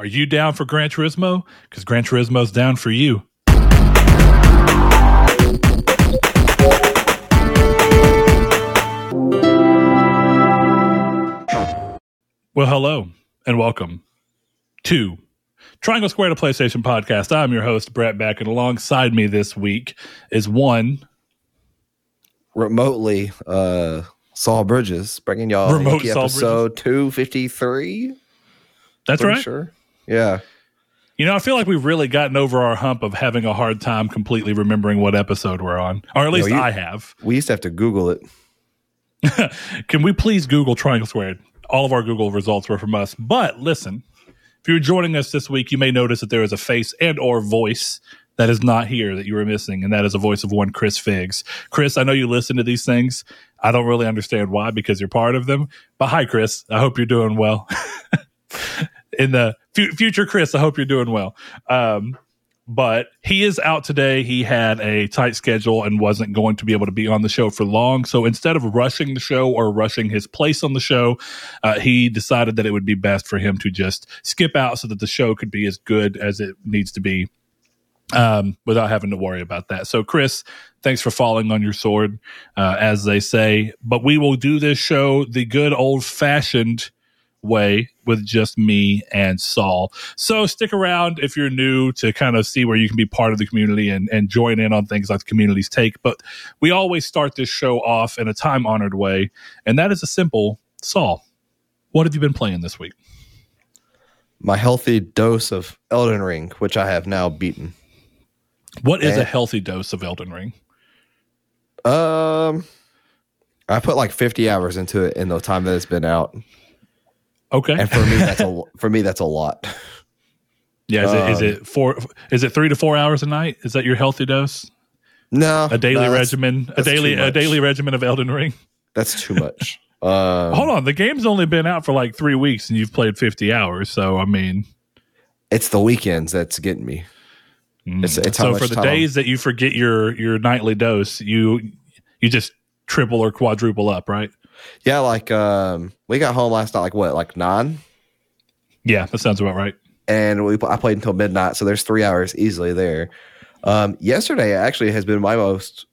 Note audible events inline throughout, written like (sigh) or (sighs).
Are you down for Gran Turismo? Because Gran Turismo's down for you. Well, hello and welcome to Triangle Square to PlayStation Podcast. I'm your host, Brett Beck, and alongside me this week is one remotely uh Saul Bridges bringing y'all Remote Saul episode 253. That's Pretty right. Sure. Yeah. You know, I feel like we've really gotten over our hump of having a hard time completely remembering what episode we're on, or at least you- I have. We used to have to Google it. (laughs) Can we please Google Triangle Squared? All of our Google results were from us. But listen, if you're joining us this week, you may notice that there is a face and or voice that is not here that you were missing, and that is a voice of one Chris Figs. Chris, I know you listen to these things. I don't really understand why because you're part of them. But hi, Chris. I hope you're doing well. (laughs) In the fu- future, Chris, I hope you're doing well. Um, but he is out today. He had a tight schedule and wasn't going to be able to be on the show for long. So instead of rushing the show or rushing his place on the show, uh, he decided that it would be best for him to just skip out so that the show could be as good as it needs to be um, without having to worry about that. So, Chris, thanks for falling on your sword, uh, as they say. But we will do this show the good old fashioned way with just me and Saul. So stick around if you're new to kind of see where you can be part of the community and, and join in on things like the community's take. But we always start this show off in a time honored way, and that is a simple Saul. What have you been playing this week? My healthy dose of Elden Ring, which I have now beaten. What is a Eh. healthy dose of Elden Ring? Um I put like 50 hours into it in the time that it's been out. Okay. And for me that's a (laughs) for me that's a lot. Yeah, is it is Um, it four? Is it three to four hours a night? Is that your healthy dose? No. A daily no, that's- regimen, a daily a daily regimen of Elden Ring. That's too much. (laughs) Um, Hold on, the game's only been out for like three weeks, and you've played fifty hours. So I mean, It's the weekends that's getting me. It's, it's how so for the time days that you forget your your nightly dose, you you just triple or quadruple up, right? Yeah, like um, we got home last night, like what, like nine, Yeah, that sounds about right. and we I played until midnight, so there's three hours easily there. Um, yesterday actually has been my most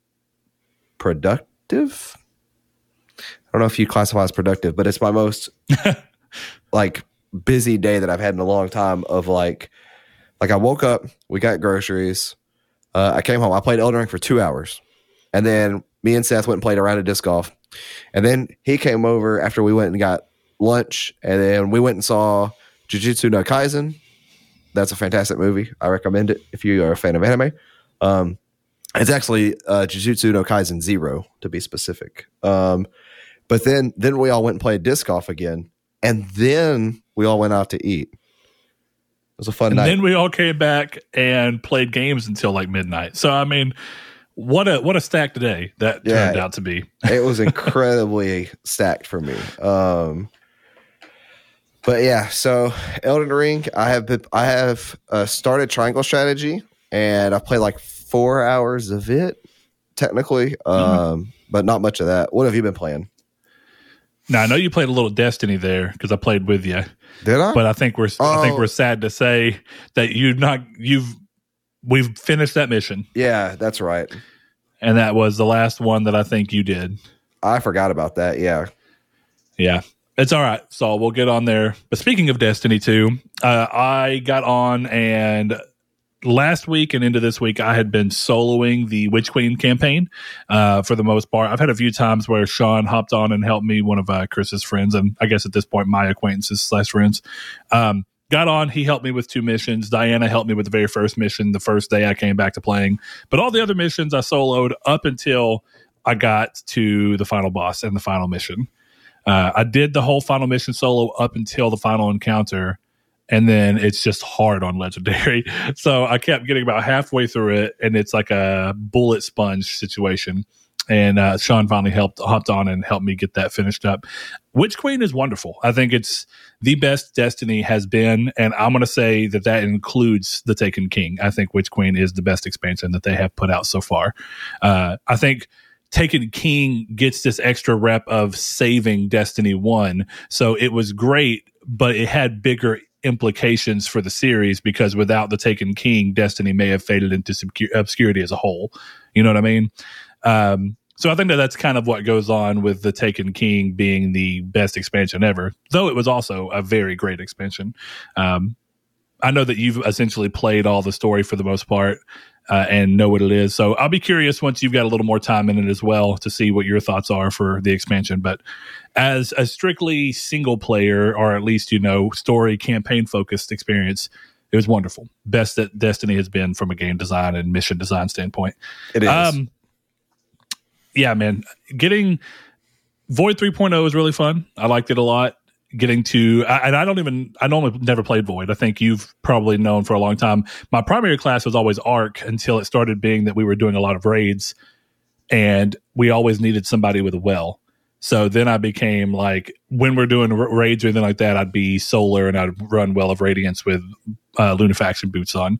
productive. I don't know if you classify as productive, but it's my most (laughs) like busy day that I've had in a long time. Of like, like I woke up, we got groceries, uh, I came home, I played Elden Ring for two hours, and then me and Seth went and played a round of disc golf, and then he came over after we went and got lunch, and then we went and saw Jujutsu no Kaisen. That's a fantastic movie. I recommend it if you are a fan of anime. Um, it's actually uh, Jujutsu no Kaisen Zero to be specific. Um, but then then we all went and played disc golf again, and then we all went out to eat. It was a fun And night. then we all came back and played games until like midnight. So I mean, what a what a stack today that Yeah. turned out to be. it was (laughs) incredibly stacked for me. Um, but yeah, so Elden Ring, I have been, I have uh, started Triangle Strategy, and I've played like four hours of it, technically, um, but not much of that. What have you been playing? Now I know you played a little Destiny there because I played with you. Did I? but I think we're I think Oh. we're sad to say that you not you've we've finished that mission, yeah, that's right. and that was the last one that I think you did. I forgot about that. Yeah, Yeah, it's all right. So we'll get on there. But speaking of Destiny 2, uh, I got on and last week and into this week, I had been soloing the Witch Queen campaign uh, for the most part. I've had a few times where Sean hopped on and helped me, one of uh, Chris's friends, and I guess at this point, my acquaintances slash friends. Um, got on, he helped me with two missions. Diana helped me with the very first mission the first day I came back to playing. But all the other missions I soloed up until I got to the final boss and the final mission. Uh, I did the whole final mission solo up until the final encounter, and then it's just hard on legendary. (laughs) So I kept getting about halfway through it, and it's like a bullet sponge situation. And uh, Sean finally helped hopped on and helped me get that finished up. Witch Queen is wonderful. I think it's the best Destiny has been, and I'm going to say that that includes the Taken King. I think Witch Queen is the best expansion that they have put out so far. Uh, I think Taken King gets this extra rep of saving Destiny 1. So it was great, but it had bigger implications for the series because without the Taken King, Destiny may have faded into obscurity as a whole. You know what I mean? Um, so I think that that's kind of what goes on with the Taken King being the best expansion ever, though it was also a very great expansion. Um, I know that you've essentially played all the story for the most part uh, and know what it is. So I'll be curious once you've got a little more time in it as well to see what your thoughts are for the expansion. But as a strictly single player, or at least, you know, story campaign focused experience, it was wonderful. Best that Destiny has been from a game design and mission design standpoint. It is. Um, yeah, man. Getting Void 3.0 is really fun. I liked it a lot. Getting to, and I don't even, I normally never played Void. I think you've probably known for a long time. My primary class was always Arc until it started being that we were doing a lot of raids and we always needed somebody with a well. So then I became like, when we're doing raids or anything like that, I'd be solar and I'd run Well of Radiance with uh, Lunafaction boots on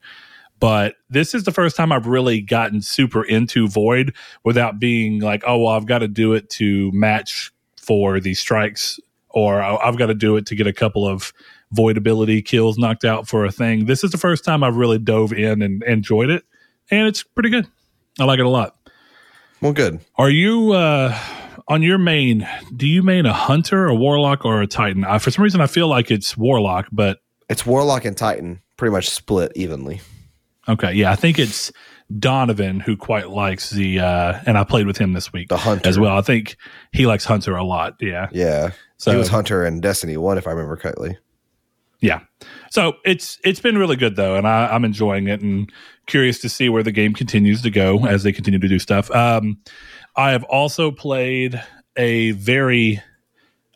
but this is the first time I've really gotten super into Void without being like, oh, well, I've got to do it to match for these strikes, or I've got to do it to get a couple of Void ability kills knocked out for a thing. This is the first time I've really dove in and enjoyed it, and it's pretty good. I like it a lot. Well, good. Are you uh, on your main? Do you main a hunter, a warlock, or a titan? Uh, for some reason, I feel like it's warlock, but it's warlock and titan, pretty much split evenly. Okay, yeah, I think it's Donovan who quite likes the, uh, and I played with him this week, the hunter as well. I think he likes Hunter a lot. Yeah, yeah. So he was Hunter in Destiny One, if I remember correctly. Yeah, so it's it's been really good though, and I, I'm enjoying it and curious to see where the game continues to go as they continue to do stuff. Um, I have also played a very,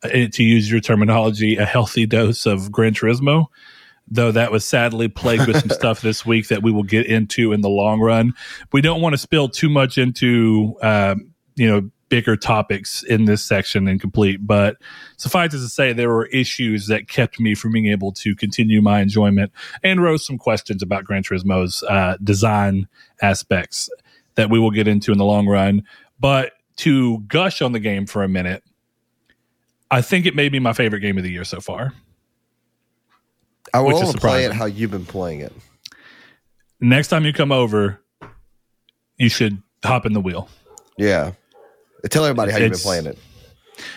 uh, to use your terminology, a healthy dose of Gran Turismo though that was sadly plagued with some (laughs) stuff this week that we will get into in the long run. We don't want to spill too much into, um, you know, bigger topics in this section and complete, but suffice it to say, there were issues that kept me from being able to continue my enjoyment and rose some questions about Gran Turismo's uh, design aspects that we will get into in the long run. But to gush on the game for a minute, I think it may be my favorite game of the year so far. I will only play it how you've been playing it. Next time you come over, you should hop in the wheel. Yeah. Tell everybody how it's, you've been playing it.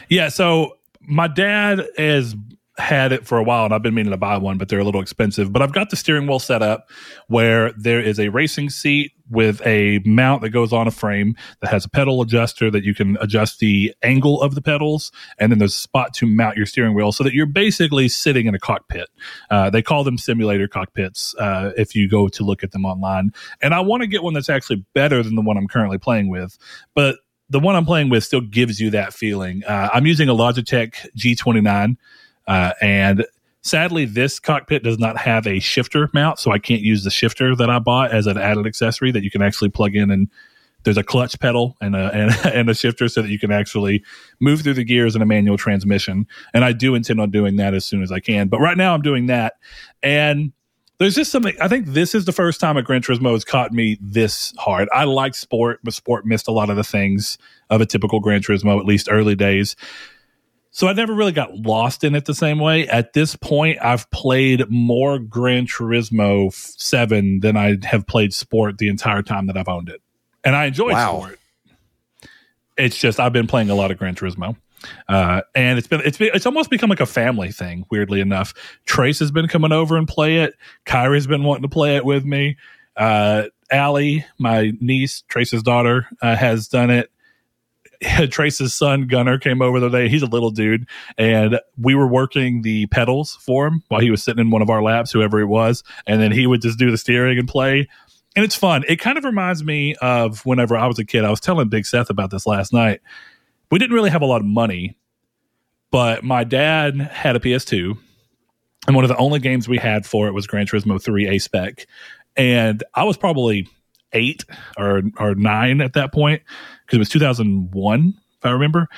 Yeah. So my dad has had it for a while and I've been meaning to buy one, but they're a little expensive. But I've got the steering wheel set up where there is a racing seat with a mount that goes on a frame that has a pedal adjuster that you can adjust the angle of the pedals. And then there's a spot to mount your steering wheel so that you're basically sitting in a cockpit. Uh, they call them simulator cockpits uh, if you go to look at them online. And I want to get one that's actually better than the one I'm currently playing with. But the one I'm playing with still gives you that feeling. Uh, I'm using a Logitech G29. Uh, and sadly, this cockpit does not have a shifter mount, so I can't use the shifter that I bought as an added accessory that you can actually plug in and there's a clutch pedal and a (laughs) and, and, a shifter so that you can actually move through the gears in a manual transmission. And I do intend on doing that as soon as I can. But right now I'm doing that. And there's just something I think this is the first time a Gran Turismo has caught me this hard. I like sport, but sport missed a lot of the things of a typical Gran Turismo, at least early days. So I never really got lost in it the same way. At this point, I've played more Gran Turismo 7 than I have played Sport the entire time that I've owned it. And I enjoy wow. Sport. It's just I've been playing a lot of Gran Turismo. Uh, and it's been it's been it's almost become like a family thing, weirdly enough. Trace has been coming over and play it. Kyrie's been wanting to play it with me. Uh, Allie, my niece, Trace's daughter, uh, has done it. (laughs) Trace's son Gunner came over the day. He's a little dude, and we were working the pedals for him while he was sitting in one of our laps, whoever it was, and then he would just do the steering and play. And it's fun. It kind of reminds me of whenever I was a kid. I was telling Big Seth about this last night. We didn't really have a lot of money, but my dad had a PS2, and one of the only games we had for it was Gran Turismo 3 A Spec. And I was probably eight or or nine at that point because it was 2001 if I remember,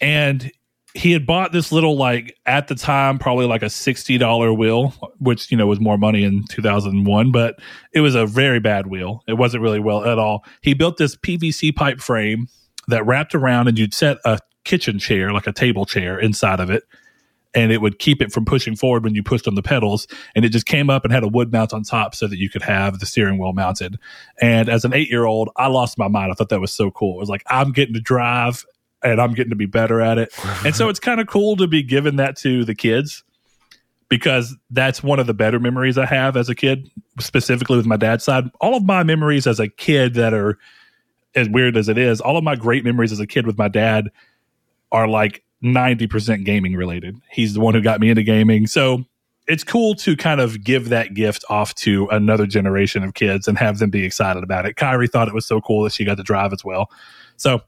and he had bought this little like at the time probably like a sixty dollar wheel, which you know was more money in 2001, but it was a very bad wheel. It wasn't really well at all. He built this PVC pipe frame that wrapped around, and you'd set a kitchen chair like a table chair inside of it and it would keep it from pushing forward when you pushed on the pedals. And it just came up and had a wood mount on top so that you could have the steering wheel mounted. And as an eight year old, I lost my mind. I thought that was so cool. It was like, I'm getting to drive and I'm getting to be better at it. and so (laughs) it's kind of cool to be giving that to the kids because that's one of the better memories I have as a kid, specifically with my dad's side. All of my memories as a kid that are as weird as it is, all of my great memories as a kid with my dad are like 90% gaming related. He's the one who got me into gaming. So it's cool to kind of give that gift off to another generation of kids and have them be excited about it. Kyrie thought it was so cool that she got to drive as well. So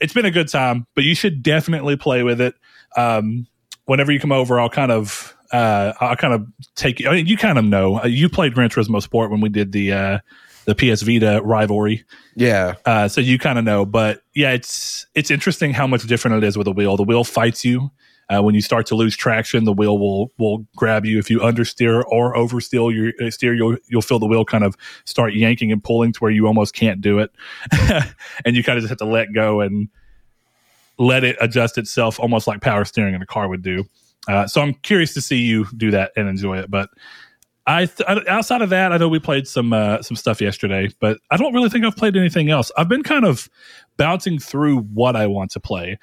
it's been a good time, but you should definitely play with it. Um, whenever you come over, I'll kind of uh, I'll kind of take you. I mean, you kind of know. Uh, you played Gran Turismo Sport when we did the uh, the PS Vita rivalry. Yeah. Uh, so you kind of know, but yeah, it's it's interesting how much different it is with a wheel. The wheel fights you. Uh, when you start to lose traction, the wheel will will grab you. If you understeer or oversteer your uh, steer, you'll you'll feel the wheel kind of start yanking and pulling to where you almost can't do it, (laughs) and you kind of just have to let go and let it adjust itself, almost like power steering in a car would do. Uh, so I'm curious to see you do that and enjoy it. But I, th- outside of that, I know we played some uh, some stuff yesterday, but I don't really think I've played anything else. I've been kind of bouncing through what I want to play,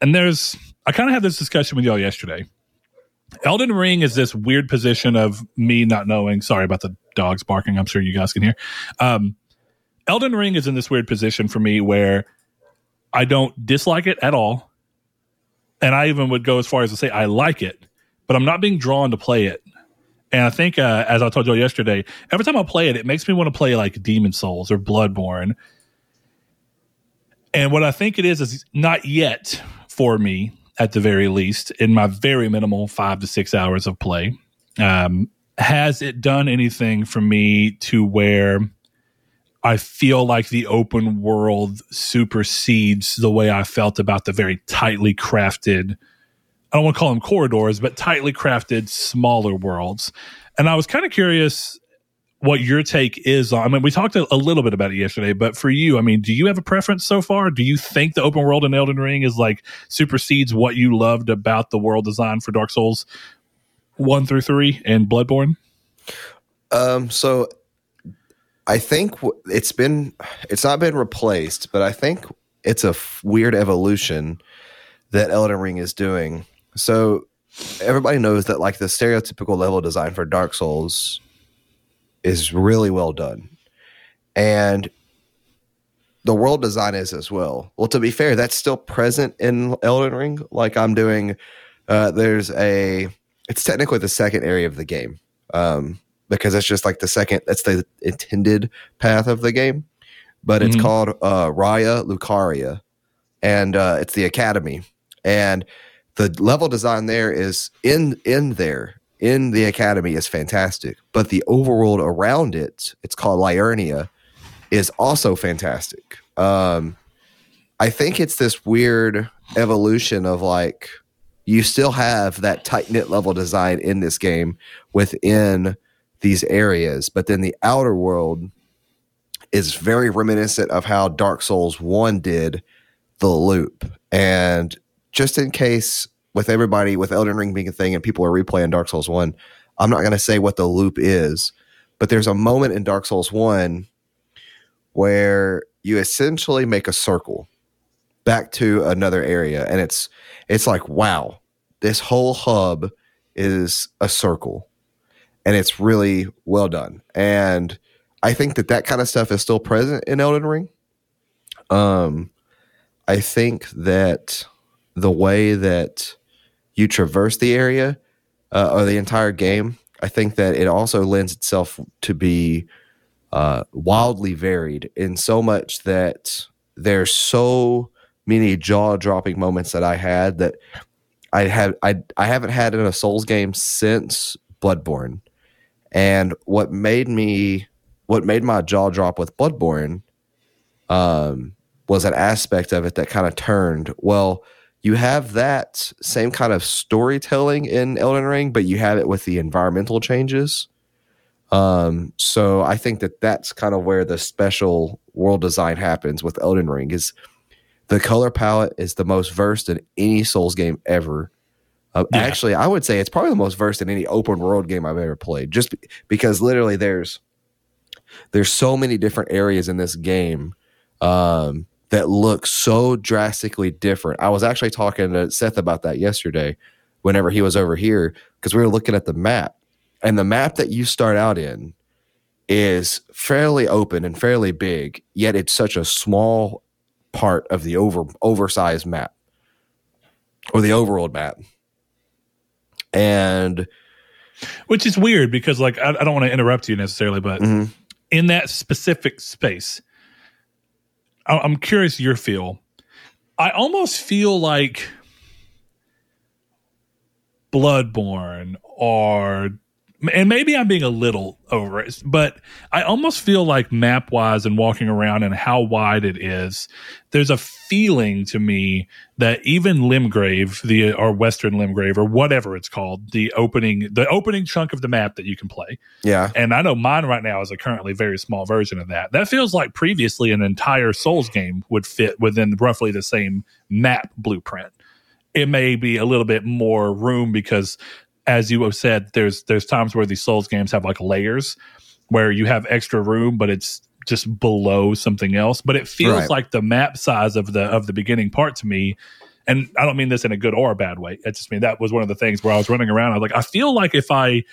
and there's I kind of had this discussion with y'all yesterday. Elden Ring is this weird position of me not knowing. Sorry about the dogs barking. I'm sure you guys can hear. Um, Elden Ring is in this weird position for me where I don't dislike it at all, and I even would go as far as to say I like it, but I'm not being drawn to play it. And I think, uh, as I told you yesterday, every time I play it, it makes me want to play like Demon Souls or Bloodborne. And what I think it is is not yet for me, at the very least, in my very minimal five to six hours of play. Um, has it done anything for me to where I feel like the open world supersedes the way I felt about the very tightly crafted I don't want to call them corridors, but tightly crafted smaller worlds. And I was kind of curious what your take is on. I mean, we talked a, a, little bit about it yesterday, but for you, I mean, do you have a preference so far? Do you think the open world in Elden Ring is like supersedes what you loved about the world design for Dark Souls one through three and Bloodborne? Um, so I think it's been, it's not been replaced, but I think it's a f- weird evolution that Elden Ring is doing so everybody knows that like the stereotypical level design for Dark Souls is really well done. And the world design is as well. Well, to be fair, that's still present in Elden Ring. Like I'm doing, uh, there's a, it's technically the second area of the game um, because it's just like the second, that's the intended path of the game. But it's mm-hmm. called uh, Raya Lucaria, and uh, it's the academy. And the level design there is in in there in the academy is fantastic, but the overworld around it, it's called Liurnia, is also fantastic. Um, I think it's this weird evolution of like you still have that tight knit level design in this game within these areas, but then the outer world is very reminiscent of how Dark Souls 1 did the loop. And just in case with everybody with Elden Ring being a thing and people are replaying Dark Souls 1, I'm not going to say what the loop is, but there's a moment in Dark Souls 1 where you essentially make a circle back to another area and it's it's like wow, this whole hub is a circle and it's really well done. And I think that that kind of stuff is still present in Elden Ring. Um I think that the way that you traverse the area uh, or the entire game, I think that it also lends itself to be uh, wildly varied in so much that there's so many jaw dropping moments that I had that I have I I haven't had in a Souls game since Bloodborne. And what made me what made my jaw drop with Bloodborne um, was an aspect of it that kind of turned well you have that same kind of storytelling in Elden Ring, but you have it with the environmental changes. Um, so I think that that's kind of where the special world design happens with Elden Ring is the color palette is the most versed in any Souls game ever. Uh, Yeah. Actually, I would say it's probably the most versed in any open world game I've ever played. Just be- because literally there's there's so many different areas in this game um, that look so drastically different. I was actually talking to Seth about that yesterday, whenever he was over here, because we were looking at the map, and the map that you start out in is fairly open and fairly big, yet it's such a small part of the over oversized map or the overworld map. And Which is weird because, like, I, I don't want to interrupt you necessarily, but Mhm. in that specific space, I, I'm curious your feel. I almost feel like Bloodborne or and maybe I'm being a little over it, but I almost feel like map wise and walking around and how wide it is, there's a feeling to me that even Limgrave, the or Western Limgrave or whatever it's called, the opening the opening chunk of the map that you can play, yeah, and I know mine right now is a currently very small version of that. That feels like previously an entire Souls game would fit within roughly the same map blueprint. It may be a little bit more room because, as you have said, there's there's times where these Souls games have like layers where you have extra room, but it's just below something else. But it feels Right. like the map size of the of the beginning part to me. And I don't mean this in a good or a bad way. I just mean that was one of the things where I was running around. I was like, I feel like if I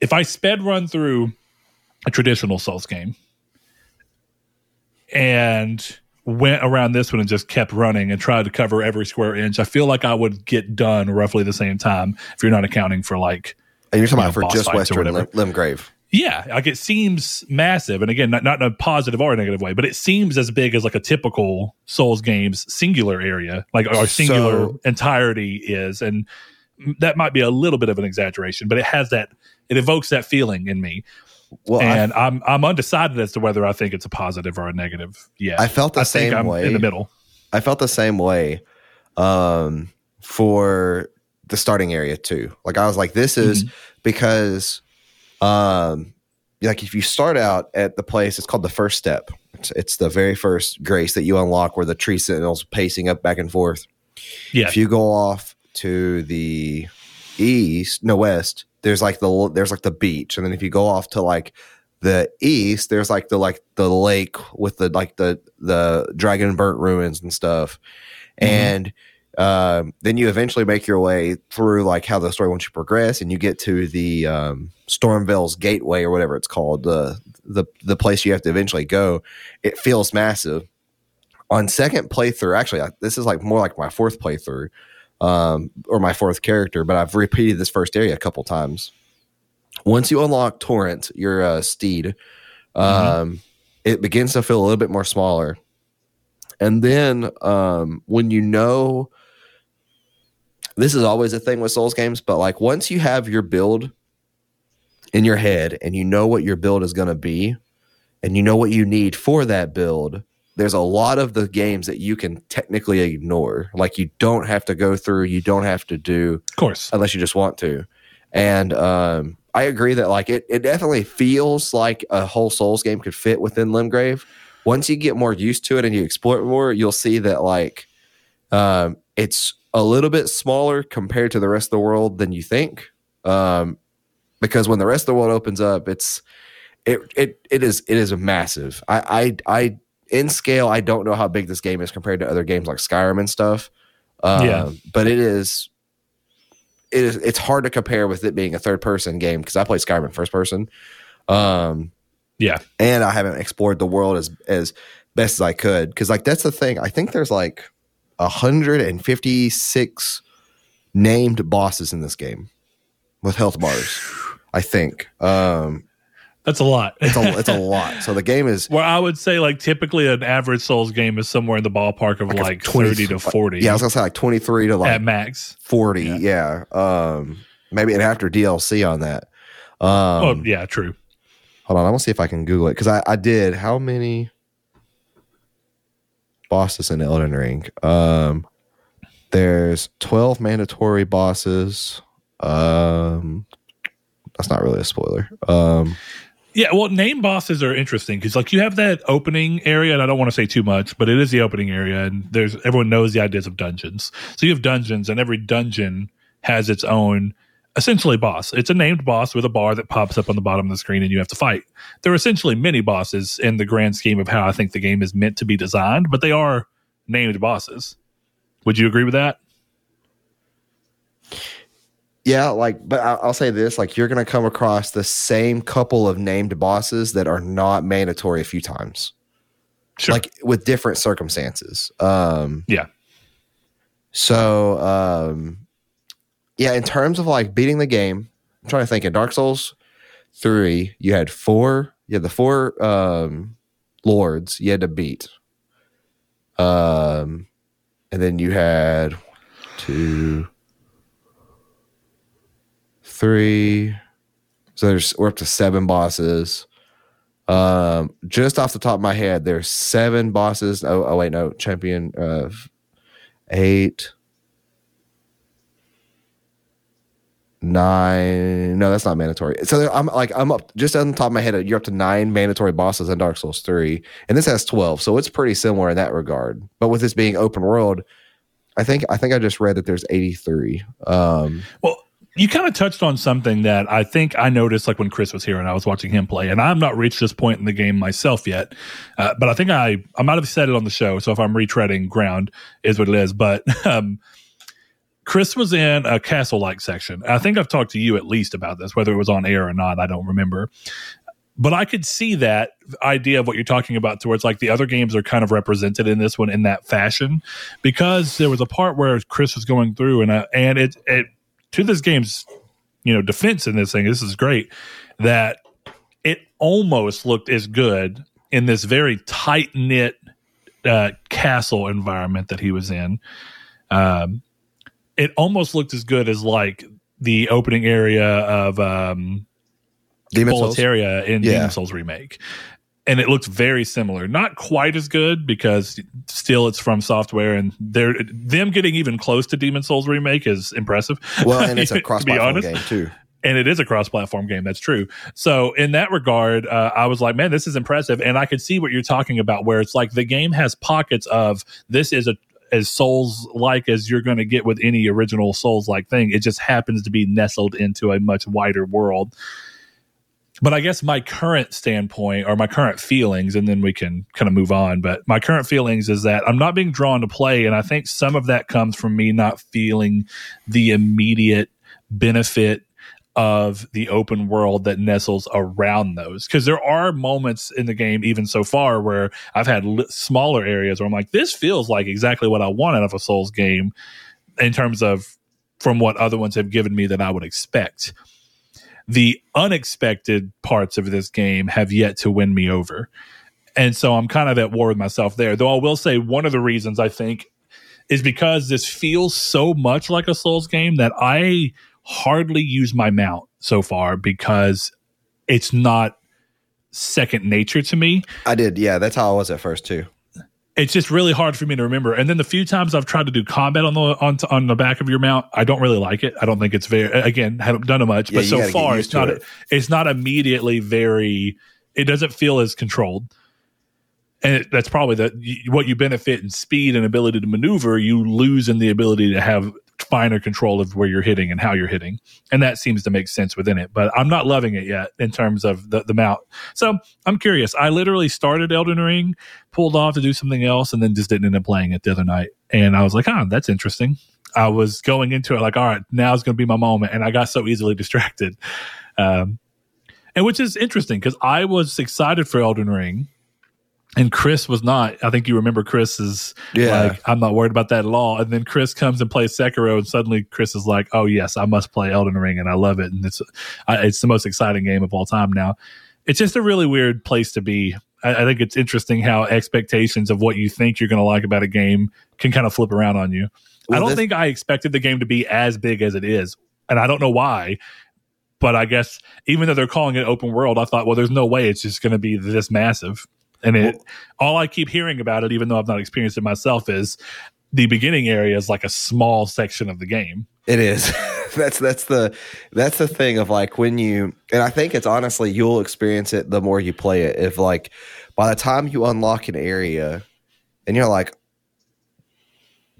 if I sped run through a traditional Souls game and went around this one and just kept running and tried to cover every square inch, I feel like I would get done roughly the same time if you're not accounting for like and you're talking you about for just Western. Lim- Limgrave. yeah, like it seems massive, and again, not, not in a positive or a negative way, but it seems as big as like a typical Souls game's singular area, like our singular So- entirety is, and that might be a little bit of an exaggeration, but it has that, it evokes that feeling in me, Well, and I, am I'm undecided as to whether I think it's a positive or a negative. Yeah, I felt the I think same I'm way. in the middle. I felt the same way um, for the starting area too. Like I was like, this is Mm-hmm. because, um, like if you start out at the place, it's called the first step. It's, it's the very first grace that you unlock, where the tree sentinels pacing up back and forth. Yeah, If you go off to the east, no west, there's like the there's like the beach, and then if you go off to like the east, there's like the like the lake with the like the the dragon burnt ruins and stuff, Mhm. and um, then you eventually make your way through like how the story wants you to progress, and you get to the um, Stormveil's Gateway or whatever it's called, the the the place you have to eventually go. It feels massive. On second playthrough, actually, I, this is like more like my fourth playthrough, um, or my fourth character, but I've repeated this first area a couple times. Once you unlock Torrent, your uh, steed, um, it begins to feel a little bit more smaller. And then um, when you know, this is always a thing with Souls games, but like once you have your build in your head and you know what your build is going to be, and you know what you need for that build, there's a lot of the games that you can technically ignore. Like you don't have to go through, you don't have to do of course. unless you just want to. And um, I agree that like it, it definitely feels like a whole Souls game could fit within Limgrave. Once you get more used to it and you explore it more, you'll see that like um, it's a little bit smaller compared to the rest of the world than you think. Um, because when the rest of the world opens up, it's it it it is it is massive. I I I in scale, I don't know how big this game is compared to other games like Skyrim and stuff. Um, Yeah. but it is it is it's hard to compare with it being a third person game because I play Skyrim in first person. Um, Yeah, and I haven't explored the world as as best as I could because like that's the thing. I think there's like 156 named bosses in this game with health bars. I think um, that's a lot. it's a it's a (laughs) lot. So the game is Where I would say, like, typically an average Souls game is somewhere in the ballpark of Like like, 20 thirty to forty. yeah, I was gonna say like 23 to like at max. 40. Yeah. Yeah, um, maybe and after DLC on that. Um, oh, yeah, true. Hold on, I'm gonna see if I can Google it because I, I did. How many bosses in Elden Ring? Um, there's 12 mandatory bosses. Um, that's not really a spoiler. Um, Yeah, well, name bosses are interesting because, like, you have that opening area, and I don't want to say too much, but it is the opening area, and there's everyone knows the ideas of dungeons. So you have dungeons, and every dungeon has its own essentially boss. It's a named boss with a bar that pops up on the bottom of the screen, and you have to fight. They're essentially mini bosses in the grand scheme of how I think the game is meant to be designed, but they are named bosses. Would you agree with that? Yeah, like, but I'll say this: like, you're going to come across the same couple of named bosses that are not mandatory a few times, Sure. like with different circumstances. Um, yeah. So, um, yeah, in terms of like beating the game, I'm trying to think. In Dark Souls three, you had four. You had the four um, lords you had to beat, um, and then you had two, three. So there's we're up to seven bosses. Um, just off the top of my head, there's seven bosses. Oh, oh wait, no, champion of eight, nine. No, that's not mandatory. So there- I'm like I'm up just on the top of my head. You're up to nine mandatory bosses in Dark Souls three, and this has twelve, so it's pretty similar in that regard. But with this being open world, I think I think I just read that there's 83. Um, Well, you kind of touched on something that I think I noticed like when Chris was here and I was watching him play, and I'm not reached this point in the game myself yet, uh, but I think I I might have said it on the show. So if I'm retreading ground, is what it is. But (laughs) um, Chris was in a castle like section. I think I've talked to you at least about this, whether it was on air or not. I don't remember. But I could see that idea of what you're talking about, towards like the other games are kind of represented in this one in that fashion, because there was a part where Chris was going through, and uh, and it it to this game's you know defense in this thing this is great that it almost looked as good in this very tight knit uh, castle environment that he was in um, it almost looked as good as like the opening area of um, Demon Souls. In Yeah. Demon Souls remake. And it looks very similar. Not quite as good because still it's FromSoftware and they're them getting even close to Demon Souls remake is impressive. Well, (laughs) and it's a cross-platform game too. And it is a cross-platform game. That's true. So in that regard, uh, I was like, man, this is impressive. And I could see what you're talking about, where it's like the game has pockets of this is a as Souls like as you're going to get with any original Souls like thing. It just happens to be nestled into a much wider world. But I guess my current standpoint or my current feelings, and then we can kind of move on. But my current feelings is that I'm not being drawn to play. And I think some of that comes from me not feeling the immediate benefit of the open world that nestles around those. Because there are moments in the game, even so far, where I've had smaller areas where I'm like, this feels like exactly what I want out of a Souls game in terms of from what other ones have given me that I would expect. The unexpected parts of this game have yet to win me over. And so I'm kind of at war with myself there. Though I will say one of the reasons I think is because this feels so much like a Souls game that I hardly use my mount so far because it's not second nature to me. I did. Yeah, that's how I was at first too. It's just really hard for me to remember. And then the few times I've tried to do combat on the on, on the back of your mount, I don't really like it. I don't think it's very again haven't done it much, Yeah, but so far it's not it. it's not immediately very. It doesn't feel as controlled. And it, that's probably the what you benefit in speed and ability to maneuver. You lose in the ability to have finer control of where you're hitting and how you're hitting, and that seems to make sense within it. But I'm not loving it yet in terms of the, the mount. So I'm curious. I literally started Elden Ring, pulled off to do something else, and then just didn't end up playing it the other night. And I was like, oh, that's interesting. I was going into it like, all right, now's going to be my moment, and I got so easily (laughs) distracted. Um, and which is interesting because I was excited for Elden Ring, and Chris was not. I think you remember Chris is Yeah. like, I'm not worried about that at all. And then Chris comes and plays Sekiro, and suddenly Chris is like, oh yes, I must play Elden Ring, and I love it, and it's I, it's the most exciting game of all time now. It's just a really weird place to be. I, I think it's interesting how expectations of what you think you're going to like about a game can kind of flip around on you. I don't this- think I expected the game to be as big as it is, and I don't know why. But I guess even though they're calling it open world, I thought, well, there's no way it's just going to be this massive. And it, all I keep hearing about it, even though I've not experienced it myself, is the beginning area is like a small section of the game. It is. (laughs) that's that's the that's the thing of like when you and I think it's honestly you'll experience it the more you play it. If like by the time you unlock an area and you're like,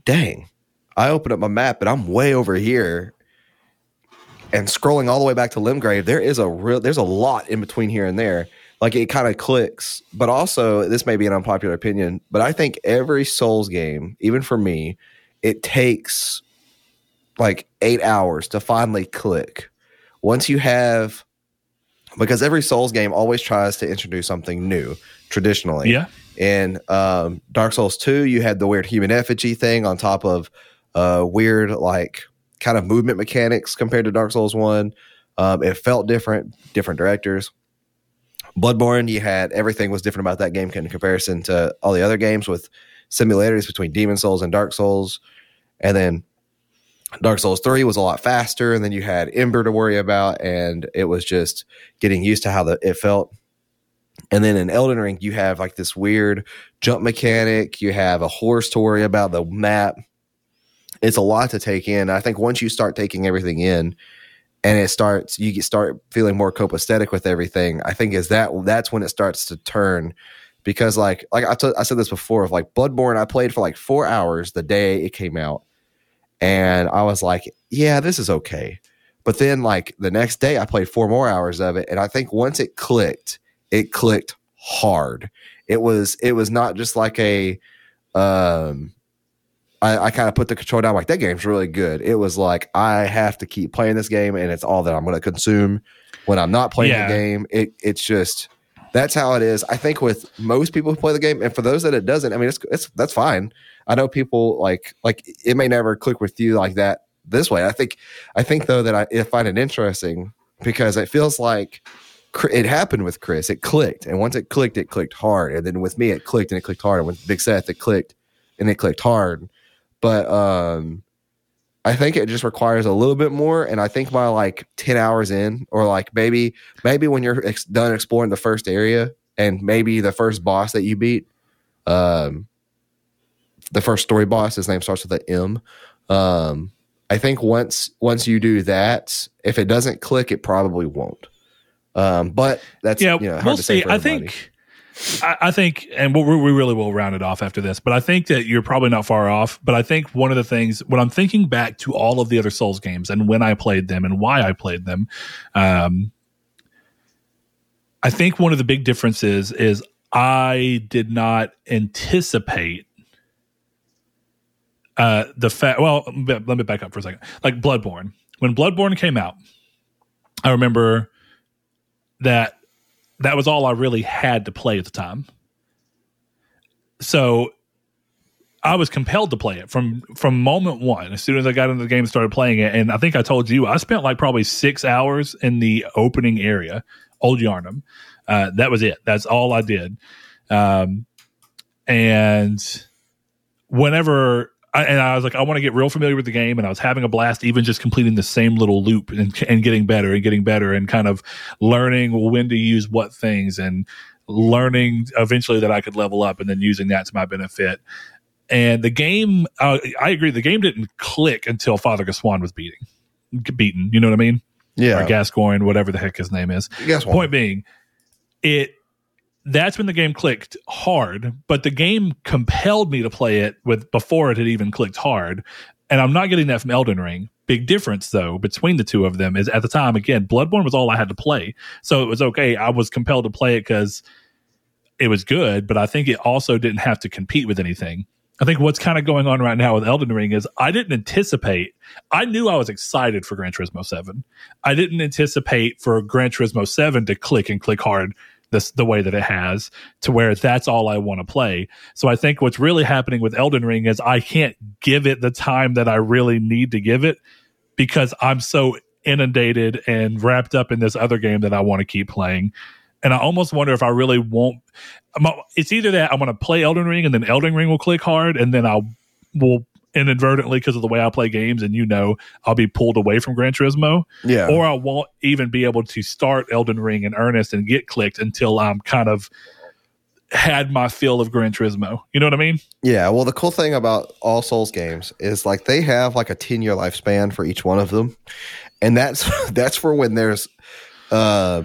dang, I open up my map and I'm way over here and scrolling all the way back to Limgrave, there is a real there's a lot in between here and there. Like it kind of clicks. But also, this may be an unpopular opinion, but I think every Souls game, even for me, it takes like eight hours to finally click. Once you have because every Souls game always tries to introduce something new traditionally. Yeah. In um, Dark Souls 2, you had the weird human effigy thing on top of uh, weird, like, kind of movement mechanics compared to Dark Souls 1. Um, it felt different, different directors. Bloodborne, you had everything was different about that game in comparison to all the other games with similarities between Demon Souls and Dark Souls. And then Dark Souls 3 was a lot faster, and then you had Ember to worry about, and it was just getting used to how the it felt. And then in Elden Ring, you have like this weird jump mechanic, you have a horse to worry about, the map. It's a lot to take in. I think once you start taking everything in and it starts you get start feeling more copacetic with everything, I think is that that's when it starts to turn because like like I, t- I said this before of like Bloodborne I played for like 4 hours the day it came out and I was like, yeah, this is okay. But then, like the next day, I played four more hours of it, and I think once it clicked, it clicked hard. It was it was not just like a um I, I kind of put the control down like that game's really good. It was like I have to keep playing this game and it's all that I'm gonna consume when I'm not playing Yeah. the game. It it's just that's how it is. I think with most people who play the game, and for those that it doesn't, I mean it's it's that's fine. I know people like like it may never click with you like that this way. I think I think though that I, I find it interesting because it feels like it happened with Chris. It clicked, and once it clicked, it clicked hard. And then with me, it clicked and it clicked hard. And with Big Seth, it clicked and it clicked hard. But um, I think it just requires a little bit more. And I think by like ten hours in, or like maybe maybe when you're ex- done exploring the first area, and maybe the first boss that you beat, um, the first story boss, his name starts with an M. Um, I think once once you do that, if it doesn't click, it probably won't. Um, but that's yeah, you know, hard we'll to say see. I think, I, I think, and we'll, we really will round it off after this. But I think that you're probably not far off. But I think one of the things when I'm thinking back to all of the other Souls games and when I played them and why I played them, um, I think one of the big differences is I did not anticipate uh, the fact. Well, let me back up for a second. Like Bloodborne, when Bloodborne came out, I remember that that was all I really had to play at the time. So I was compelled to play it from from moment one. As soon as I got into the game and started playing it, and I think I told you I spent like probably six hours in the opening area, Old Yharnam. Uh, that was it. That's all I did. Um, and whenever I, and I was like, I want to get real familiar with the game, and I was having a blast, even just completing the same little loop and, and getting better and getting better and kind of learning when to use what things and learning eventually that I could level up and then using that to my benefit. And the game, uh, I agree, the game didn't click until Father Gaswan was beating, beaten. You know what I mean? yeah, Or Gascoigne, whatever the heck his name is. what? Point being, it that's when the game clicked hard, but the game compelled me to play it with before it had even clicked hard. And I'm not getting that from Elden Ring. Big difference though between the two of them is at the time again, Bloodborne was all I had to play. So it was okay. I was compelled to play it because it was good, but I think it also didn't have to compete with anything. I think what's kind of going on right now with Elden Ring is I didn't anticipate. I knew I was excited for Gran Turismo 7. I didn't anticipate for Gran Turismo 7 to click and click hard this the way that it has to where that's all I want to play. So I think what's really happening with Elden Ring is I can't give it the time that I really need to give it because I'm so inundated and wrapped up in this other game that I want to keep playing. And I almost wonder if I really won't. It's either that I'm going to play Elden Ring and then Elden Ring will click hard, and then I'll will inadvertently because of the way I play games, and you know I'll be pulled away from Gran Turismo, yeah, or I won't even be able to start Elden Ring in earnest and get clicked until I'm kind of had my feel of Gran Turismo. You know what I mean? Yeah. Well, the cool thing about all Souls games is like they have like a 10 year lifespan for each one of them. And that's (laughs) that's for when there's uh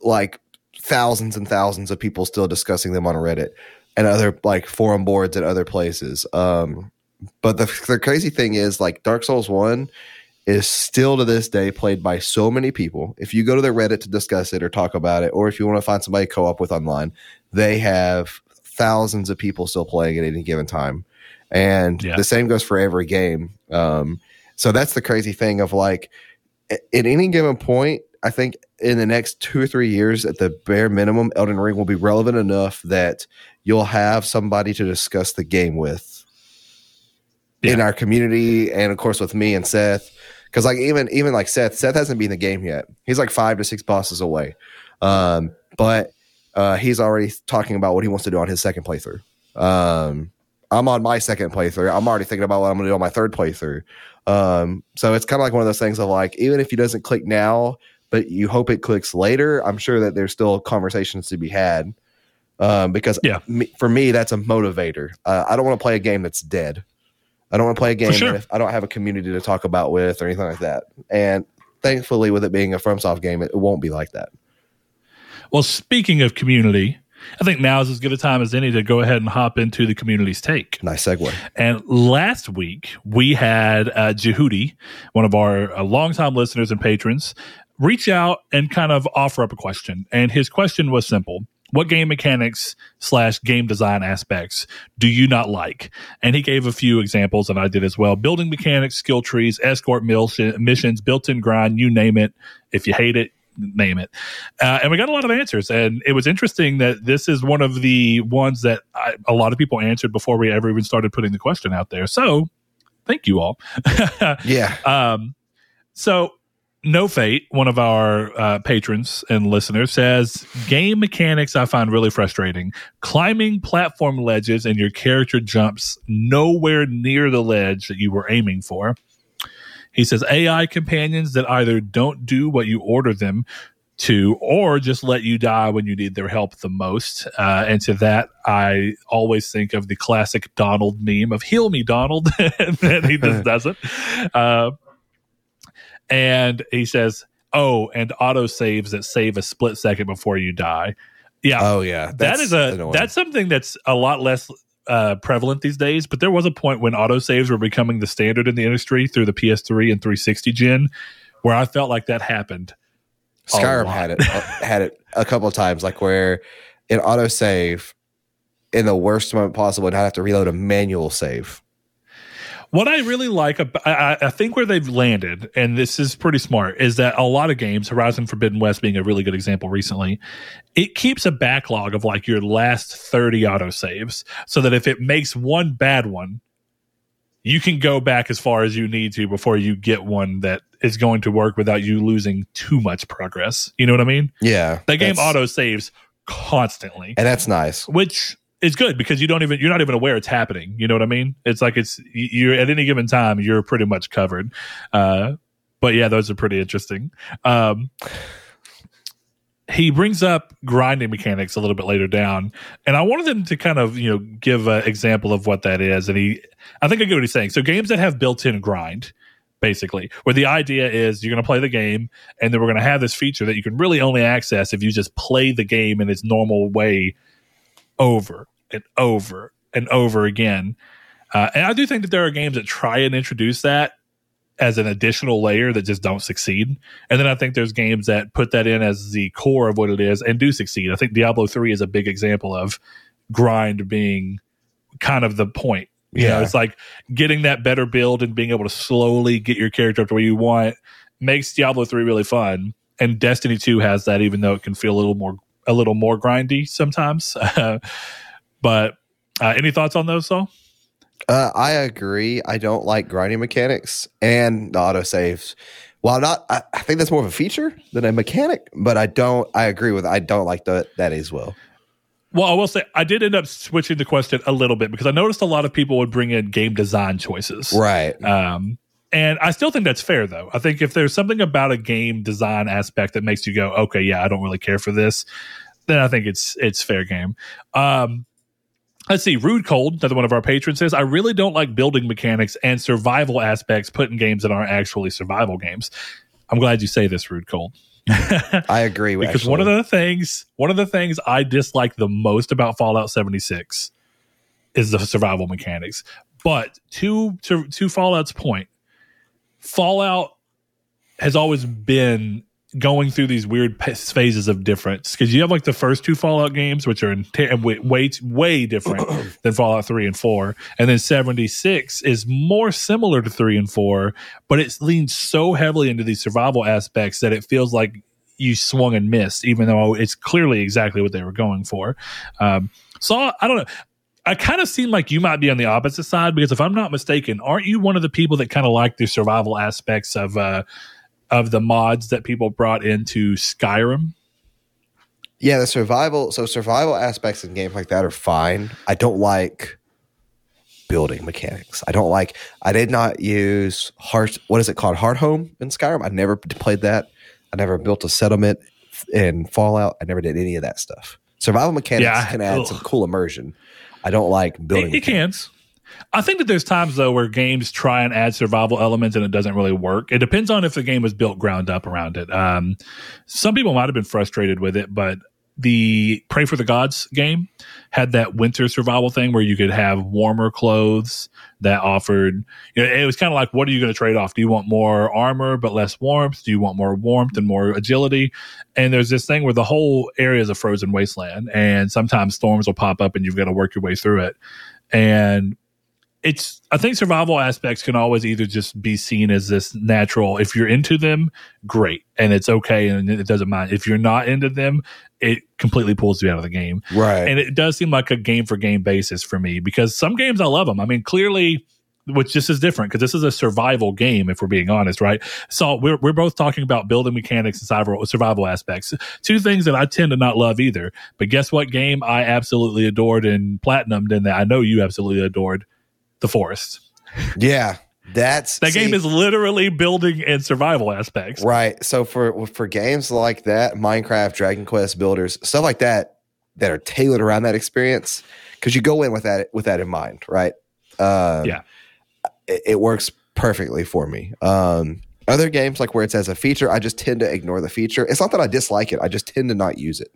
like thousands and thousands of people still discussing them on Reddit and other like forum boards and other places. Um but the the crazy thing is like Dark Souls 1 is still to this day played by so many people. If you go to their Reddit to discuss it or talk about it, or if you want to find somebody to co op with online, they have thousands of people still playing at any given time. And Yeah. the same goes for every game. Um, so that's the crazy thing of like, at any given point, I think in the next two or three years, at the bare minimum, Elden Ring will be relevant enough that you'll have somebody to discuss the game with in our community, and of course with me and Seth. Because like even even like Seth, Seth hasn't been in the game yet. He's like five to six bosses away, um, but uh, he's already talking about what he wants to do on his second playthrough. Um, I'm on my second playthrough. I'm already thinking about what I'm going to do on my third playthrough. Um, so it's kind of like one of those things of like, even if he doesn't click now, but you hope it clicks later, I'm sure that there's still conversations to be had. Um, because Yeah. me, for me, that's a motivator. Uh, I don't want to play a game that's dead. I don't want to play a game sure. if I don't have a community to talk about with or anything like that. And thankfully, with it being a FromSoft game, it, it won't be like that. Well, speaking of community, I think now is as good a time as any to go ahead and hop into the community's take. Nice segue. And last week we had uh, Jehudi, one of our uh, longtime listeners and patrons, reach out and kind of offer up a question. And his question was simple. What game mechanics slash game design aspects do you not like? And he gave a few examples, and I did as well. Building mechanics, skill trees, escort missions, built-in grind, you name it. If you hate it, name it. Uh, and we got a lot of answers. And it was interesting that this is one of the ones that I, a lot of people answered before we ever even started putting the question out there. So thank you all. (laughs) Yeah. um, so no fate, one of our uh, patrons and listeners says game mechanics I find really frustrating. Climbing platform ledges and your character jumps nowhere near the ledge that you were aiming for. He says AI companions that either don't do what you order them to or just let you die when you need their help the most. Uh, and to that, I always think of the classic Donald meme of heal me, Donald. (laughs) and then he just (laughs) doesn't. Uh, and he says, oh, and auto saves that save a split second before you die. Yeah, Oh yeah. that is a annoying. that's something that's a lot less uh, prevalent these days. But there was a point when autosaves were becoming the standard in the industry through the PS3 and 360 gen, where I felt like that happened. Skyrim had it uh, had it a couple of times, like where in autosave in the worst moment possible, and I have to reload a manual save. What I really like, about, I, I think where they've landed, and this is pretty smart, is that a lot of games, Horizon Forbidden West being a really good example recently, it keeps a backlog of like your last 30 autosaves so that if it makes one bad one, you can go back as far as you need to before you get one that is going to work without you losing too much progress. You know what I mean? Yeah, That game that's- auto saves constantly and that's nice. which is good because you don't even you're not even aware it's happening. You know what I mean? It's like it's you're at any given time you're pretty much covered. Uh, but yeah, those are pretty interesting. Um, he brings up grinding mechanics a little bit later down, and I wanted them to kind of you know give an example of what that is. And he, I think I get what he's saying. So games that have built-in grind. Basically, where the idea is you're going to play the game, and then we're going to have this feature that you can really only access if you just play the game in its normal way over and over and over again. Uh, and I do think that there are games that try and introduce that as an additional layer that just don't succeed. And then I think there's games that put that in as the core of what it is and do succeed. I think Diablo 3 is a big example of grind being kind of the point. You know, Yeah. it's like getting that better build and being able to slowly get your character up to where you want makes Diablo 3 really fun. And Destiny 2 has that, even though it can feel a little more a little more grindy sometimes. (laughs) but uh, any thoughts on those, Saul? Uh, I agree. I don't like grinding mechanics and the autosaves. While not, I, I think that's more of a feature than a mechanic. But I don't. I agree with. I don't like the, that as well. Well, I will say I did end up switching the question a little bit because I noticed a lot of people would bring in game design choices. Right. Um, and I still think that's fair, though. I think if there's something about a game design aspect that makes you go, okay, yeah, I don't really care for this, then I think it's it's fair game. Um, let's see, Rude Cold, another one of our patrons says, I really don't like building mechanics and survival aspects put in games that aren't actually survival games. I'm glad you say this, Rude Cold. (laughs) I agree because actually. one of the things one of the things I dislike the most about Fallout 76 is the survival mechanics. But to to to Fallout's point, Fallout has always been going through these weird phases of difference because you have like the first two Fallout games, which are in t- way way different (clears throat) than Fallout three and four, and then seventy six is more similar to three and four, but it leans so heavily into these survival aspects that it feels like you swung and missed, even though it's clearly exactly what they were going for. Um, so I don't know. I kind of seem like you might be on the opposite side because if I'm not mistaken, aren't you one of the people that kind of like the survival aspects of uh, of the mods that people brought into Skyrim? Yeah, the survival so survival aspects in games like that are fine. I don't like building mechanics. I don't like I did not use heart what is it called? Hardhome in Skyrim. I never played that. I never built a settlement in Fallout. I never did any of that stuff. Survival mechanics yeah, can add ugh. some cool immersion. I don't like building. It, it can. I think that there's times though where games try and add survival elements and it doesn't really work. It depends on if the game was built ground up around it. Um, some people might have been frustrated with it, but the Praey for the Gods game had that winter survival thing where you could have warmer clothes that offered, you know, it was kind of like, what are you going to trade off? Do you want more armor but less warmth? Do you want more warmth and more agility? And there's this thing where the whole area is a frozen wasteland and sometimes storms will pop up and you've got to work your way through it. And it's I think survival aspects can always either just be seen as this natural. If you're into them, great, and it's okay, and it doesn't mind. If you're not into them, it completely pulls you out of the game. Right, and it does seem like a game for game basis for me because some games I love them. I mean, clearly. Which this is different because this is a survival game, if we're being honest, right? So we're we're both talking about building mechanics and survival survival aspects. Two things that I tend to not love either. But guess what game I absolutely adored and platinumed and that I know you absolutely adored? The forest. Yeah, that's that see, game is literally building and survival aspects. Right. So for for games like that, Minecraft, Dragon Quest builders, stuff like that that are tailored around that experience, because you go in with that with that in mind, right? Um, yeah, it, it, works perfectly for me. Um, other games like where it's as a feature, I just tend to ignore the feature. It's not that I dislike it; I just tend to not use it.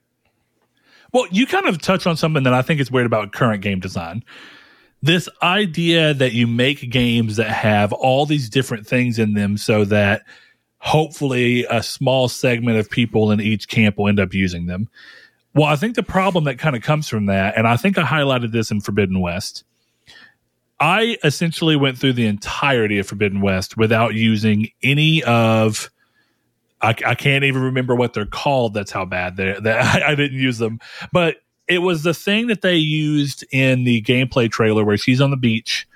Well, you kind of touch on something that I think is weird about current game design this idea that you make games that have all these different things in them so that hopefully a small segment of people in each camp will end up using them. Well, I think the problem that kind of comes from that, and I think I highlighted this in Forbidden West. I essentially went through the entirety of Forbidden West without using any of. I, I can't even remember what they're called. That's how bad they that (laughs) I, I didn't use them. But it was the thing that they used in the gameplay trailer where she's on the beach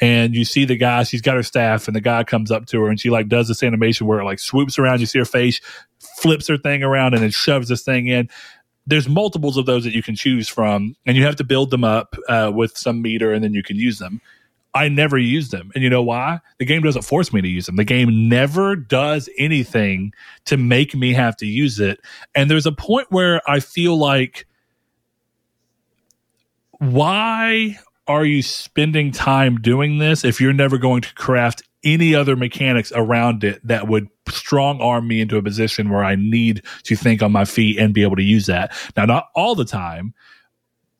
and you see the guy, she's got her staff, and the guy comes up to her and she like does this animation where it like swoops around, you see her face, flips her thing around, and then shoves this thing in. There's multiples of those that you can choose from, and you have to build them up uh, with some meter, and then you can use them. I never use them. And you know why? The game doesn't force me to use them. The game never does anything to make me have to use it. And there's a point where I feel like why are you spending time doing this if you're never going to craft any other mechanics around it that would strong arm me into a position where I need to think on my feet and be able to use that? Now, not all the time,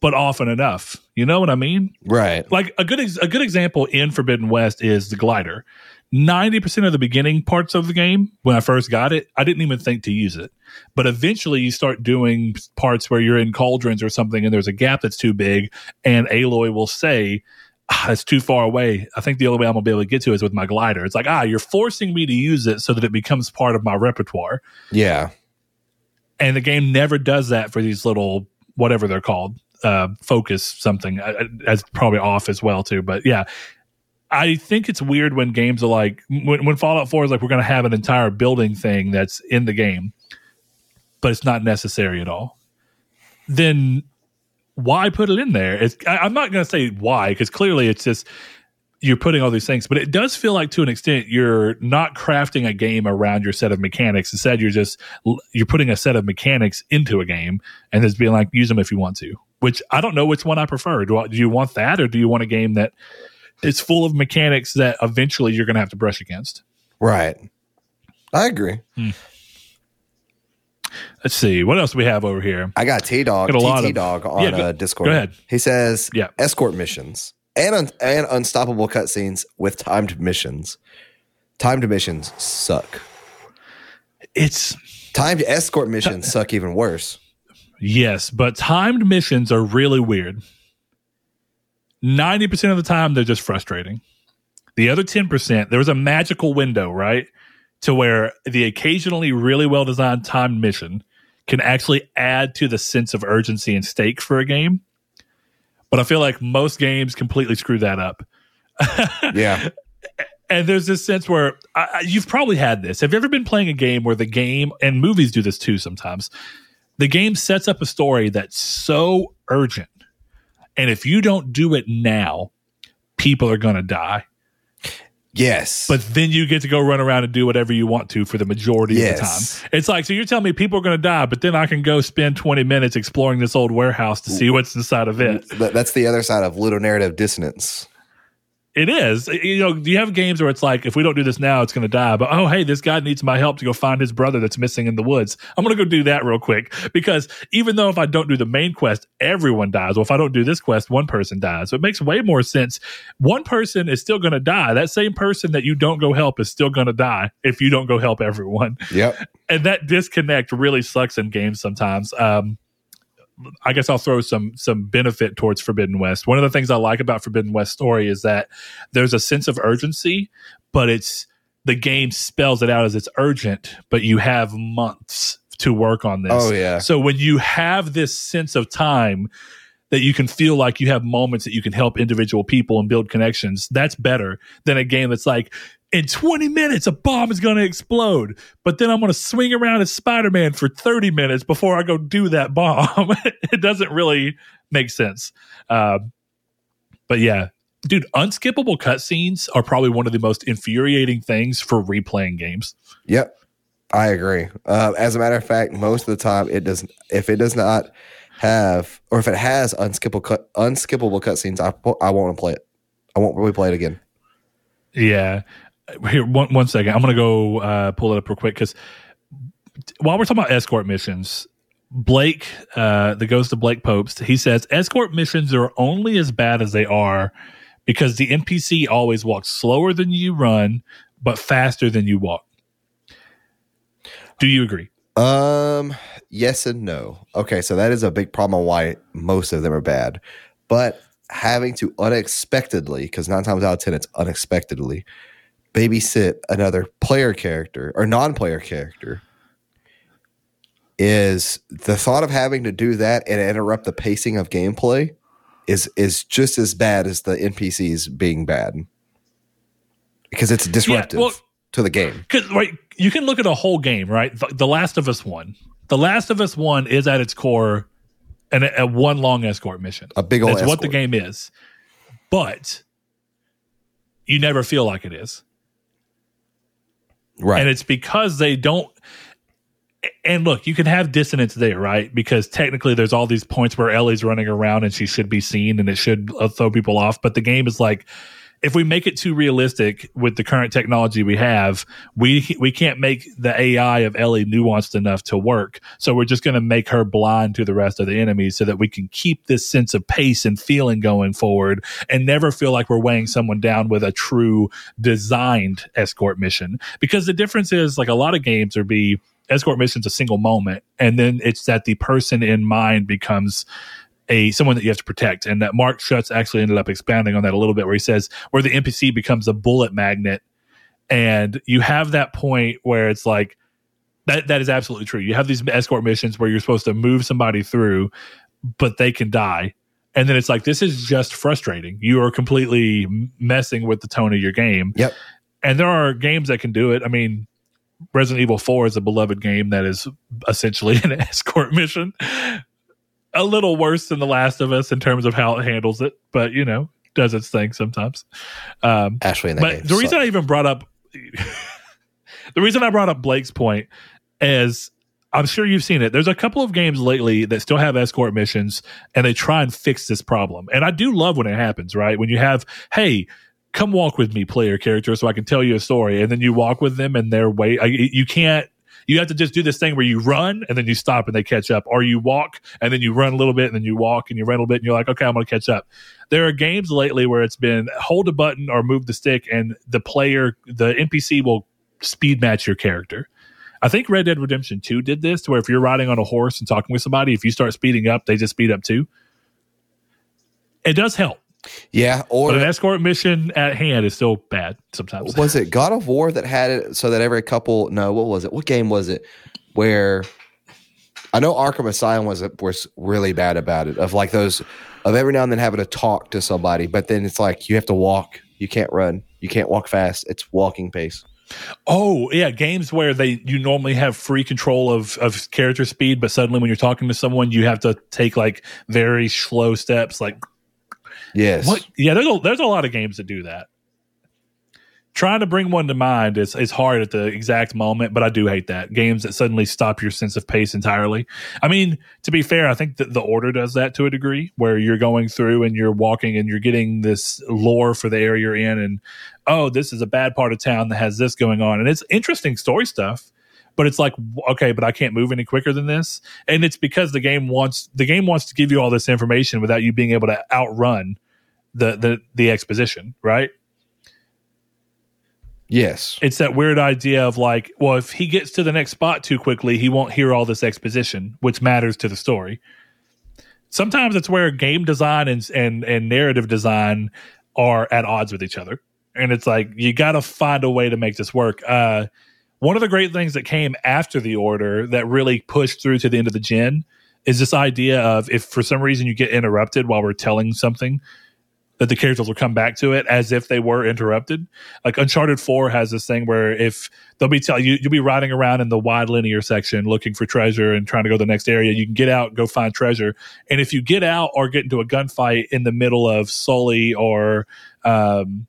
but often enough. You know what I mean? Right. Like a good ex- a good example in Forbidden West is the glider. 90% of the beginning parts of the game, when I first got it, I didn't even think to use it. But eventually you start doing parts where you're in cauldrons or something and there's a gap that's too big, and Aloy will say, ah, it's too far away. I think the only way I'm gonna be able to get to it is with my glider. It's like, ah, you're forcing me to use it so that it becomes part of my repertoire. Yeah. And the game never does that for these little whatever they're called. Uh, focus something That's probably off as well too. But yeah, I think it's weird when games are like when, when Fallout 4 is like we're going to have an entire building thing that's in the game, but it's not necessary at all. Then why put it in there? It's, I, am not going to say why because clearly it's just you're putting all these things, but it does feel like to an extent you're not crafting a game around your set of mechanics. Instead, you're just you're putting a set of mechanics into a game and just being like use them if you want to. Which I don't know which one I prefer. Do, I, do you want that or do you want a game that is full of mechanics that eventually you're going to have to brush against? Right. I agree. Let's see what else do we have over here. I got T Dog, Got a lot TT of- Dog on Yeah, go- uh, Discord. go ahead. He says, Yeah. escort missions and un- and unstoppable cutscenes with timed missions. Timed missions suck. It's Timed escort missions suck even worse. Yes, but timed missions are really weird. 90% of the time, they're just frustrating. The other 10%, there's a magical window, right? To where the occasionally really well designed timed mission can actually add to the sense of urgency and stake for a game. But I feel like most games completely screw that up. (laughs) Yeah. And there's this sense where I, I- you've probably had this. Have you ever been playing a game where the game, and movies do this too sometimes, the game sets up a story that's so urgent. And if you don't do it now, people are going to die. Yes. But then you get to go run around and do whatever you want to for the majority Yes. of the time. It's like, so you're telling me people are going to die, but then I can go spend 20 minutes exploring this old warehouse to see what's inside of it. That's the other side of ludonarrative dissonance. It is. You know, do you have games where it's like, if we don't do this now, it's going to die. But oh, hey, this guy needs my help to go find his brother that's missing in the woods. I'm going to go do that real quick because even though if I don't do the main quest, everyone dies. Well, if I don't do this quest, one person dies. So it makes way more sense. One person is still going to die. That same person that you don't go help is still going to die if you don't go help everyone Yep. and that disconnect really sucks in games sometimes. Um, I guess I'll throw some some benefit towards Forbidden West. One of the things I like about Forbidden West story is that there's a sense of urgency, but it's the game spells it out as it's urgent, but you have months to work on this. Oh, yeah. So when you have this sense of time that you can feel like you have moments that you can help individual people and build connections, that's better than a game that's like, in 20 minutes, a bomb is going to explode. But then I'm going to swing around as Spider Man for 30 minutes before I go do that bomb. (laughs) it doesn't really make sense. Um, but yeah, dude, unskippable cutscenes are probably one of the most infuriating things for replaying games. Yep. I agree. Uh, as a matter of fact, most of the time it does. If it does not have, or if it has unskippable cut, unskippable cutscenes, I I won't play it. I won't really play it again. Yeah. (laughs) Here, one, one second. I'm to go uh, pull it up real quick because while we're talking about escort missions, Blake, uh, the ghost of Blake Popes, he says escort missions are only as bad as they are because the NPC always walks slower than you run, but faster than you walk. Do you agree? Um, yes and no. Okay, so that is a big problem why most of them are bad. But having to unexpectedly, because nine times out of ten it's unexpectedly, babysit another player character or non-player character is the thought of having to do that and interrupt the pacing of gameplay is is just as bad as the NPCs being bad. Because it's disruptive well- to the game. Because right, you can look at a whole game, right? The, the Last of Us One. The Last of Us One is at its core an, a one long escort mission. A big old That's what the game is, but you never feel like it is, Right. and it's because they don't. And look, you can have dissonance there, right? Because technically, there's all these points where Ellie's running around and she should be seen, and it should uh, throw people off. But the game is like, if we make it too realistic with the current technology we have, we we can't make the AI of Ellie nuanced enough to work. So we're just going to make her blind to the rest of the enemies, so that we can keep this sense of pace and feeling going forward, and never feel like we're weighing someone down with a true designed escort mission. Because the difference is, like a lot of games are be escort missions a single moment, and then it's that the person in mind becomes a someone that you have to protect. And that Mark Schutz actually ended up expanding on that a little bit, where he says where the NPC becomes a bullet magnet, and you have that point where it's like that. That is absolutely true. You have these escort missions where you're supposed to move somebody through, but they can die. And then it's like this is just frustrating. You are completely messing with the tone of your game. Yep. And there are games that can do it. I mean, Resident Evil 4 is a beloved game that is essentially (laughs) an escort mission. A little worse than The Last of Us in terms of how it handles it, but you know, does its thing sometimes. Um, Ashley but the reason sucked. I even brought up (laughs) the reason I brought up Blake's point is I'm sure you've seen it. There's a couple of games lately that still have escort missions and they try and fix this problem. And I do love when it happens, right? When you have, hey, come walk with me, player character, so I can tell you a story. And then you walk with them and they're wait. You can't. You have to just do this thing where you run and then you stop and they catch up, or you walk and then you run a little bit and then you walk and you run a little bit and you're like, okay, I'm going to catch up. There are games lately where it's been hold a button or move the stick and the player, the NPC will speed match your character. I think Red Dead Redemption 2 did this to where if you're riding on a horse and talking with somebody, if you start speeding up, they just speed up too. It does help, yeah, or but an escort mission at hand is still bad sometimes. (laughs) was it God of War that had it so that every couple? No, what was it? What game was it? Where I know Arkham Asylum was was really bad about it. Of like those of every now and then having to talk to somebody, but then it's like you have to walk. You can't run. You can't walk fast. It's walking pace. Oh yeah, games where they you normally have free control of of character speed, but suddenly when you're talking to someone, you have to take like very slow steps. Like Yes. what? Yeah, there's a, there's a lot of games that do that. Trying to bring one to mind is is hard at the exact moment, but I do hate that games that suddenly stop your sense of pace entirely. I mean, to be fair, I think that the order does that to a degree, where you're going through and you're walking and you're getting this lore for the area you're in, and oh, this is a bad part of town that has this going on, and it's interesting story stuff. But it's like okay, but I can't move any quicker than this, and it's because the game wants the game wants to give you all this information without you being able to outrun the the the exposition, right? yes. It's that weird idea of like, well, if he gets to the next spot too quickly, he won't hear all this exposition, which matters to the story. Sometimes it's where game design and and, and narrative design are at odds with each other, and it's like you got to find a way to make this work. Uh, one of the great things that came after the order that really pushed through to the end of the gen is this idea of if for some reason you get interrupted while we're telling something that the characters will come back to it as if they were interrupted. Like Uncharted 4 has this thing where if they'll be telling you, you'll be riding around in the wide linear section looking for treasure and trying to go to the next area. You can get out, go find treasure. And if you get out or get into a gunfight in the middle of Sully or um,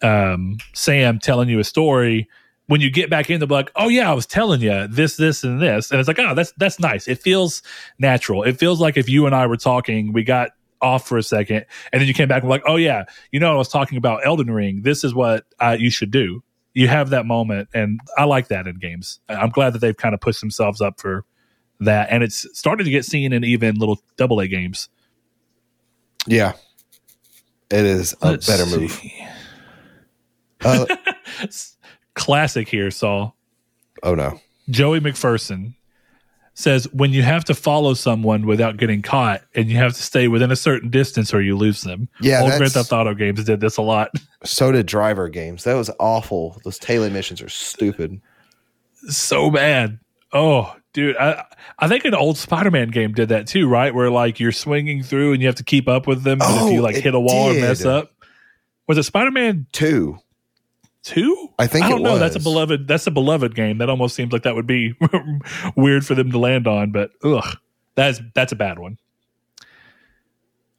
um, Sam telling you a story, when you get back in, be like, "Oh yeah, I was telling you this, this, and this," and it's like, "Oh, that's that's nice. It feels natural. It feels like if you and I were talking, we got off for a second, and then you came back and like, "Oh yeah, you know, I was talking about Elden Ring. This is what uh, you should do." You have that moment, and I like that in games. I'm glad that they've kind of pushed themselves up for that, and it's starting to get seen in even little double A games. Yeah. It is a Let's better move. Uh, (laughs) Classic here, Saul. oh no. Joey McPherson says when you have to follow someone without getting caught and you have to stay within a certain distance or you lose them. Yeah, Old Grand Theft Auto games did this a lot. (laughs) So did driver games. That was awful. Those Taylor missions are stupid. so bad. Oh, dude, I I think an old Spider-Man game did that too, right? Where like you're swinging through and you have to keep up with them, but if Oh, you like hit a wall and did. mess up, was it Spider-Man Two. Two? I think I don't know. That's a beloved. That's a beloved game. That almost seems like that would be (laughs) weird for them to land on, but ugh, that's that's a bad one.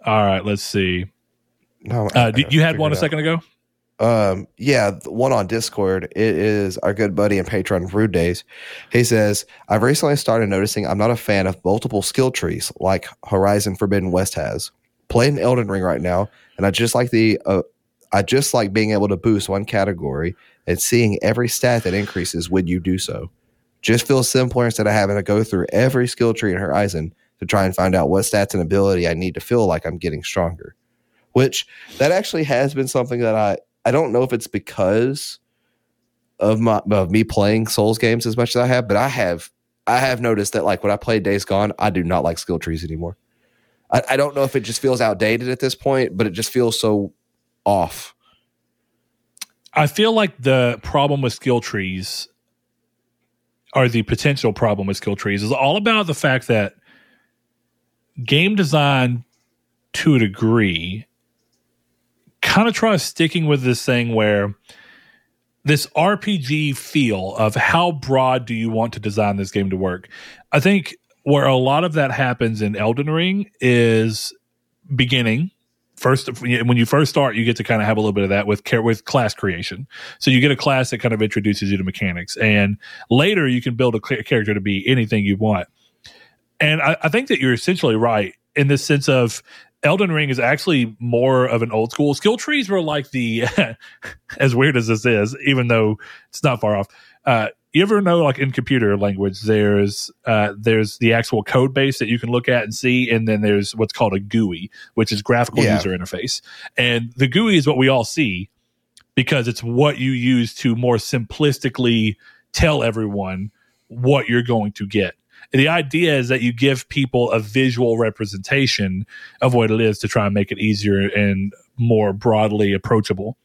All right, let's see. No, I- Uh, I you had one a second ago. Um, yeah, the one on Discord. It is our good buddy and patron Rude Days. He says, "I've recently started noticing I'm not a fan of multiple skill trees like Horizon Forbidden West has. Playing Elden Ring right now, and I just like the uh, I just like being able to boost one category and seeing every stat that increases when you do so. Just feels simpler instead of having to go through every skill tree in Horizon to try and find out what stats and ability I need to feel like I'm getting stronger." Which that actually has been something that I I don't know if it's because of my of me playing Souls games as much as I have, but I have I have noticed that like when I play Days Gone, I do not like skill trees anymore. I, I don't know if it just feels outdated at this point, but it just feels so off. I feel like the problem with skill trees, or the potential problem with skill trees, is all about the fact that game design, to a degree, kind of tries sticking with this thing where this RPG feel of how broad do you want to design this game to work. I think where a lot of that happens in Elden Ring is beginning first when you first start you get to kind of have a little bit of that with care with class creation so you get a class that kind of introduces you to mechanics and later you can build a character to be anything you want and I, I think that you're essentially right in the sense of Elden Ring is actually more of an old school. Skill trees were like the, (laughs) as weird as this is, even though it's not far off. Uh, you ever know, like in computer language, there's uh, there's the actual code base that you can look at and see, and then there's what's called a GUI, which is graphical yeah. user interface. And the GUI is what we all see because it's what you use to more simplistically tell everyone what you're going to get the idea is that you give people a visual representation of what it is to try and make it easier and more broadly approachable.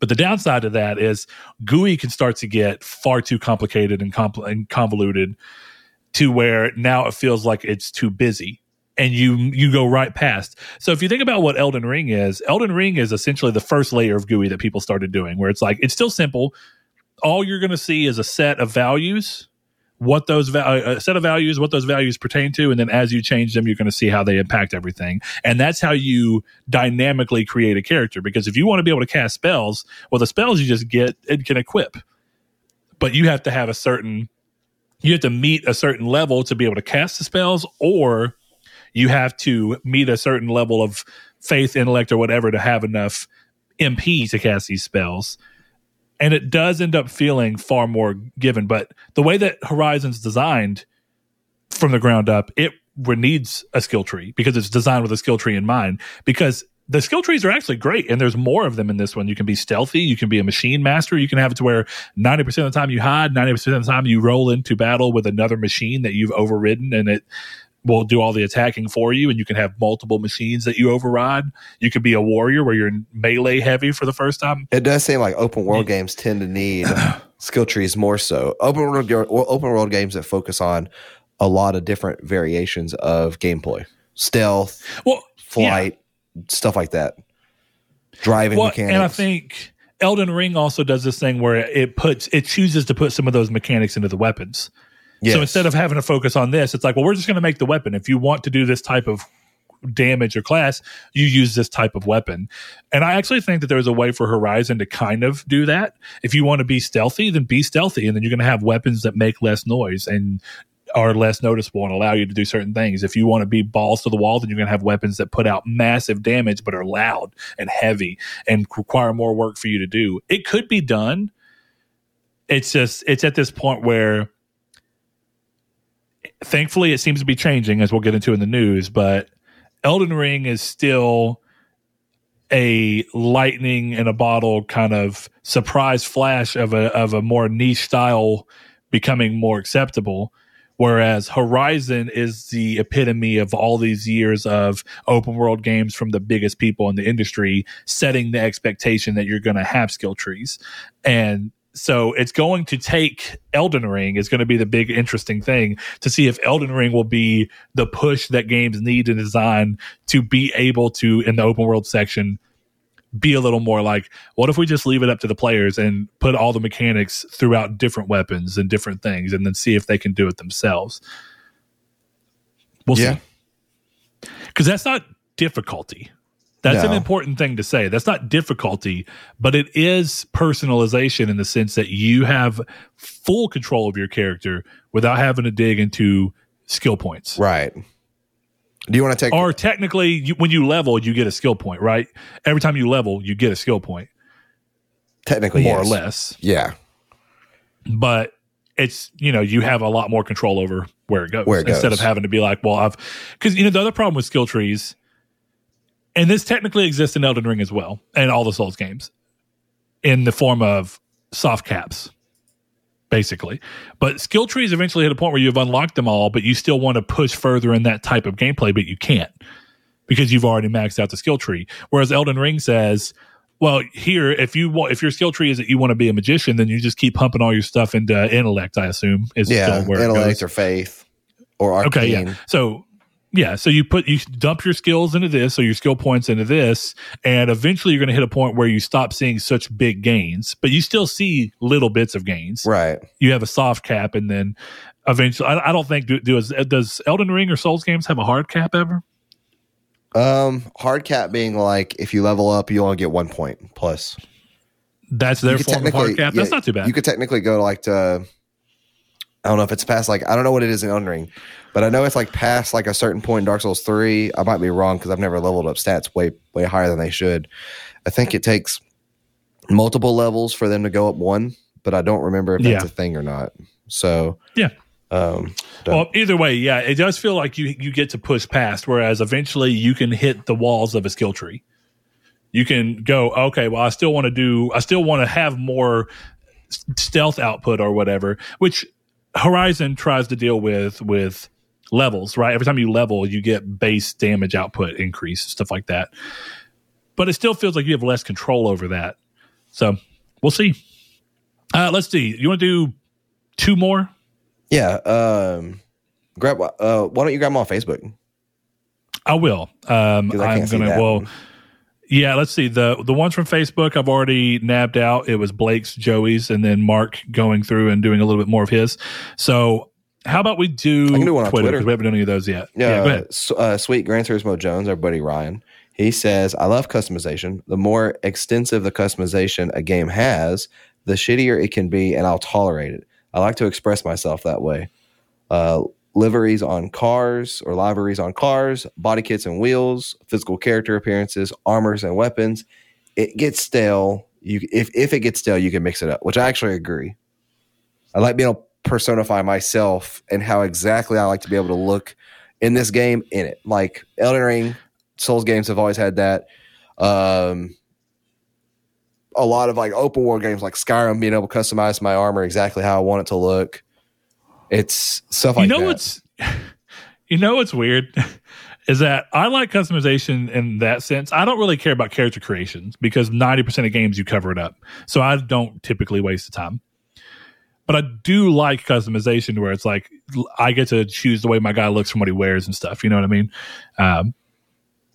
But the downside of that is GUI can start to get far too complicated and, compl- and convoluted to where now it feels like it's too busy and you you go right past. So if you think about what Elden Ring is, Elden Ring is essentially the first layer of GUI that people started doing where it's like it's still simple. All you're going to see is a set of values what those va- a set of values, what those values pertain to, and then as you change them, you're going to see how they impact everything. And that's how you dynamically create a character. Because if you want to be able to cast spells, well, the spells you just get it can equip, but you have to have a certain, you have to meet a certain level to be able to cast the spells, or you have to meet a certain level of faith, intellect, or whatever to have enough MP to cast these spells and it does end up feeling far more given. But the way that Horizon's designed from the ground up, it needs a skill tree because it's designed with a skill tree in mind. Because the skill trees are actually great, and there's more of them in this one. You can be stealthy, you can be a machine master, you can have it to where 90% of the time you hide, 90% of the time you roll into battle with another machine that you've overridden, and it will do all the attacking for you and you can have multiple machines that you override. You could be a warrior where you're melee heavy for the first time. It does seem like open world yeah. games tend to need (clears throat) skill trees more so. Open world open world games that focus on a lot of different variations of gameplay. Stealth, well, flight, yeah. stuff like that. Driving well, mechanics. And I think Elden Ring also does this thing where it puts it chooses to put some of those mechanics into the weapons. Yes. So instead of having to focus on this, it's like, well, we're just going to make the weapon. If you want to do this type of damage or class, you use this type of weapon. And I actually think that there's a way for Horizon to kind of do that. If you want to be stealthy, then be stealthy, and then you're going to have weapons that make less noise and are less noticeable and allow you to do certain things. If you want to be balls to the wall, then you're going to have weapons that put out massive damage but are loud and heavy and require more work for you to do. It could be done. It's just it's at this point where thankfully it seems to be changing as we'll get into in the news but elden ring is still a lightning in a bottle kind of surprise flash of a of a more niche style becoming more acceptable whereas horizon is the epitome of all these years of open world games from the biggest people in the industry setting the expectation that you're going to have skill trees. And so it's going to take Elden Ring is going to be the big interesting thing to see if Elden Ring will be the push that games need to design to be able to in the open world section be a little more like what if we just leave it up to the players and put all the mechanics throughout different weapons and different things and then see if they can do it themselves. We'll yeah. see. Cuz that's not difficulty. That's no. an important thing to say. That's not difficulty, but it is personalization in the sense that you have full control of your character without having to dig into skill points. Right. Do you want to take Or technically you, when you level you get a skill point, right? Every time you level you get a skill point. Technically more yes. or less. Yeah. But it's you know you have a lot more control over where it goes, where it goes. instead of having to be like well I've because you know the other problem with skill trees and this technically exists in Elden Ring as well, and all the Souls games, in the form of soft caps, basically. But skill trees eventually hit a point where you've unlocked them all, but you still want to push further in that type of gameplay, but you can't because you've already maxed out the skill tree. Whereas Elden Ring says, well, here, if you want, if your skill tree is that you want to be a magician, then you just keep pumping all your stuff into intellect. I assume is yeah, intellect or faith or arcane. Okay, yeah. So yeah, so you put you dump your skills into this, so your skill points into this, and eventually you're going to hit a point where you stop seeing such big gains, but you still see little bits of gains. Right. You have a soft cap, and then eventually, I, I don't think do, does does Elden Ring or Souls games have a hard cap ever? Um, hard cap being like if you level up, you only get one point plus. That's their form of hard cap. That's not too bad. You could technically go like to. I don't know if it's past like I don't know what it is in Elden Ring, but I know it's like past like a certain point in Dark Souls three. I might be wrong because I've never leveled up stats way way higher than they should. I think it takes multiple levels for them to go up one, but I don't remember if that's Yeah. a thing or not. So Yeah. um, don't- Well, either way, yeah, it does feel like you you get to push past, whereas eventually you can hit the walls of a skill tree. You can go, okay, well, I still want to do, I still want to have more stealth output or whatever, which Horizon tries to deal with with levels, right? Every time you level, you get base damage output increase, stuff like that. But it still feels like you have less control over that. So we'll see. Uh, let's see. You want to do two more? yeah, um, grab. Uh, why don't you grab them on Facebook? I will. Um, I see gonna. Well, yeah. Let's see the the ones from Facebook. I've already nabbed out. It was Blake's, Joey's, and then Mark going through and doing a little bit more of his. So how about we do I can do one on Twitter. because we haven't done any of those yet. Yeah, go ahead. S- uh, sweet Gran Turismo Jones, our buddy Ryan. He says, "I love customization. The more extensive the customization a game has, the shittier it can be, and I'll tolerate it. I like to express myself that way. Uh, liveries on cars or liveries on cars, body kits and wheels, physical character appearances, armors and weapons. It gets stale. You if if it gets stale, you can mix it up, which I actually agree. I like being able to personify myself and how exactly I like to be able to look in this game in it. Like Elden Ring, Souls games have always had that. Um, a lot of like open world games like Skyrim, being able to customize my armor exactly how I want it to look. It's stuff like you know that. what's (laughs) you know what's weird (laughs) is that I like customization in that sense. I don't really care about character creations because ninety percent of games you cover it up, so I don't typically waste the time. But I do like customization where it's like I get to choose the way my guy looks from what he wears and stuff. You know what I mean? Um,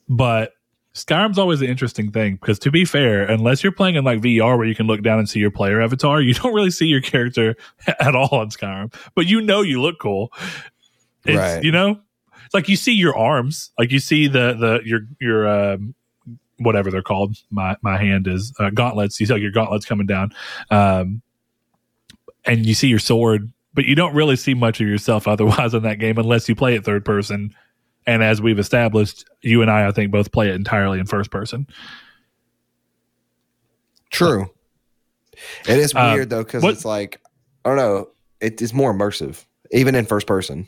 but Skyrim's always an interesting thing because to be fair, unless you're playing in like VR where you can look down and see your player avatar, you (laughs) don't really see your character (laughs) at all in Skyrim. But you know you look cool. It's, Right. You know, it's like you see your arms, like you see the the your your um, whatever they're called. My my hand is uh, gauntlets. You see like your gauntlets coming down, um, and you see your sword, but you don't really see much of yourself (laughs) otherwise in that game unless you play it third person. And as we've established, you and I, I think, both play it entirely in first person. True. It is Uh, weird though because it's like I don't know. It is more immersive, even in first person.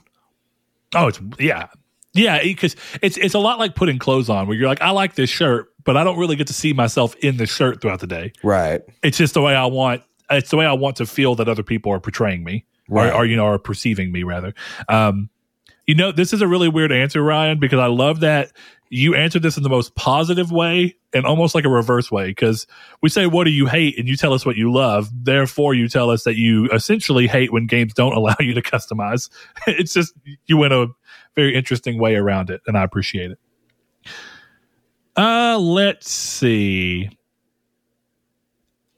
Oh, it's yeah, yeah, because it's it's a lot like putting clothes on, where you're like, I like this shirt, but I don't really get to see myself in the shirt throughout the day. Right. It's just the way I want. It's the way I want to feel that other people are portraying me, Right. or, or you know, are perceiving me rather. Um, you know, this is a really weird answer, Ryan, because I love that you answered this in the most positive way and almost like a reverse way. Because we say, "What do you hate?" and you tell us what you love. Therefore, you tell us that you essentially hate when games don't (laughs) allow you to customize. it's just you went a very interesting way around it, and I appreciate it. Uh, let's see.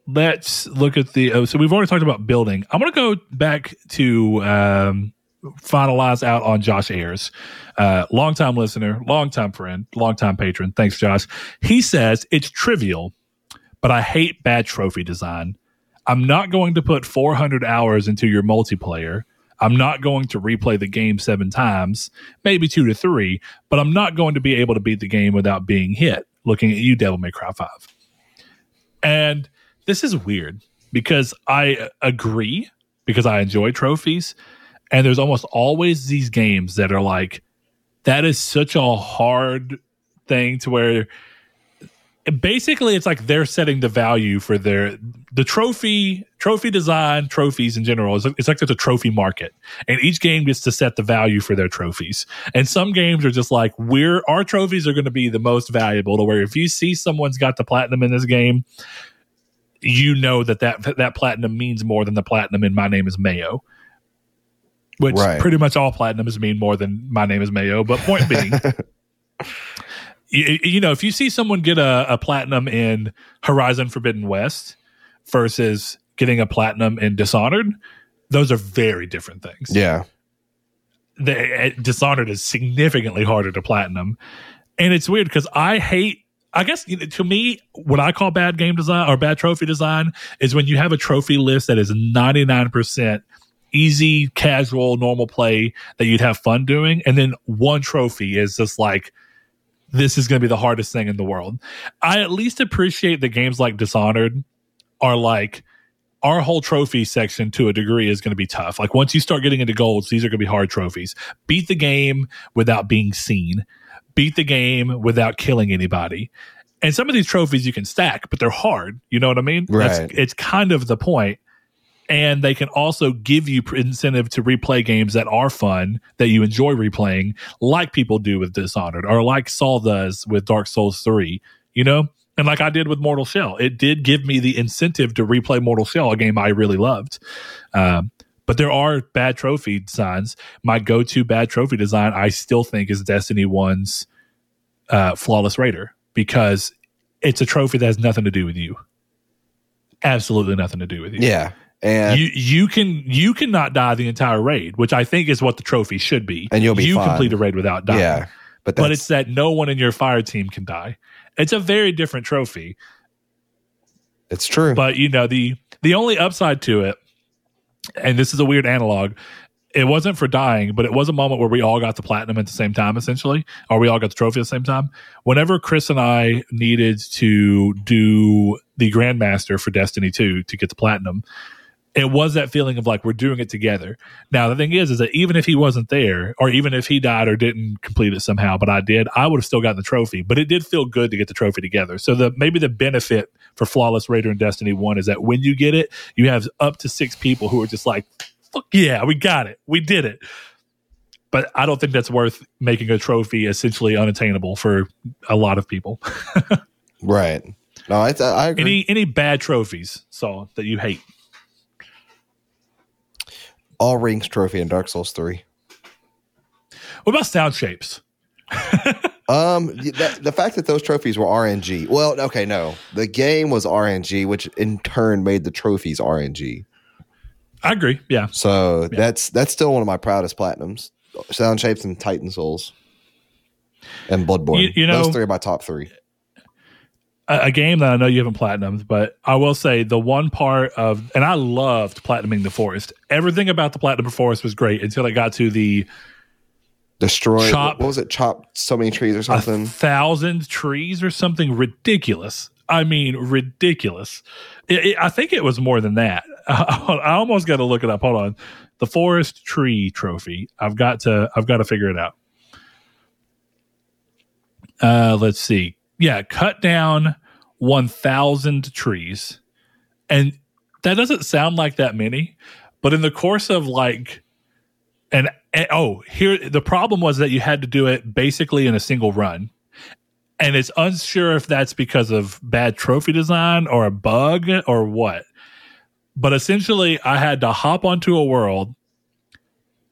Let's look at the. Oh, so we've already talked about building. I'm going to go back to um, finalize out on Josh Ayers, uh, longtime listener, longtime friend, longtime patron. Thanks, Josh. He says it's trivial, but I hate bad trophy design. I'm not going to put 400 hours into your multiplayer. I'm not going to replay the game seven times, maybe two to three, but I'm not going to be able to beat the game without being hit. Looking at you, Devil May Cry 5. And this is weird because I agree because I enjoy trophies. And there's almost always these games that are like, that is such a hard thing to where basically it's like they're setting the value for their the trophy trophy design trophies in general is it's like there's a trophy market and each game gets to set the value for their trophies and some games are just like we're our trophies are going to be the most valuable to where if you see someone's got the platinum in this game you know that that that platinum means more than the platinum in my name is mayo which Right. pretty much all platinums mean more than my name is mayo but point being (laughs) you, you know, if you see someone get a, a platinum in Horizon Forbidden West versus getting a platinum in Dishonored, those are very different things. Yeah. The, uh, Dishonored is significantly harder to platinum. And it's weird because I hate I guess to me, what I call bad game design or bad trophy design is when you have a trophy list that is 99% easy, casual, normal play that you'd have fun doing. And then one trophy is just like, this is going to be the hardest thing in the world. I at least appreciate the games like Dishonored are like, our whole trophy section to a degree is going to be tough. Like once you start getting into golds, these are going to be hard trophies. Beat the game without being seen beat the game without killing anybody. And some of these trophies you can stack, but they're hard. You know what I mean? Right. That's, it's kind of the point. And they can also give you incentive to replay games that are fun, that you enjoy replaying, like people do with Dishonored or like Saul does with Dark Souls 3, you know? And like I did with Mortal Shell, it did give me the incentive to replay Mortal Shell, a game I really loved. Um, but there are bad trophy designs. My go to bad trophy design, I still think, is Destiny 1's uh, Flawless Raider because it's a trophy that has nothing to do with you. Absolutely nothing to do with you. Yeah. And you you can you cannot die the entire raid, which I think is what the trophy should be. And you'll be you fine. complete a raid without dying. yeah, but but it's that no one in your fire team can die. It's a very different trophy. it's true. But you know the the only upside to it, and this is a weird analog. It wasn't for dying, but it was a moment where we all got the platinum at the same time, essentially, or we all got the trophy at the same time. Whenever Chris and I needed to do the Grandmaster for Destiny 2 to get the platinum, it was that feeling of like we're doing it together. Now the thing is, is that even if he wasn't there, or even if he died or didn't complete it somehow, but I did, I would have still gotten the trophy. But it did feel good to get the trophy together. So the maybe the benefit for Flawless Raider and Destiny One is that when you get it, you have up to six people who are just like, "Fuck yeah, we got it, we did it." But I don't think that's worth making a trophy essentially unattainable for a lot of people. (laughs) right. No, I, I agree. any any bad trophies, so that you hate? All rings trophy in Dark Souls 3. What about sound shapes? (laughs) Um, the, the fact that those trophies were RNG. Well, okay, no, the game was RNG, which in turn made the trophies RNG. I agree. Yeah. So that's that's still one of my proudest platinums. Sound shapes and Titan Souls and Bloodborne. You- you know- those three are my top three. a, a game that I know you haven't platinumed, but I will say the one part of, and I loved platinuming the forest. Everything about the platinum forest was great until it got to the Destroy. Chop. What was it? Chop so many trees or something. a thousand trees or something ridiculous. I mean, ridiculous. It, it- I think it was more than that. (laughs) I, almost got to look it up. Hold on. The forest tree trophy. I've got to. I've got to figure it out. Uh, let's see. Yeah, cut down one thousand trees, and that doesn't sound like that many, but in the course of like and, and oh, here the problem was that you had to do it basically in a single run. And it's unsure if that's because of bad trophy design or a bug or what. But essentially, I had to hop onto a world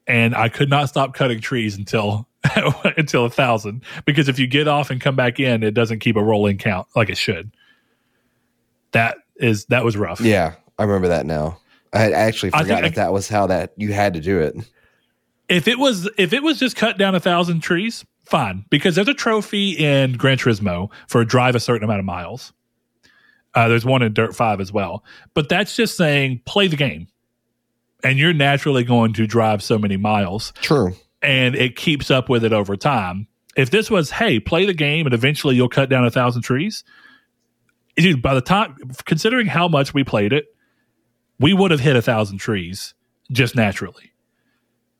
and I could not stop cutting trees until (laughs) until a thousand. Because if you get off and come back in, it doesn't keep a rolling count like it should. That is that was rough. Yeah, I remember that now. I had actually I forgotten I- that that was how that you had to do it. If it was if it was just cut down a thousand trees, fine. Because there's a trophy in Gran Turismo for a drive a certain amount of miles. Uh, there's one in Dirt Five as well, but that's just saying play the game, and you're naturally going to drive so many miles, True. and it keeps up with it over time. If this was hey, play the game, and eventually you'll cut down a thousand trees, dude. By the time considering how much we played it, we would have hit a thousand trees just naturally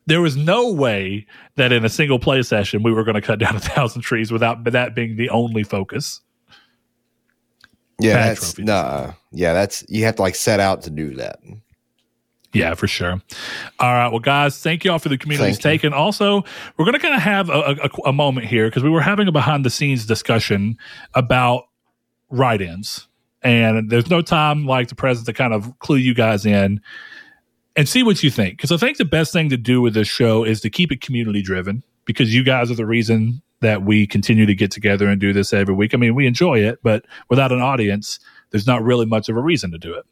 there was no way that in a single play session we were going to cut down a thousand trees without that being the only focus. Yeah, Bad that's trophy nah. Yeah, that's you have to like set out to do that. Yeah, for sure. All right, well, guys, thank you all for the community's Thank you. take, and also we're going to kind of have a, a, a moment here because we were having a behind the scenes discussion about write-ins, and there's no time like the present to kind of clue you guys in and see what you think. Because I think the best thing to do with this show is to keep it community driven because you guys are the reason that we continue to get together and do this every week. I mean, we enjoy it, but without an audience, there's not really much of a reason to do it.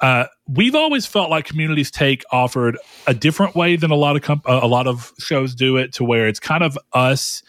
Uh, we've always felt like Communities Take offered a different way than a lot of comp- a lot of shows do it, to where it's kind of us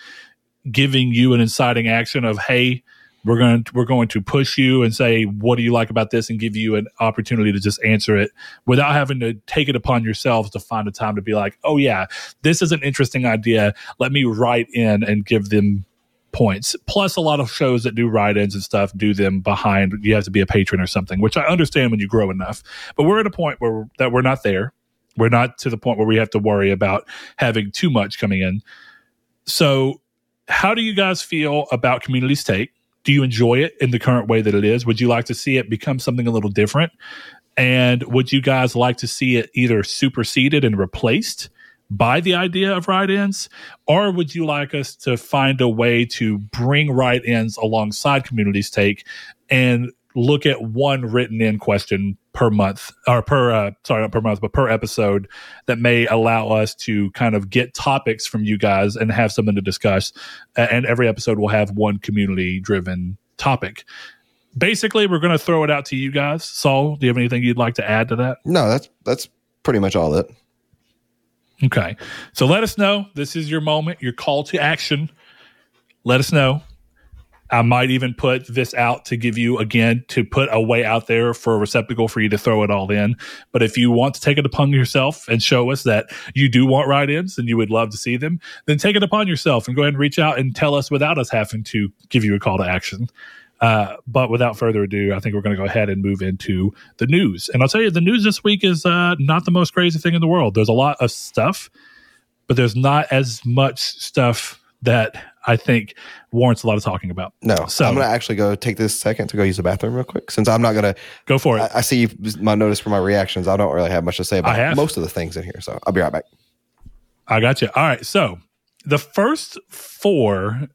giving you an inciting action of, hey, we're going to, we're going to push you and say, what do you like about this, and give you an opportunity to just answer it without having to take it upon yourselves to find a time to be like, oh yeah, this is an interesting idea. Let me write in and give them points. Plus, a lot of shows that do write-ins and stuff do them behind. You have to be a patron or something, which I understand when you grow enough. But we're at a point where that we're not there. We're not to the point where we have to worry about having too much coming in. So, how do you guys feel about Community's Take? Do you enjoy it in the current way that it is? Would you like to see it become something a little different? And would you guys like to see it either superseded and replaced by the idea of write ins? Or would you like us to find a way to bring write ins alongside Community's Take and look at one written in question per month or per uh, sorry not per month but per episode that may allow us to kind of get topics from you guys and have something to discuss and every episode will have one community driven topic basically we're going to throw it out to you guys saul do you have anything you'd like to add to that No, that's that's pretty much all it. Okay. So let us know. This is your moment, your call to action. Let us know. I might even put this out to give you again to put a way out there for a receptacle for you to throw it all in. But if you want to take it upon yourself and show us that you do want write ins and you would love to see them, then take it upon yourself and go ahead and reach out and tell us without us having to give you a call to action. Uh, but without further ado, I think we're going to go ahead and move into the news. And I'll tell you, the news this week is uh, not the most crazy thing in the world. There's a lot of stuff, but there's not as much stuff that I think warrants a lot of talking about. No, So- I'm gonna actually go take this second to go use the bathroom real quick. Since I'm not gonna, Go for it. I, I see my notice for my reactions. I don't really have much to say about most of the things in here, so I'll be right back. I got you. All right. So the first four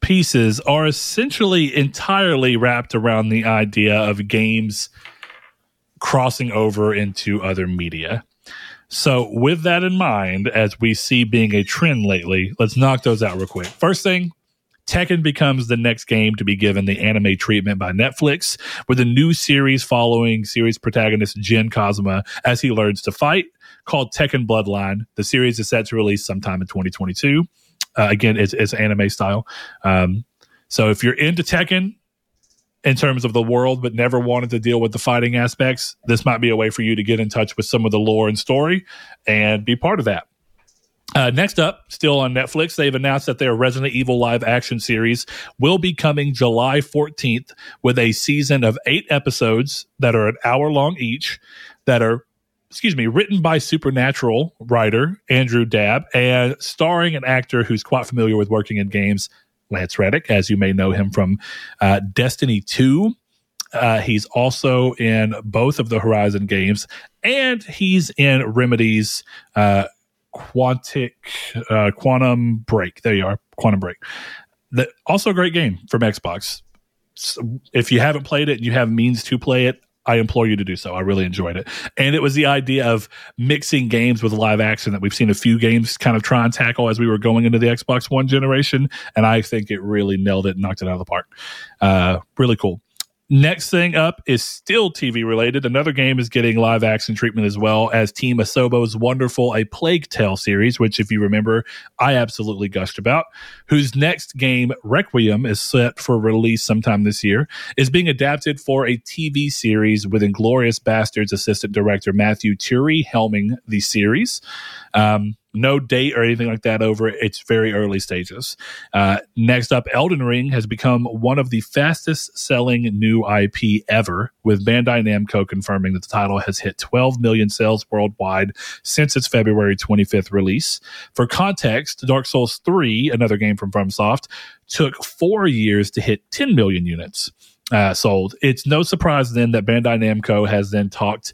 pieces are essentially entirely wrapped around the idea of games crossing over into other media. So, with that in mind, as we see being a trend lately, let's knock those out real quick. First thing, Tekken becomes the next game to be given the anime treatment by Netflix, with a new series following series protagonist Jin Kazama as he learns to fight, called Tekken Bloodline. The series is set to release sometime in 2022. Uh, again, it's, it's anime style. Um, so if you're into Tekken in terms of the world, but never wanted to deal with the fighting aspects, this might be a way for you to get in touch with some of the lore and story and be part of that. Uh, next up, still on Netflix, they've announced that their Resident Evil live action series will be coming July 14th with a season of eight episodes that are an hour long each, that are, excuse me, written by Supernatural writer Andrew Dabb and starring an actor who's quite familiar with working in games, Lance Reddick, as you may know him from uh, Destiny 2. Uh, he's also in both of the Horizon games, and he's in Remedy's uh, Quantic uh, Quantum Break. There you are, Quantum Break. The, also a great game from Xbox. So if you haven't played it and you have means to play it, I implore you to do so. I really enjoyed it. And it was the idea of mixing games with live action that we've seen a few games kind of try and tackle as we were going into the Xbox One generation. And I think it really nailed it knocked it out of the park. Uh, really cool. Next thing up is still TV related. Another game is getting live action treatment as well as Team Asobo's wonderful A Plague Tale series, which, if you remember, I absolutely gushed about. Whose next game, Requiem, is set for release sometime this year, is being adapted for a TV series with Inglourious Basterds assistant director Matthew Turi helming the series. Um, no date or anything like that over it. It's very early stages. Uh, next up, Elden Ring has become one of the fastest selling new IP ever, with Bandai Namco confirming that the title has hit 12 million sales worldwide since its February 25th release. For context, Dark Souls 3, another game from FromSoft, took four years to hit 10 million units. Uh, sold. It's no surprise then that Bandai Namco has then talked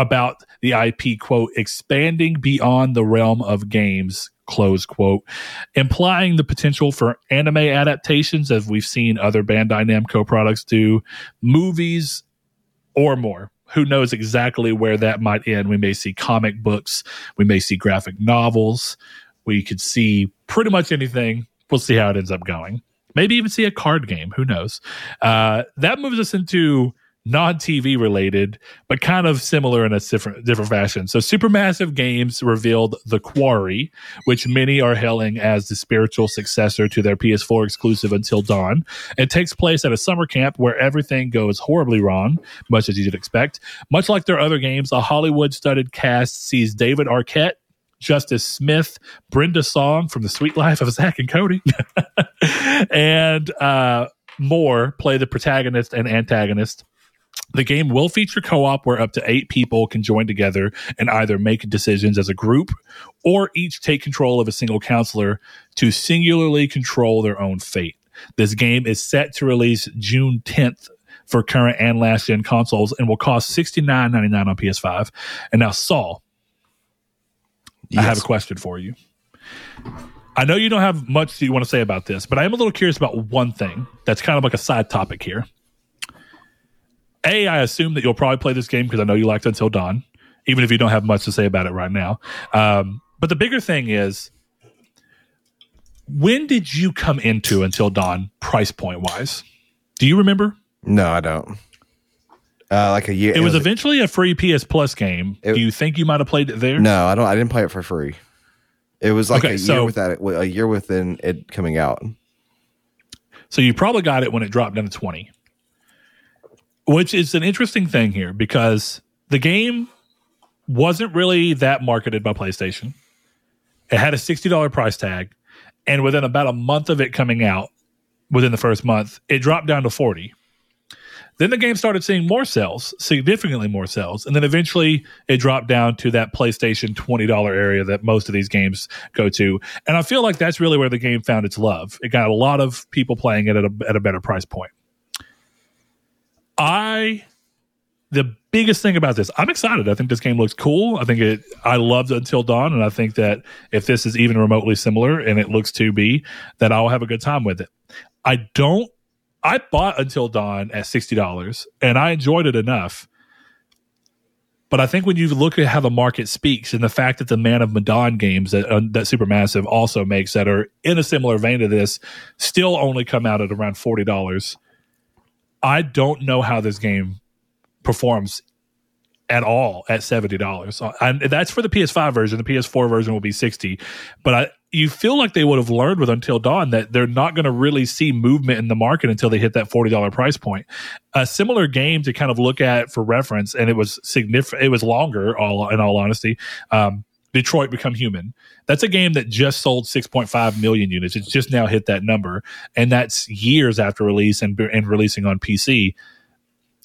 about the IP quote expanding beyond the realm of games close quote implying the potential for anime adaptations as we've seen other Bandai Namco products do movies or more. Who knows exactly where that might end? We may see comic books. We may see graphic novels. We could see pretty much anything. We'll see how it ends up going. Maybe even see a card game. Who knows? Uh, that moves us into non TV related, but kind of similar in a different different fashion. So Supermassive Games revealed The Quarry, which many are hailing as the spiritual successor to their PS4 exclusive Until Dawn. It takes place at a summer camp where everything goes horribly wrong, much as you'd expect. Much like their other games, a Hollywood studded cast sees David Arquette Justice Smith, Brenda Song from The Suite Life of Zack and Cody, (laughs) and uh, more play the protagonist and antagonist. The game will feature co op where up to eight people can join together and either make decisions as a group or each take control of a single counselor to singularly control their own fate. This game is set to release June 10th for current and last gen consoles and will cost $69.99 on PS5. And now, Saul, yes. I have a question for you. I know you don't have much that you want to say about this, but I am a little curious about one thing that's kind of like a side topic here. A, I assume that you'll probably play this game because I know you liked Until Dawn, even if you don't have much to say about it right now. Um, but the bigger thing is, when did you come into Until Dawn price point wise? Do you remember? No, I don't. Uh, like a year. It, it was, was, eventually a free PS Plus game. It, Do you think you might have played it there? No, I don't. I didn't play it for free. It was like okay, a so, year without it, a year within it coming out. So you probably got it when it dropped down to twenty, which is an interesting thing here because the game wasn't really that marketed by PlayStation. It had a sixty dollar price tag, and within about a month of it coming out, within the first month, it dropped down to forty then the game started seeing more sales, significantly more sales, and then eventually it dropped down to that PlayStation twenty dollar area that most of these games go to. And I feel like that's really where the game found its love. It got a lot of people playing it at a, at a better price point. I the biggest thing about this, I'm excited. I think this game looks cool. I think it. I loved Until Dawn, and I think that if this is even remotely similar, and it looks to be, that I'll have a good time with it. I don't I bought Until Dawn at sixty dollars, and I enjoyed it enough. But I think when you look at how the market speaks and the fact that the Man of Medan games that uh, that Supermassive also makes that are in a similar vein to this still only come out at around forty dollars. I don't know how this game performs at all at seventy dollars. And that's for the PS5 version. The PS4 version will be sixty. But I, you feel like they would have learned with Until Dawn that they're not going to really see movement in the market until they hit that forty dollar price point. A similar game to kind of look at for reference, and it was significant. It was longer. All in all honesty, um, Detroit Become Human. That's a game that just sold 6.5 million units. It's just now hit that number, and that's years after release and and releasing on PC.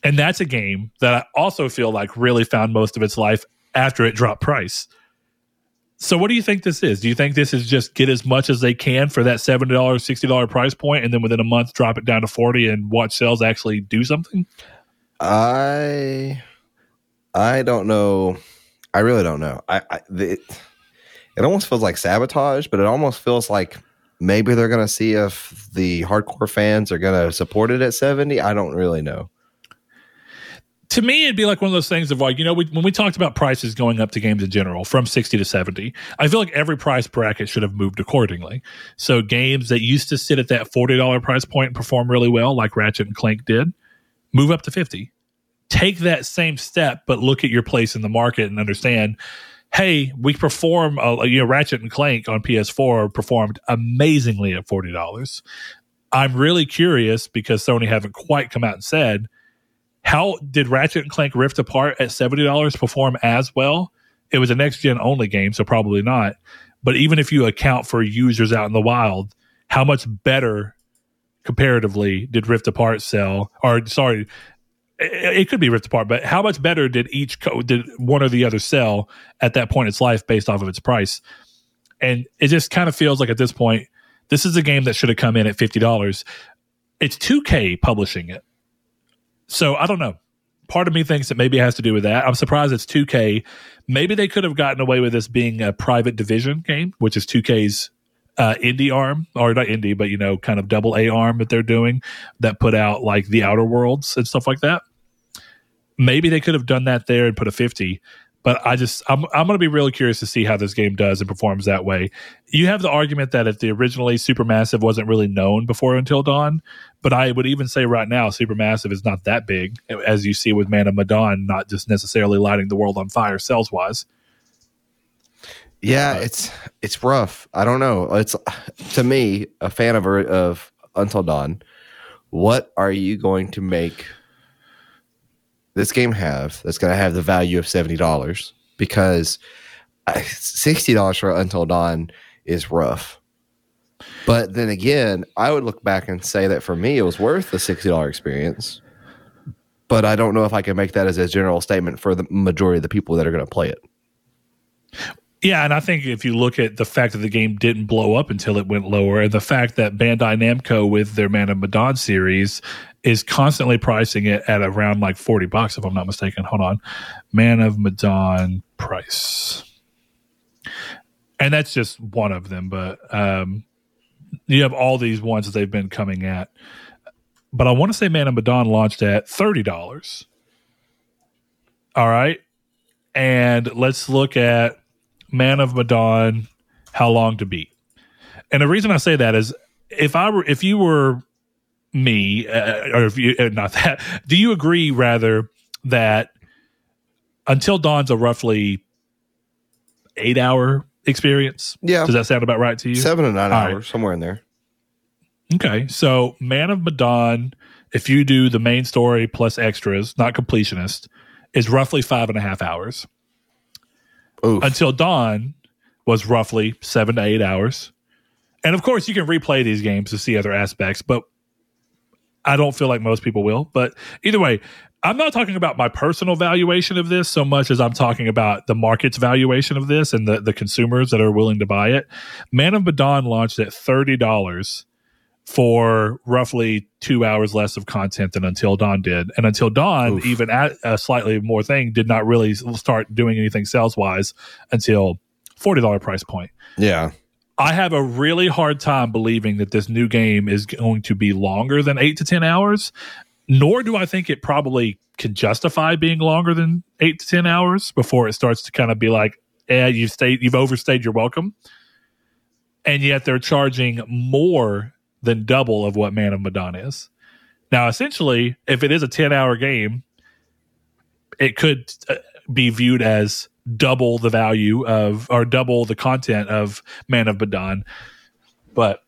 And that's a game that I also feel like really found most of its life after it dropped price. So what do you think this is? Do you think this is just get as much as they can for that $70, $60 price point and then within a month drop it down to 40 and watch sales actually do something? I I don't know. I really don't know. I, I it, it almost feels like sabotage, but it almost feels like maybe they're going to see if the hardcore fans are going to support it at 70. I don't really know to me, it'd be like one of those things of like, you know, we, when we talked about prices going up to games in general from 60 to 70, I feel like every price bracket should have moved accordingly. So games that used to sit at that $40 price point and perform really well, like Ratchet and Clank did, move up to 50. Take that same step, but look at your place in the market and understand, hey, we perform, uh, you know, Ratchet and Clank on PS4 performed amazingly at $40. I'm really curious because Sony haven't quite come out and said, how did Ratchet and Clank Rift Apart at $70 perform as well? It was a next gen only game, so probably not. But even if you account for users out in the wild, how much better comparatively did Rift Apart sell? Or sorry, it, it could be ripped Apart, but how much better did each co- did one or the other sell at that point in its life based off of its price? And it just kind of feels like at this point, this is a game that should have come in at fifty dollars. It's 2K publishing it. So I don't know. Part of me thinks that maybe it has to do with that. I'm surprised it's 2K. Maybe they could have gotten away with this being a private division game, which is 2K's uh, indie arm, or not indie, but you know, kind of double A arm that they're doing that put out like the Outer Worlds and stuff like that. Maybe they could have done that there and put a 50. But I just I'm I'm going to be really curious to see how this game does and performs that way. You have the argument that if the originally Supermassive wasn't really known before Until Dawn, but I would even say right now Supermassive is not that big, as you see with Man of Medan, not just necessarily lighting the world on fire sales wise. Yeah, it's it's rough. I don't know. It's to me a fan of of Until Dawn. What are you going to make this game have that's going to have the value of seventy dollars? Because uh, sixty dollars for Until Dawn is rough. But then again, I would look back and say that for me, it was worth the sixty dollar experience. But I don't know if I can make that as a general statement for the majority of the people that are going to play it. Yeah, and I think if you look at the fact that the game didn't blow up until it went lower, and the fact that Bandai Namco with their Man of Medan series is constantly pricing it at around like forty bucks, if I'm not mistaken. Hold on, Man of Medan price, and that's just one of them. But um, you have all these ones that they've been coming at. But I want to say Man of Medan launched at thirty dollars. All right, and let's look at Man of Medan, How Long to Beat. And the reason I say that is if I were if you were me uh, or if you uh, not that (laughs) do you agree rather that until dawn's a roughly 8 hour experience? Yeah. Does that sound about right to you? 7 to 9 All hours right. somewhere in there. Okay. So man of medan if you do the main story plus extras not completionist is roughly five and a half hours Oof. Until Dawn was roughly seven to eight hours. And of course, you can replay these games to see other aspects, but I don't feel like most people will. But either way, I'm not talking about my personal valuation of this so much as I'm talking about the market's valuation of this and the, the consumers that are willing to buy it. Man of Medan launched at $30 for roughly two hours less of content than Until Dawn did. And Until Dawn, Oof. even at a slightly more thing, did not really start doing anything sales wise until $40 price point. Yeah. I have a really hard time believing that this new game is going to be longer than eight to 10 hours, nor do I think it probably can justify being longer than eight to 10 hours before it starts to kind of be like, yeah, you've stayed, you've overstayed your welcome. And yet they're charging more than double of what Man of Medan is. Now, essentially, if it is a 10 hour game, it could uh, be viewed as double the value of or double the content of Man of Medan. But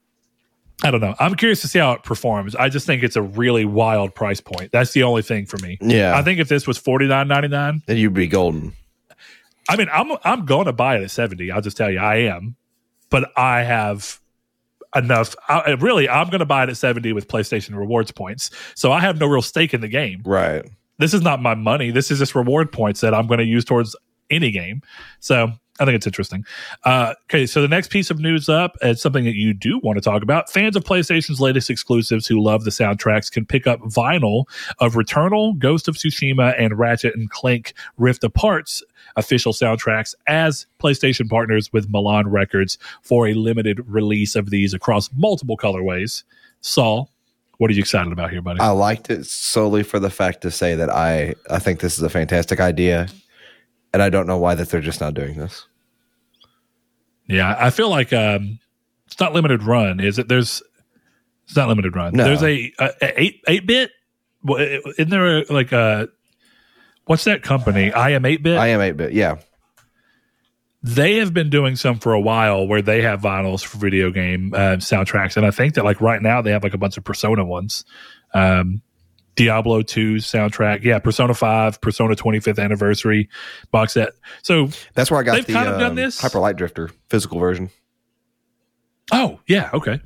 I don't know. I'm curious to see how it performs. I just think it's a really wild price point. That's the only thing for me. Yeah. I think if this was forty nine ninety nine, then you'd be golden. I mean, I'm I'm going to buy it at 70. I'll just tell you, I am. But I have enough. I, really, I'm going to buy it at 70 with PlayStation rewards points. So I have no real stake in the game. Right. This is not my money. This is just reward points that I'm going to use towards any game. So I think it's interesting. Uh, okay, so the next piece of news up is something that you do want to talk about. Fans of PlayStation's latest exclusives who love the soundtracks can pick up vinyl of Returnal, Ghost of Tsushima, and Ratchet and Clank Rift Apart's official soundtracks as PlayStation partners with Milan Records for a limited release of these across multiple colorways. Saul, what are you excited about here, buddy? I liked it solely for the fact to say that I I think this is a fantastic idea, and I don't know why that they're just not doing this. Yeah, I feel like um, it's not limited run, is it? There's it's not limited run. No. There's a, a, a eight eight bit. Isn't there a, like a what's that company? I am eight bit. I am eight bit. Yeah. They have been doing some for a while where they have vinyls for video game uh, soundtracks, and I think that like right now they have like a bunch of Persona ones. Um, Diablo 2 soundtrack. Yeah, Persona 5, Persona 25th anniversary box set. So that's where I got the kind of um, done this. Hyper Light Drifter physical version. Oh yeah, okay.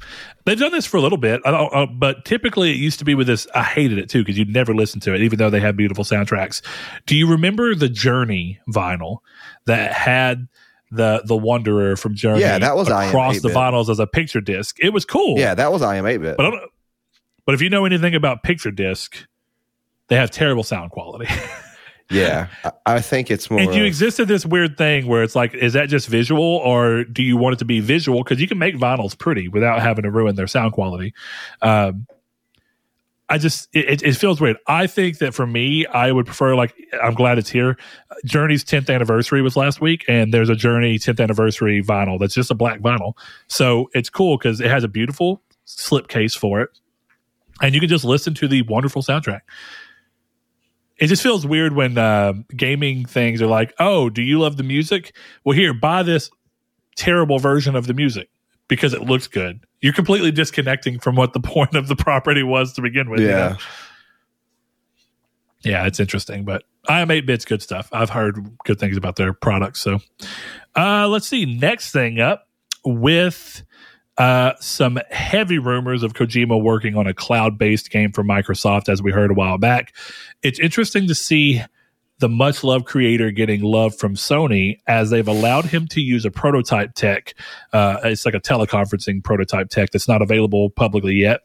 They've done this for a little bit, uh, but typically it used to be with this. I hated it too because you'd never listen to it, even though they have beautiful soundtracks. Do you remember the Journey vinyl that had the the Wanderer from Journey? Yeah, that was across the vinyls as a picture disc. It was cool. Yeah, that was I am eight bit. But but if you know anything about picture disc, they have terrible sound quality. (laughs) Yeah, I think it's more. And you existed this weird thing where it's like, is that just visual, or do you want it to be visual? Because you can make vinyls pretty without having to ruin their sound quality. Um, I just it, it feels weird. I think that for me, I would prefer like I'm glad it's here. Journey's 10th anniversary was last week, and there's a Journey 10th anniversary vinyl that's just a black vinyl. So it's cool because it has a beautiful slipcase for it, and you can just listen to the wonderful soundtrack. It just feels weird when uh, gaming things are like, "Oh, do you love the music? Well, here, buy this terrible version of the music because it looks good." You're completely disconnecting from what the (laughs) point of the property was to begin with. you Yeah. know? yeah, it's interesting, but I am 8 bits good stuff. I've heard good things about their products. So uh, let's see. Next thing up with uh, some heavy rumors of Kojima working on a cloud based game for Microsoft, as we heard a while back. It's interesting to see the much loved creator getting love from Sony as they've allowed him to use a prototype tech. Uh, it's like a teleconferencing prototype tech that's not available publicly yet.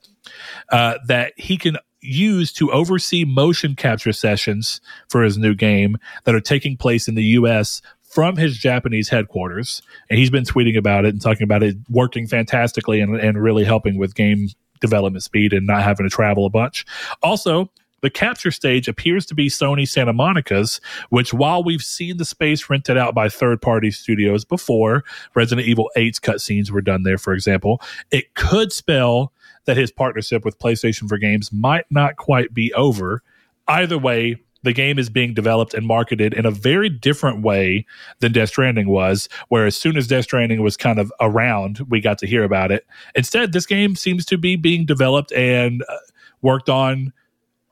Uh, that he can use to oversee motion capture sessions for his new game that are taking place in the US from his Japanese headquarters. And he's been tweeting about it and talking about it working fantastically and, and really helping with game development speed and not having to travel a bunch. Also, the capture stage appears to be Sony Santa Monica's, which while we've seen the space rented out by third party studios before, Resident Evil 8's cutscenes were done there, for example, it could spell that his partnership with PlayStation for Games might not quite be over. Either way, the game is being developed and marketed in a very different way than Death Stranding was, where as soon as Death Stranding was kind of around, we got to hear about it. Instead, this game seems to be being developed and uh, worked on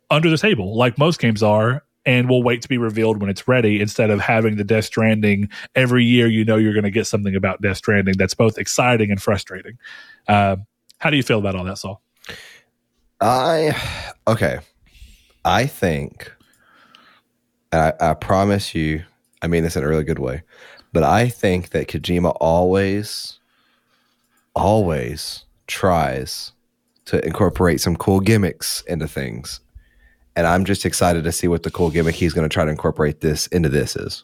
under the table, like most games are, and will wait to be revealed when it's ready instead of having the Death Stranding every year. You know, you're going to get something about Death Stranding that's both exciting and frustrating. Uh, how do you feel about all that, Saul? I okay. I think, I, I promise you, I mean this in a really good way, but I think that Kojima always, always tries to incorporate some cool gimmicks into things, and I'm just excited to see what the cool gimmick he's going to try to incorporate this into this is.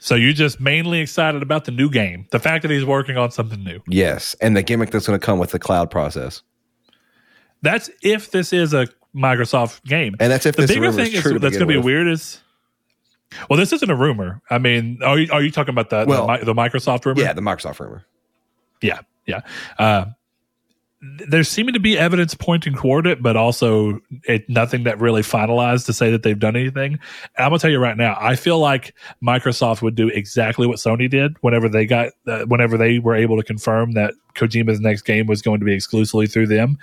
So you're just mainly excited about the new game, the fact that he's working on something new. Yes, and the gimmick that's going to come with the cloud process, That's if this is a Microsoft game. and that's if the this bigger thing is true to that's going to be with. weird is. Well, this isn't a rumor. I mean, are you, are you talking about the, Well, the the Microsoft rumor? Yeah, the Microsoft rumor. Yeah, yeah. Uh, th- there's seeming to be evidence pointing toward it, but also it, nothing that really finalized to say that they've done anything. And I'm gonna tell you right now, I feel like Microsoft would do exactly what Sony did whenever they got, uh, whenever they were able to confirm that Kojima's next game was going to be exclusively through them.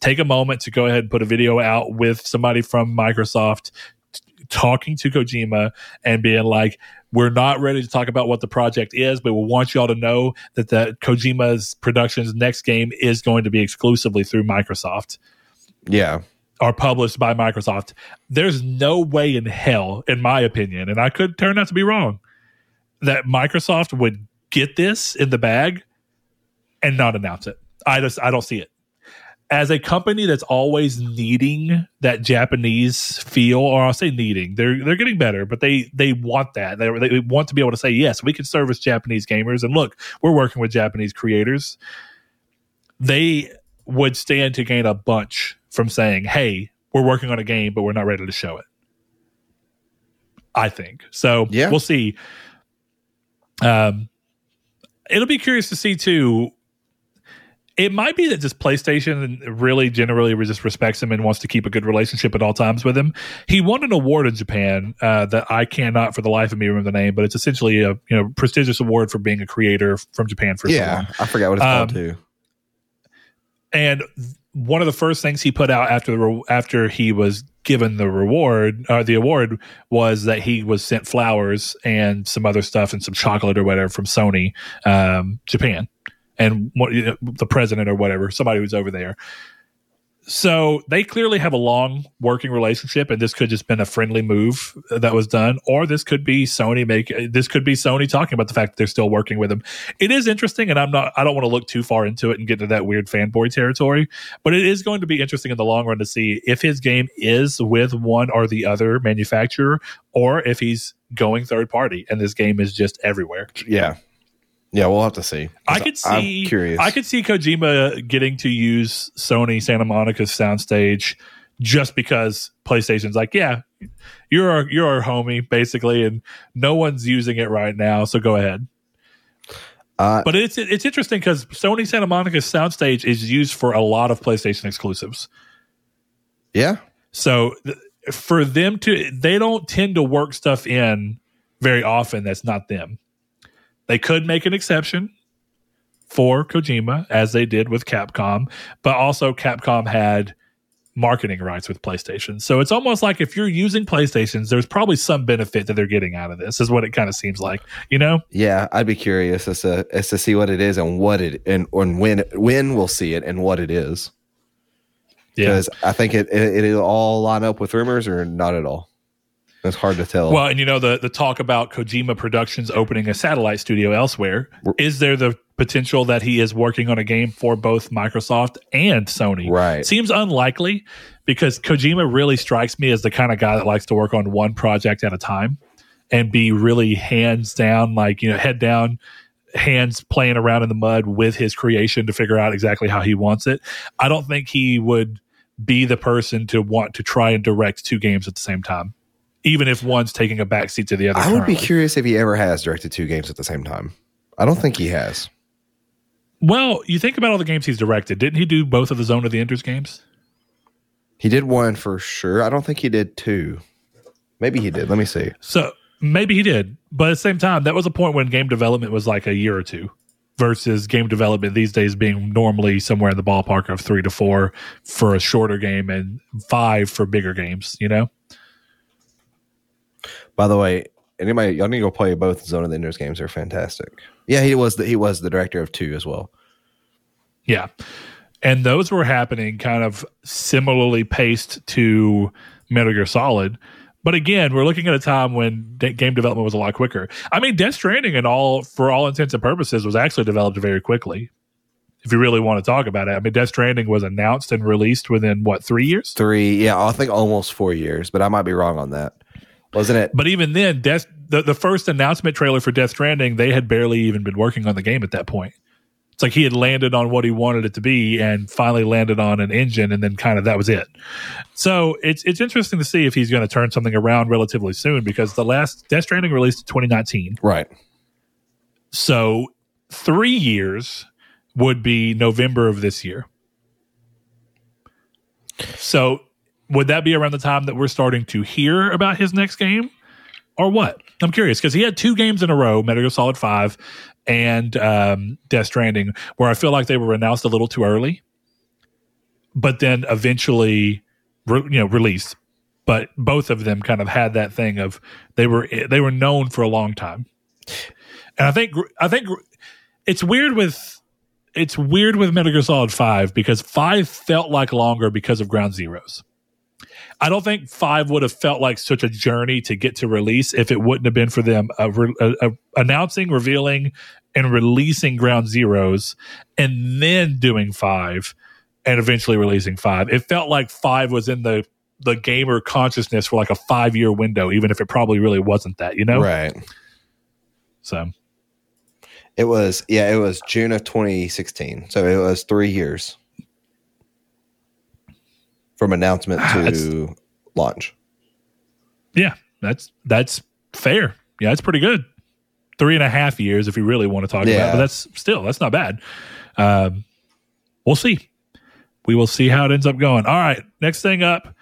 Take a moment to go ahead and put a video out with somebody from Microsoft t- talking to Kojima and being like, we're not ready to talk about what the project is, but we want y'all to know that the Kojima's Productions next game is going to be exclusively through Microsoft Yeah, Are published by Microsoft. There's no way in hell, in my opinion, and I could turn out to be wrong, that Microsoft would get this in the bag and not announce it. I just I don't see it. As a company that's always needing that Japanese feel, or I'll say needing, they're they're getting better, but they they want that. They, they want to be able to say, yes, we can service Japanese gamers, and look, we're working with Japanese creators. They would stand to gain a bunch from saying, hey, we're working on a game, but we're not ready to show it. I think so. Yeah. we'll see. Um, it'll be curious to see too. It might be that just PlayStation really generally just respects him and wants to keep a good relationship at all times with him. He won an award in Japan uh, that I cannot for the life of me remember the name, but it's essentially a you know prestigious award for being a creator from Japan for so long. yeah. I forgot what it's called Um, too. and one of the first things he put out after the re- after he was given the reward or the award was that he was sent flowers and some other stuff and some chocolate or whatever from Sony um, Japan and what, you know, the president or whatever somebody who's over there. So they clearly have a long working relationship, and this could just been a friendly move that was done, or this could be Sony make this could be Sony talking about the fact that they're still working with him. It is interesting, and I'm not I don't want to look too far into it and get to that weird fanboy territory, but it is going to be interesting in the long run to see if his game is with one or the other manufacturer, or if he's going third party and this game is just everywhere. Yeah. Yeah, we'll have to see. I could see. I'm curious. I could see Kojima getting to use Sony Santa Monica's soundstage just because PlayStation's like, yeah, you're our you're our homie basically, and no one's using it right now, so go ahead. Uh, But it's it's interesting because Sony Santa Monica's soundstage is used for a lot of PlayStation exclusives. yeah, So th- for them to, they don't tend to work stuff in very often that's not them. They could make an exception for Kojima, as they did with Capcom, but also Capcom had marketing rights with PlayStation. So it's almost like if you're using PlayStations, there's probably some benefit that they're getting out of this, is what it kind of seems like, you know? yeah. I'd be curious as to as to see what it is and what it and, and when when we'll see it and what it is. Because I think it, it it'll all line up with rumors or not at all. It's hard to tell. Well, and you know the the talk about Kojima Productions opening a satellite studio elsewhere. Is there the potential that he is working on a game for both Microsoft and Sony? Right. Seems unlikely because Kojima really strikes me as the kind of guy that likes to work on one project at a time and be really hands down, like you know, head down, hands playing around in the mud with his creation to figure out exactly how he wants it. I don't think he would be the person to want to try and direct two games at the same time even if one's taking a backseat to the other. I would be curious if he ever has directed two games at the same time. I don't think he has. Well, you think about all the games he's directed. Didn't he do both of the Zone of the Enders games? He did one for sure. I don't think he did two. Maybe he did. Let me see. So maybe he did, but at the same time, that was a point when game development was like a year or two, versus game development these days being normally somewhere in the ballpark of three to four for a shorter game and five for bigger games. You know? By the way, anybody y'all need to go play both Zone of the Enders games. They're fantastic. Yeah, he was the he was the director of two as well. Yeah. And those were happening kind of similarly paced to Metal Gear Solid. But again, we're looking at a time when de- game development was a lot quicker. I mean, Death Stranding, and all for all intents and purposes, was actually developed very quickly. If you really want to talk about it, I mean, Death Stranding was announced and released within what three years? Three, yeah, I think almost four years, but I might be wrong on that. Wasn't it? But even then, Death, the the first announcement trailer for Death Stranding, they had barely even been working on the game at that point. It's like he had landed on what he wanted it to be, and finally landed on an engine, and then kind of that was it. So it's it's interesting to see if he's going to turn something around relatively soon because the last Death Stranding released in 2019, Right. so three years would be November of this year. So would that be around the time that we're starting to hear about his next game or what? I'm curious because he had two games in a row, Metal Gear Solid 5 and um, Death Stranding, where I feel like they were announced a little too early, but then eventually, re- you know, released. But both of them kind of had that thing of they were they were known for a long time, and I think I think it's weird with it's weird with Metal Gear Solid Five because Five felt like longer because of Ground Zeroes. I don't think Five would have felt like such a journey to get to release if it wouldn't have been for them uh, re- uh, uh, announcing, revealing, and releasing Ground Zeroes, and then doing Five, and eventually releasing Five. It felt like Five was in the the gamer consciousness for like a five year window, even if it probably really wasn't that. You know, Right. so It was yeah, it was June of 2016. So it was three years from announcement Ah, to launch. Yeah, that's that's fair. Yeah, that's pretty good. Three and a half years, if you really want to talk about, it, but that's still that's not bad. Um, we'll see. We will see how it ends up going. All right, next thing up.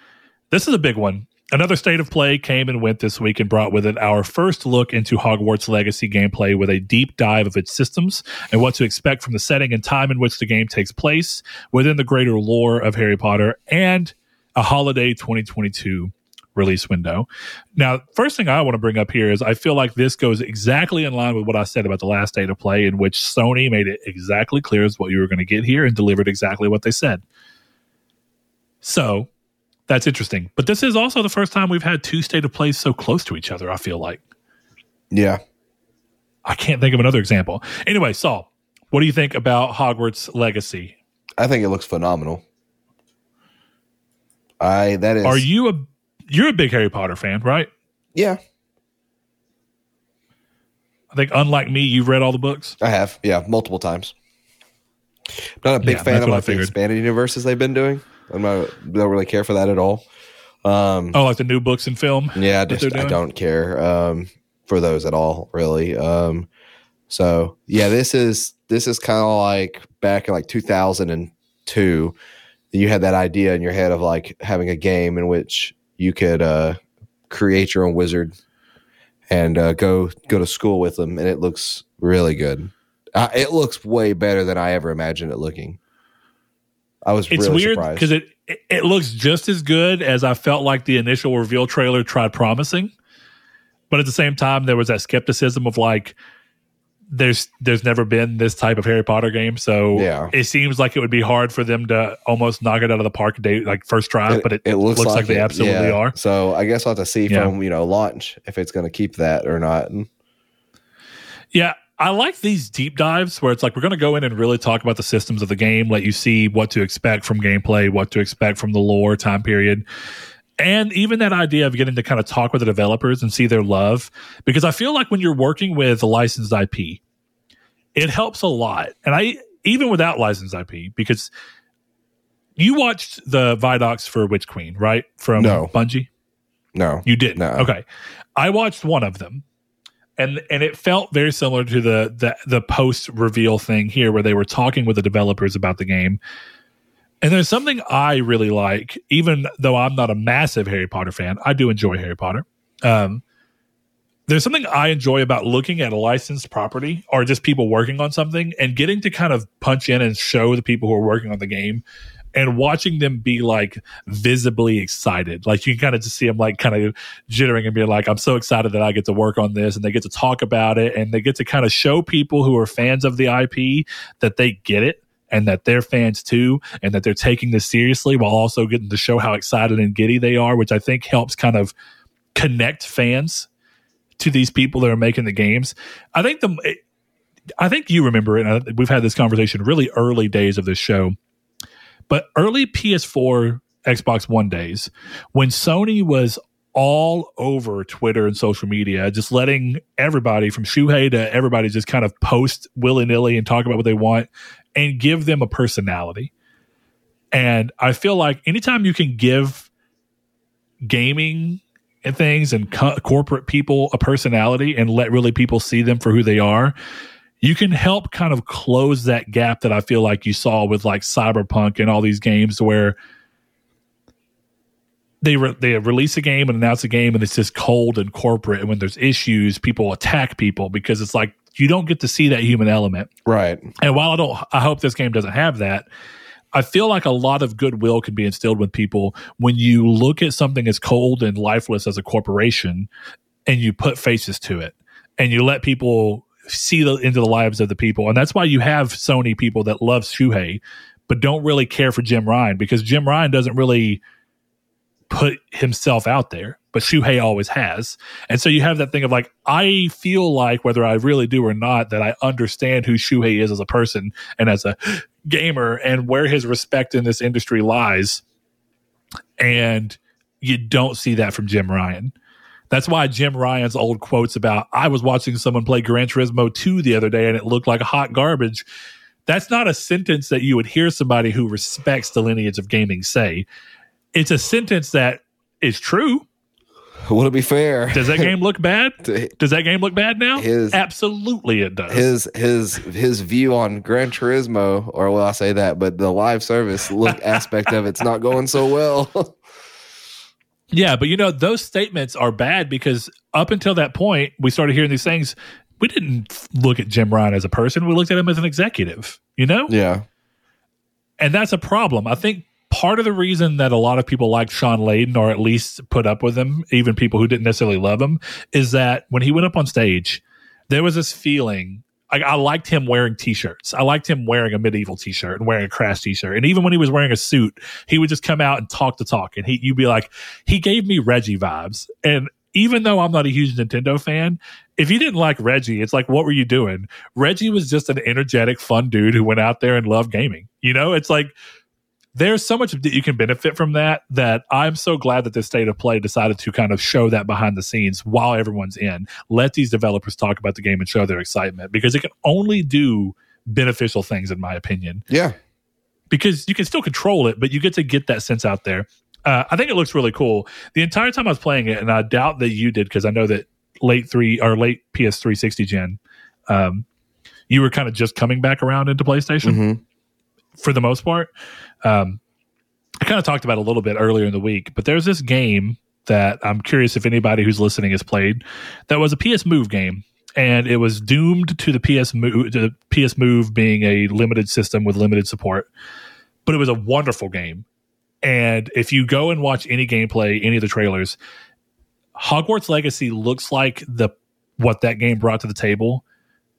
This is a big one. Another state of play came and went this week and brought with it our first look into Hogwarts Legacy gameplay with a deep dive of its systems and what to expect from the setting and time in which the game takes place within the greater lore of Harry Potter and a holiday 2022 release window. Now, first thing I want to bring up here is I feel like this goes exactly in line with what I said about the last state of play, in which Sony made it exactly clear as what you were going to get here and delivered exactly what they said. So that's interesting. But this is also the first time we've had two state of plays so close to each other, I feel like. Yeah. I can't think of another example. Anyway, Saul, what do you think about Hogwarts Legacy? I think it looks phenomenal. I that is Are you a you're a big Harry Potter fan, right? Yeah. I think, unlike me, you've read all the books. I have, yeah, multiple times. I'm not a big Yeah, fan of like the expanded universes they've been doing. I'm not don't really care for that at all. Um, Oh, like the new books and film. yeah, I just I don't care um, for those at all, really. Um, so yeah, this is this is kind of like back in like 2002. You had that idea in your head of like having a game in which you could uh, create your own wizard and uh, go go to school with them, and it looks really good. Uh, it looks way better than I ever imagined it looking. I was It's really weird because it, it it looks just as good as I felt like the initial reveal trailer tried promising, but at the same time there was that skepticism of like there's there's never been this type of Harry Potter game, so Yeah. it seems like it would be hard for them to almost knock it out of the park day like first try, but it, looks, looks like they it, absolutely yeah. are. So I guess I'll have to see Yeah. from you know launch if it's going to keep that or not. Yeah, I like these deep dives where it's like we're going to go in and really talk about the systems of the game, let you see what to expect from gameplay, what to expect from the lore time period. And even that idea of getting to kind of talk with the developers and see their love. Because I feel like when you're working with a licensed IP, it helps a lot. And I, even without licensed IP, because you watched the Vidocs for Witch Queen, right? From No. Bungie? No, You did. No. Okay. I watched one of them. And and it felt very similar to the the, the post reveal thing here where they were talking with the developers about the game. And there's something I really like, even though I'm not a massive Harry Potter fan. I do enjoy Harry Potter. Um, there's something I enjoy about looking at a licensed property or just people working on something and getting to kind of punch in and show the people who are working on the game and watching them be like visibly excited. Like you can kind of just see them like kind of jittering and being like, I'm so excited that I get to work on this and they get to talk about it and they get to kind of show people who are fans of the IP that they get it and that they're fans too and that they're taking this seriously while also getting to show how excited and giddy they are, which I think helps kind of connect fans to these people that are making the games. I think the I think you remember it. We've had this conversation really early days of this show, but early PS4, Xbox One days when Sony was all over Twitter and social media, just letting everybody from Shuhei to everybody just kind of post willy nilly and talk about what they want and give them a personality. And I feel like anytime you can give gaming and things and co- corporate people a personality and let really people see them for who they are, you can help kind of close that gap that I feel like you saw with like Cyberpunk and all these games where they re- they release a game and announce a game and it's just cold and corporate and when there's issues people attack people because it's like you don't get to see that human element right. and while I don't, I hope this game doesn't have that. I feel like a lot of goodwill can be instilled with people when you look at something as cold and lifeless as a corporation, and you put faces to it, and you let people see the, into the lives of the people, and that's why you have Sony people that love Shuhei, but don't really care for Jim Ryan because Jim Ryan doesn't really put himself out there, but Shuhei always has. And so you have that thing of like, I feel like whether I really do or not, that I understand who Shuhei is as a person and as a (gasps) gamer and where his respect in this industry lies. And you don't see that from Jim Ryan. That's why Jim Ryan's old quotes about, I was watching someone play Gran Turismo 2 the other day and it looked like hot garbage. That's not a sentence that you would hear somebody who respects the lineage of gaming say. It's a sentence that is true. Will it be fair? Does that game look bad? (laughs) Does that game look bad now? His- Absolutely, it does. his his his view on Gran Turismo, or will I say that? But the live service look (laughs) aspect of it's not going so well. (laughs) yeah, but you know, those statements are bad because up until that point, we started hearing these things. We didn't look at Jim Ryan as a person. We looked at him as an executive, you know? yeah, And that's a problem. I think part of the reason that a lot of people like Shawn Layden or at least put up with him, even people who didn't necessarily love him, is that when he went up on stage, there was this feeling. I, I liked him wearing t-shirts. I liked him wearing a MediEvil t-shirt and wearing a crash t-shirt. And even when he was wearing a suit, he would just come out and talk the talk. And he, you'd be like, he gave me Reggie vibes. And even though I'm not a huge Nintendo fan, if you didn't like Reggie, it's like, what were you doing? Reggie was just an energetic, fun dude who went out there and loved gaming. You know, it's like there's so much that you can benefit from that that I'm so glad that the state of play decided to kind of show that behind the scenes while everyone's in. Let these developers talk about the game and show their excitement because it can only do beneficial things, in my opinion. Yeah. Because you can still control it, but you get to get that sense out there. Uh, I think it looks really cool. The entire time I was playing it, and I doubt that you did because I know that late three or late PS360 gen, um, you were kind of just coming back around into PlayStation Mhm. for the most part. Um, I kind of talked about a little bit earlier in the week, but there's this game that I'm curious if anybody who's listening has played. That was a PS Move game, and it was doomed to the PS Move, the PS Move being a limited system with limited support. But it was a wonderful game, and if you go and watch any gameplay, any of the trailers, Hogwarts Legacy looks like the what that game brought to the table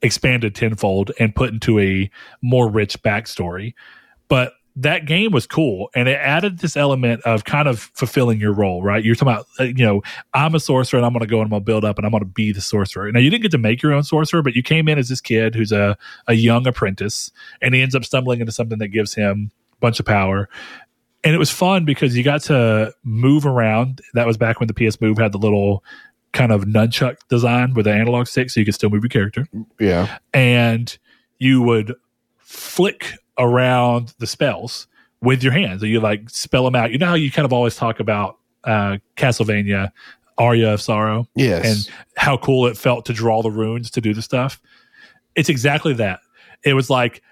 expanded tenfold and put into a more rich backstory. But that game was cool and it added this element of kind of fulfilling your role, right? You're talking about, uh, you know, I'm a sorcerer and I'm going to go and I'm going to build up and I'm going to be the sorcerer. Now, you didn't get to make your own sorcerer, but you came in as this kid who's a, a young apprentice and he ends up stumbling into something that gives him a bunch of power. And it was fun because you got to move around. That was back when the PS Move had the little kind of nunchuck design with the analog stick so you could still move your character Yeah. and you would flick around the spells with your hands. So you like spell them out. You know how you kind of always talk about uh, Castlevania, Aria of Sorrow, Yes. and how cool it felt to draw the runes to do the stuff. It's exactly that. It was like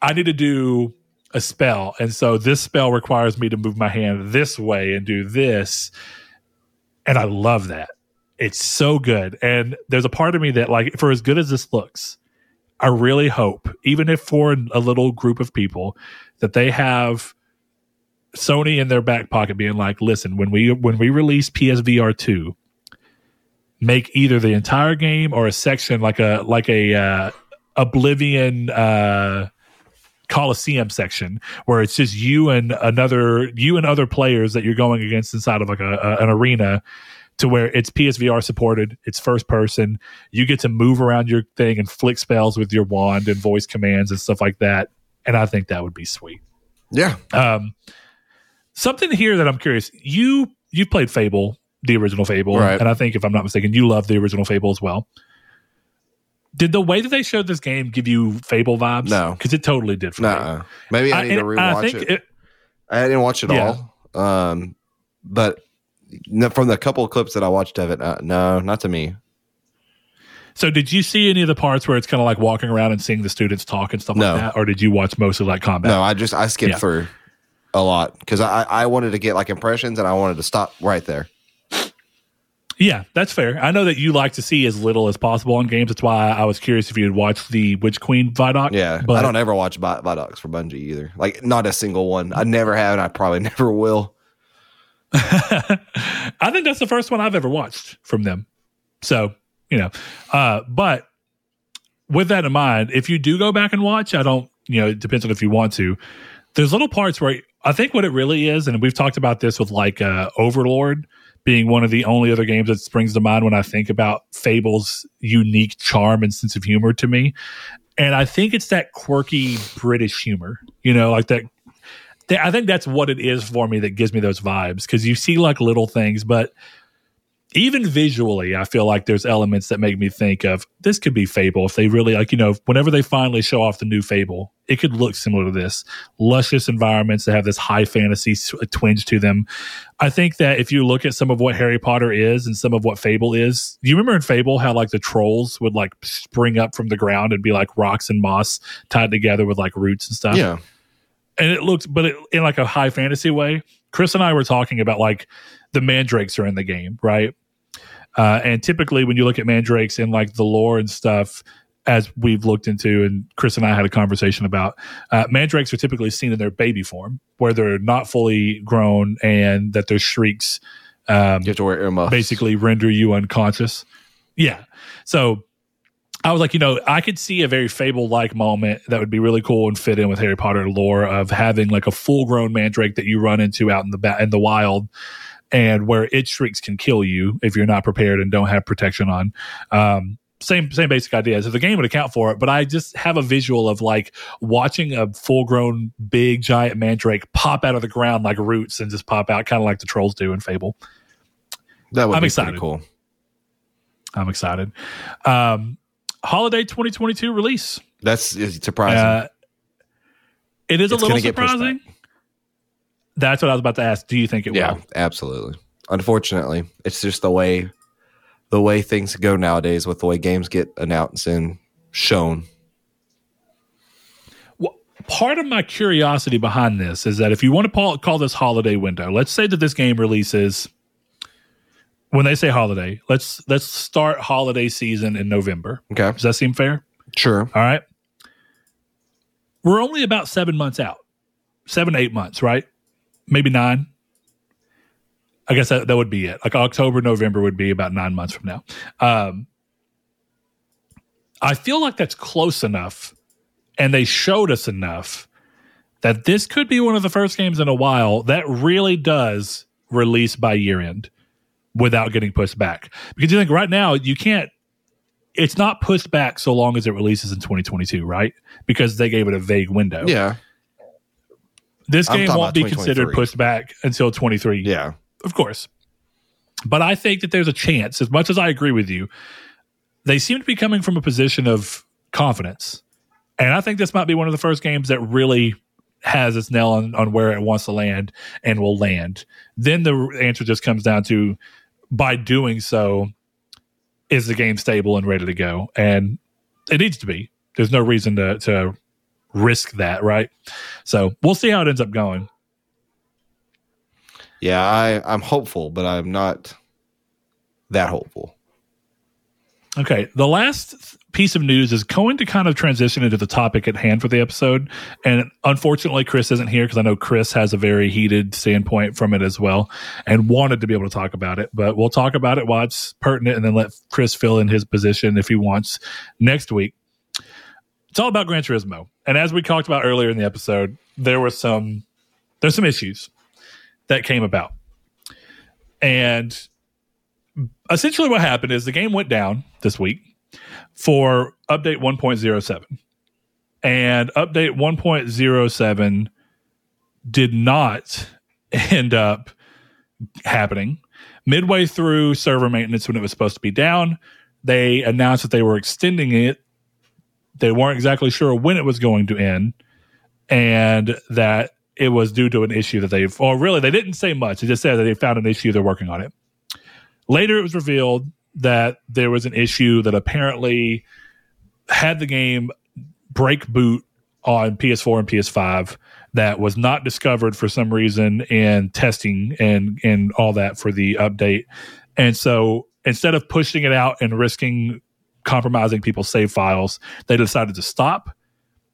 I need to do a spell, and so this spell requires me to move my hand this way and do this, and I love that. It's so good, and there's a part of me that like for as good as this looks, I really hope, even if for a little group of people, that they have Sony in their back pocket being like, listen, when we when we release PSVR two, make either the entire game or a section like a like a uh, Oblivion uh, Coliseum section where it's just you and another you and other players that you're going against inside of like a, a an arena to where it's PSVR supported, it's first person. You get to move around your thing and flick spells with your wand and voice commands and stuff like that. And I think that would be sweet. yeah. Um, something here that I'm curious. You you played Fable, the original Fable, Right. and I think if I'm not mistaken, you love the original Fable as well. Did the way that they showed this game give you Fable vibes? No. because it totally did for me. Nuh-uh. Maybe I, need to rewatch it. I didn't watch it Yeah. all. Um, but no, from the couple of clips that I watched of it, uh, no, not to me. So, did you see any of the parts where it's kind of like walking around and seeing the students talk and stuff No. like that, or did you watch mostly like combat? No, I just I skipped Yeah. through a lot because I I wanted to get like impressions and I wanted to stop right there. Yeah, that's fair. I know that you like to see as little as possible on games. That's why I was curious if you had watched the Witch Queen Vidoc. Yeah, but I don't ever watch Vi- Vidocs for Bungie either. Like not a single one. I never have, and I probably (laughs) never will. I think that's the first one I've ever watched from them. So, you know, uh, but with that in mind, if you do go back and watch, I don't, you know, it depends on if you want to. There's little parts where I think what it really is, and we've talked about this with like uh, Overlord being one of the only other games that springs to mind when I think about Fable's unique charm and sense of humor to me. And I think it's that quirky British humor, you know, like that th- I think that's what it is for me that gives me those vibes because you see like little things, but even visually, I feel like there's elements that make me think of this could be Fable if they really like, you know, whenever they finally show off the new Fable, it could look similar to this. Luscious environments that have this high fantasy twinge to them. I think that if you look at some of what Harry Potter is and some of what Fable is, you remember in Fable how like the trolls would like spring up from the ground and be like rocks and moss tied together with like roots and stuff? Yeah, and it looks but it, in like a high fantasy way chris and i were talking about like the mandrakes are in the game right uh, and typically when you look at mandrakes in like the lore and stuff as we've looked into and chris and i had a conversation about uh, mandrakes are typically seen in their baby form where they're not fully grown and that their shrieks um, you have to wear earmuffs. basically render you unconscious. Yeah. So I was like, you know, I could see a very fable like moment that would be really cool and fit in with Harry Potter lore of having like a full grown mandrake that you run into out in the ba- in the wild and where its shrieks can kill you if you're not prepared and don't have protection on. Um, same same basic idea. So the game would account for it, but I just have a visual of like watching a full grown big giant mandrake pop out of the ground like roots and just pop out, kind of like the trolls do in Fable. That would I'm be excited. cool. I'm excited. Um, holiday 2022 release. That's is surprising. Uh, it is It's a little gonna get pushed surprising. That's what I was about to ask. Do you think it yeah, will? absolutely. Unfortunately, it's just the way the way things go nowadays with the way games get announced and shown. Well, part of my curiosity behind this is that if you want to call, call this holiday window, let's say that this game releases when they say holiday. Let's let's start holiday season in November. Okay, Does that seem fair? sure. All right. We're only about seven months out, seven eight months, right? Maybe nine. I guess that, that would be it. Like October, November would be about nine months from now. Um, I feel like that's close enough, and they showed us enough that this could be one of the first games in a while that really does release by year end without getting pushed back. Because you think right now you can't it's not pushed back so long as it releases in 2022, right? Because they gave it a vague window. Yeah, This game won't be considered pushed back until 23. yeah. Of course. But I think that there's a chance, as much as I agree with you, they seem to be coming from a position of confidence. And I think this might be one of the first games that really has its nail on, on where it wants to land and will land. Then the answer just comes down to by doing so, is the game stable and ready to go? And it needs to be. There's no reason to, to risk that, right? So we'll see how it ends up going. Yeah, I, I'm hopeful, but I'm not that hopeful. Okay, the last piece of news is going to kind of transition into the topic at hand for the episode. And unfortunately, Chris isn't here because I know Chris has a very heated standpoint from it as well and wanted to be able to talk about it. But we'll talk about it while it's pertinent and then let Chris fill in his position if he wants next week. It's all about Gran Turismo. And as we talked about earlier in the episode, there were some there's some issues that came about. And essentially what happened is the game went down this week for update 1.07 and update 1.07 did not (laughs) end up happening. Midway through server maintenance when it was supposed to be down they announced that they were extending it. They weren't exactly sure when it was going to end and that it was due to an issue that they've or really they didn't say much. They just said that they found an issue. They're working on it. Later, it was revealed that there was an issue that apparently had the game break boot on PS4 and PS5 that was not discovered for some reason in testing and and all that for the update. And so instead of pushing it out and risking compromising people's save files, they decided to stop,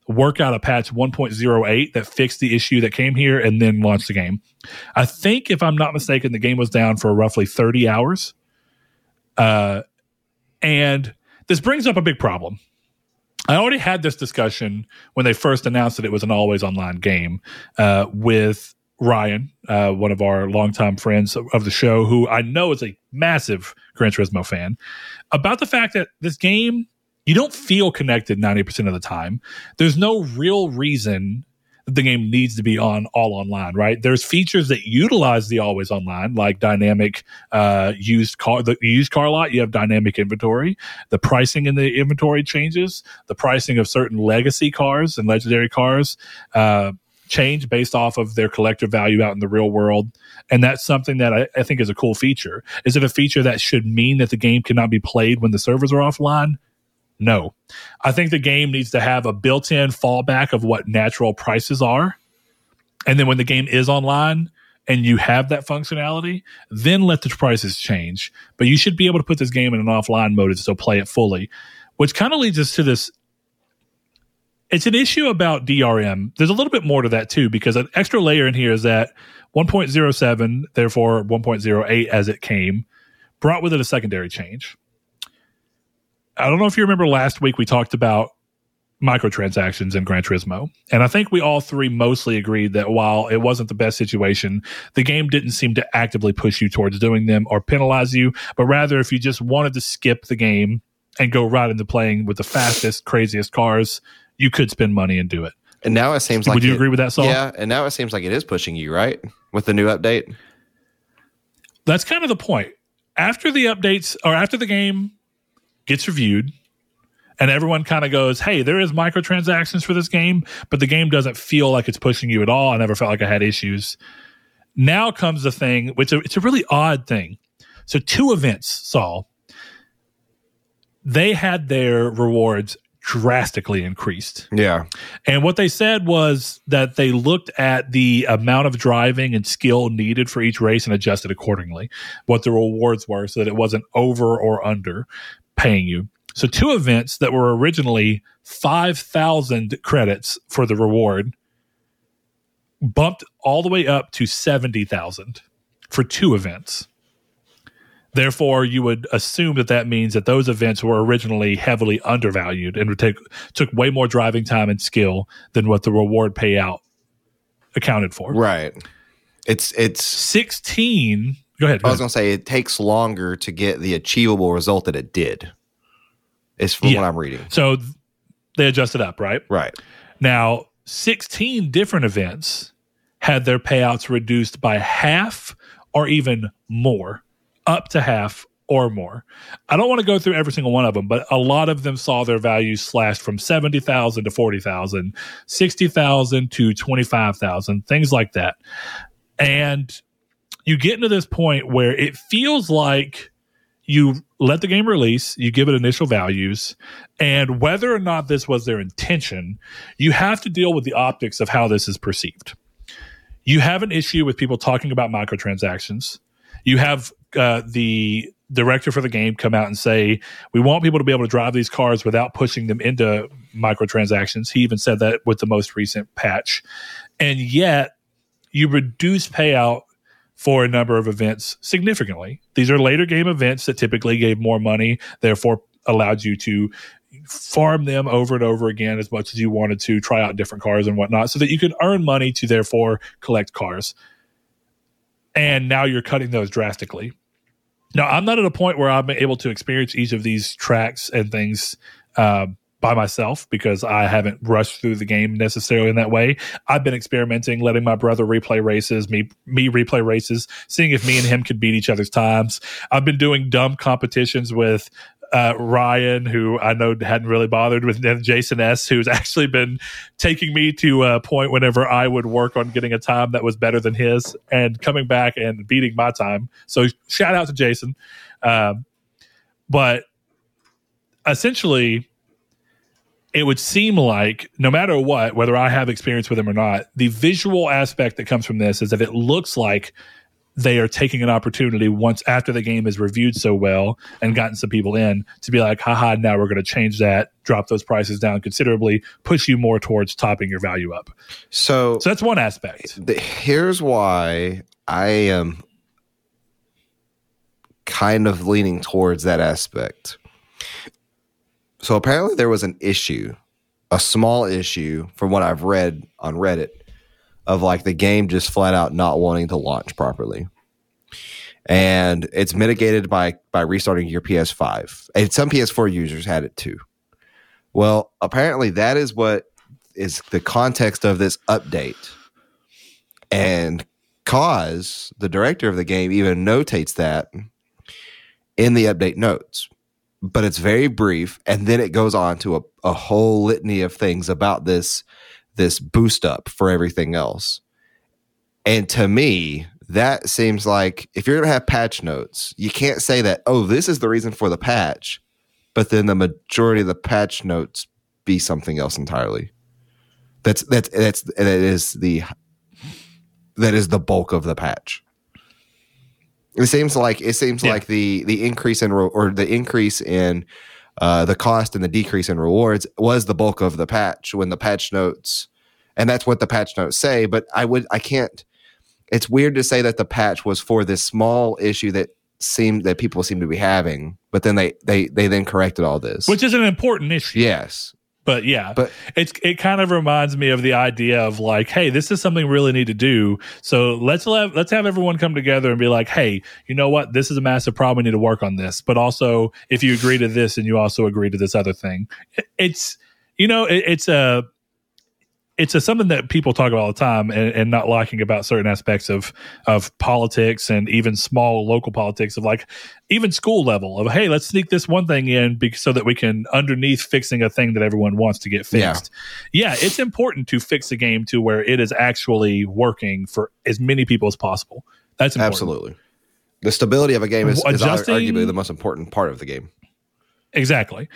work out a patch 1.08 that fixed the issue that came here, and then launch the game. I think, if I'm not mistaken, the game was down for roughly 30 hours. Uh, and this brings up a big problem. I already had this discussion when they first announced that it was an always online game uh, with Ryan, uh, one of our longtime friends of, the show, who I know is a massive Gran Turismo fan, about the fact that this game, you don't feel connected 90% of the time. There's no real reason the game needs to be on all online, right? There's features that utilize the always online, like dynamic uh, used car, the used car lot. You have dynamic inventory. The pricing in the inventory changes. The pricing of certain legacy cars and legendary cars uh, change based off of their collective value out in the real world. And that's something that I, I think is a cool feature. Is it a feature that should mean that the game cannot be played when the servers are offline? No. I think the game needs to have a built in fallback of what natural prices are. And then when the game is online and you have that functionality, then let the prices change. But you should be able to put this game in an offline mode and still play it fully, which kind of leads us to this. It's an issue about DRM. There's a little bit more to that too, because an extra layer in here is that 1.07, therefore 1.08 as it came, brought with it a secondary change. I don't know if you remember last week we talked about microtransactions in Gran Turismo. And I think we all three mostly agreed that while it wasn't the best situation, the game didn't seem to actively push you towards doing them or penalize you, but rather if you just wanted to skip the game and go right into playing with the fastest, craziest cars, you could spend money and do it. And now it seems like Would you it- agree with that, Saul? Yeah, and now it seems like it is pushing you right with the new update. That's kind of the point. After the updates or after the game gets reviewed, and everyone kind of goes, "Hey, there is microtransactions for this game, but the game doesn't feel like it's pushing you at all." I never felt like I had issues. Now comes the thing, which it's a really odd thing. So two events, Saul, they had their rewards drastically increased. Yeah, And what they said was that they looked at the amount of driving and skill needed for each race and adjusted accordingly what the rewards were so that it wasn't over or under paying you. So, two events that were originally 5,000 credits for the reward bumped all the way up to 70,000 for two events. Therefore, you would assume that that means that those events were originally heavily undervalued and would take took way more driving time and skill than what the reward payout accounted for. right. It's it's. 16 Go ahead. go I was gonna say it takes longer to get the achievable result that it did. Is from Yeah. what I'm reading. So th- they adjusted up, right? Right. Now, 16 different events had their payouts reduced by half or even more, up to half or more. I don't want to go through every single one of them, but a lot of them saw their values slashed from 70,000 to 40,000, 60,000 to 25,000, things like that. And you get into this point where it feels like you let the game release, you give it initial values, and whether or not this was their intention, you have to deal with the optics of how this is perceived. You have an issue with people talking about microtransactions. You have uh, the director for the game come out and say, We want people to be able to drive these cars without pushing them into microtransactions. He even said that with the most recent patch. And yet, you reduce payout for a number of events significantly. These are later game events that typically gave more money, therefore allowed you to farm them over and over again as much as you wanted to, try out different cars and whatnot, so that you could earn money to therefore collect cars. And now you're cutting those drastically. Now, I'm not at a point where I'm able to experience each of these tracks and things uh, by myself because I haven't rushed through the game necessarily in that way. I've been experimenting, letting my brother replay races, me me replay races, seeing if me and him could beat each other's times. I've been doing dumb competitions with uh, Ryan, who I know hadn't really bothered with, and Jason S, who's (laughs) actually been taking me to a point whenever I would work on getting a time that was better than his, and coming back and beating my time. So shout out to Jason. Um, but essentially, it would seem like no matter what, whether I have experience with them or not, the visual aspect that comes from this is that it looks like they are taking an opportunity once after the game is reviewed so well and gotten some people in to be like, haha, now we're going to change that, drop those prices down considerably, push you more towards topping your value up. So, So that's one aspect. the, here's why I am kind of leaning towards that aspect. So apparently there was an issue, a small issue from what I've read on Reddit of like the game just flat out not wanting to launch properly. And it's mitigated by by restarting your PS5. And some PS4 users had it too. Well, apparently that is what is the context of this update. And cause the director of the game even notates that in the update notes but it's very brief and then it goes on to a, a whole litany of things about this this boost up for everything else. And to me that seems like if you're going to have patch notes you can't say that oh this is the reason for the patch but then the majority of the patch notes be something else entirely. That's that's that's that is the that is the bulk of the patch it seems like it seems Yeah. like the the increase in re- or the increase in uh, the cost and the decrease in rewards was the bulk of the patch when the patch notes, and that's what the patch notes say. But I would I can't. It's weird to say that the patch was for this small issue that seemed that people seem to be having, but then they they they then corrected all this. Which is an important issue. yes, But yeah, But- it's it kind of reminds me of the idea of like, hey, this is something we really need to do. So let's let let's have everyone come together and be like, hey, you know what? This is a massive problem. We need to work on this. But also, if you agree to this and you also agree to this other thing, it's you know, it, it's a it's a something that people talk about all the time and, and not liking about certain aspects of of politics and even small local politics of like even school level of hey let's sneak this one thing in be, so that we can underneath fixing a thing that everyone wants to get fixed yeah. yeah it's important to fix a game to where it is actually working for as many people as possible that's important. Absolutely. The stability of a game is, is Adjusting- arguably the most important part of the game. Exactly.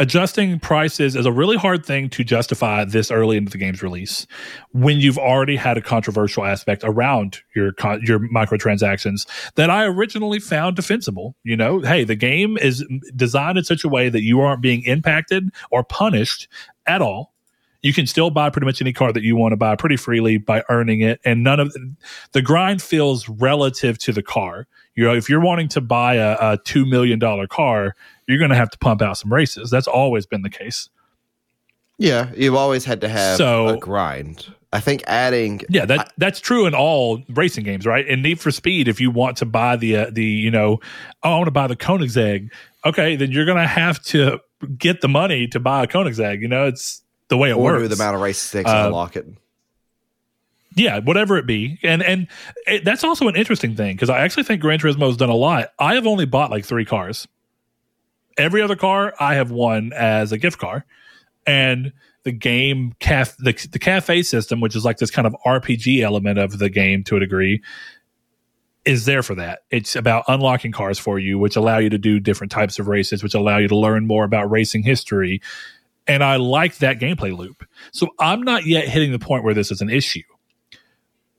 Adjusting prices is a really hard thing to justify this early into the game's release when you've already had a controversial aspect around your con- your microtransactions that I originally found defensible. You know, hey, the game is designed in such a way that you aren't being impacted or punished at all. You can still buy pretty much any car that you want to buy pretty freely by earning it, and none of the grind feels relative to the car. You know, if you're wanting to buy a, a two million dollar car, you're going to have to pump out some races. That's always been the case. Yeah, you've always had to have So- a grind. I think adding Yeah, that that's true in all racing games, right? In Need for Speed, if you want to buy the uh, the you know, oh, I want to buy the Koenigsegg, okay, then you're going to have to get the money to buy a Koenigsegg. You know, it's the way it or works. the amount of race sticks Uh, unlock it. yeah, whatever it be, and and it, that's also an interesting thing because I actually think Gran Turismo has done a lot. I have only bought like three cars. Every other car I have won as a gift car, and the game caf the, the cafe system, which is like this kind of RPG element of the game to a degree, is there for that. It's about unlocking cars for you, which allow you to do different types of races, which allow you to learn more about racing history. And I like that gameplay loop. So I'm not yet hitting the point where this is an issue.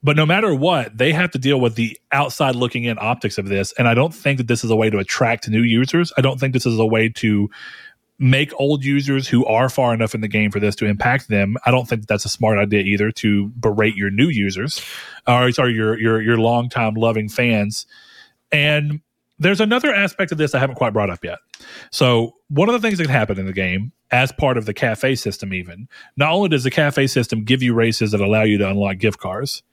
But no matter what, they have to deal with the outside looking in optics of this. And I don't think that this is a way to attract new users. I don't think this is a way to make old users who are far enough in the game for this to impact them. I don't think that that's a smart idea either to berate your new users or sorry, your your your longtime loving fans. And there's another aspect of this I haven't quite brought up yet. So one of the things that can happen in the game as part of the cafe system, even not only does the cafe system give you races that allow you to unlock gift cards,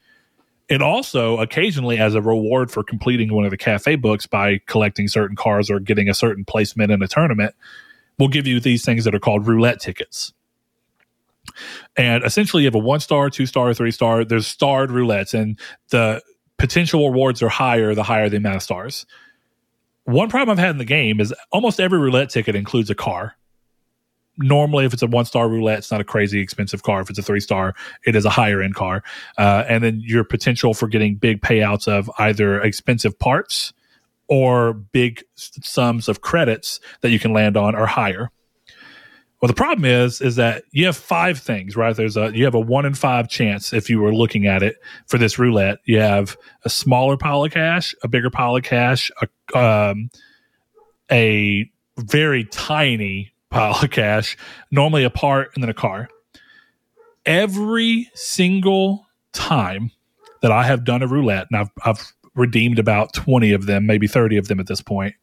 it also occasionally as a reward for completing one of the cafe books by collecting certain cars or getting a certain placement in a tournament will give you these things that are called roulette tickets. And essentially, you have a one star, two star, three star. There's starred roulettes, and the potential rewards are higher the higher the amount of stars. One problem I've had in the game is almost every roulette ticket includes a car. Normally, if it's a one star roulette, it's not a crazy expensive car. If it's a three star, it is a higher end car. Uh, and then your potential for getting big payouts of either expensive parts or big sums of credits that you can land on are higher. Well, the problem is, is that you have five things, right? There's a you have a one in five chance if you were looking at it for this roulette. You have a smaller pile of cash, a bigger pile of cash, a um, a very tiny pile of cash, normally a part, and then a car. Every single time that I have done a roulette, and I've I've redeemed about twenty of them, maybe thirty of them at this point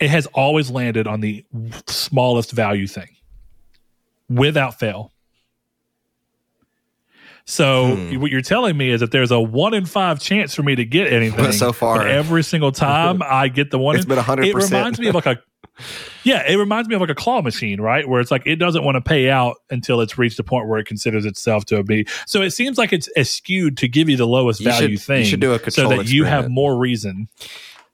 it has always landed on the smallest value thing without fail. So Hmm. what you're telling me is that there's a one in five chance for me to get anything. So far- every single time (laughs) I get the one, It's in, been 100%. It reminds me of like a, yeah, it reminds me of like a claw machine, right? Where it's like it doesn't want to pay out until it's reached a point where it considers itself to be. So it seems like it's skewed to give you the lowest You should- value you thing, should do a so that you have more reason.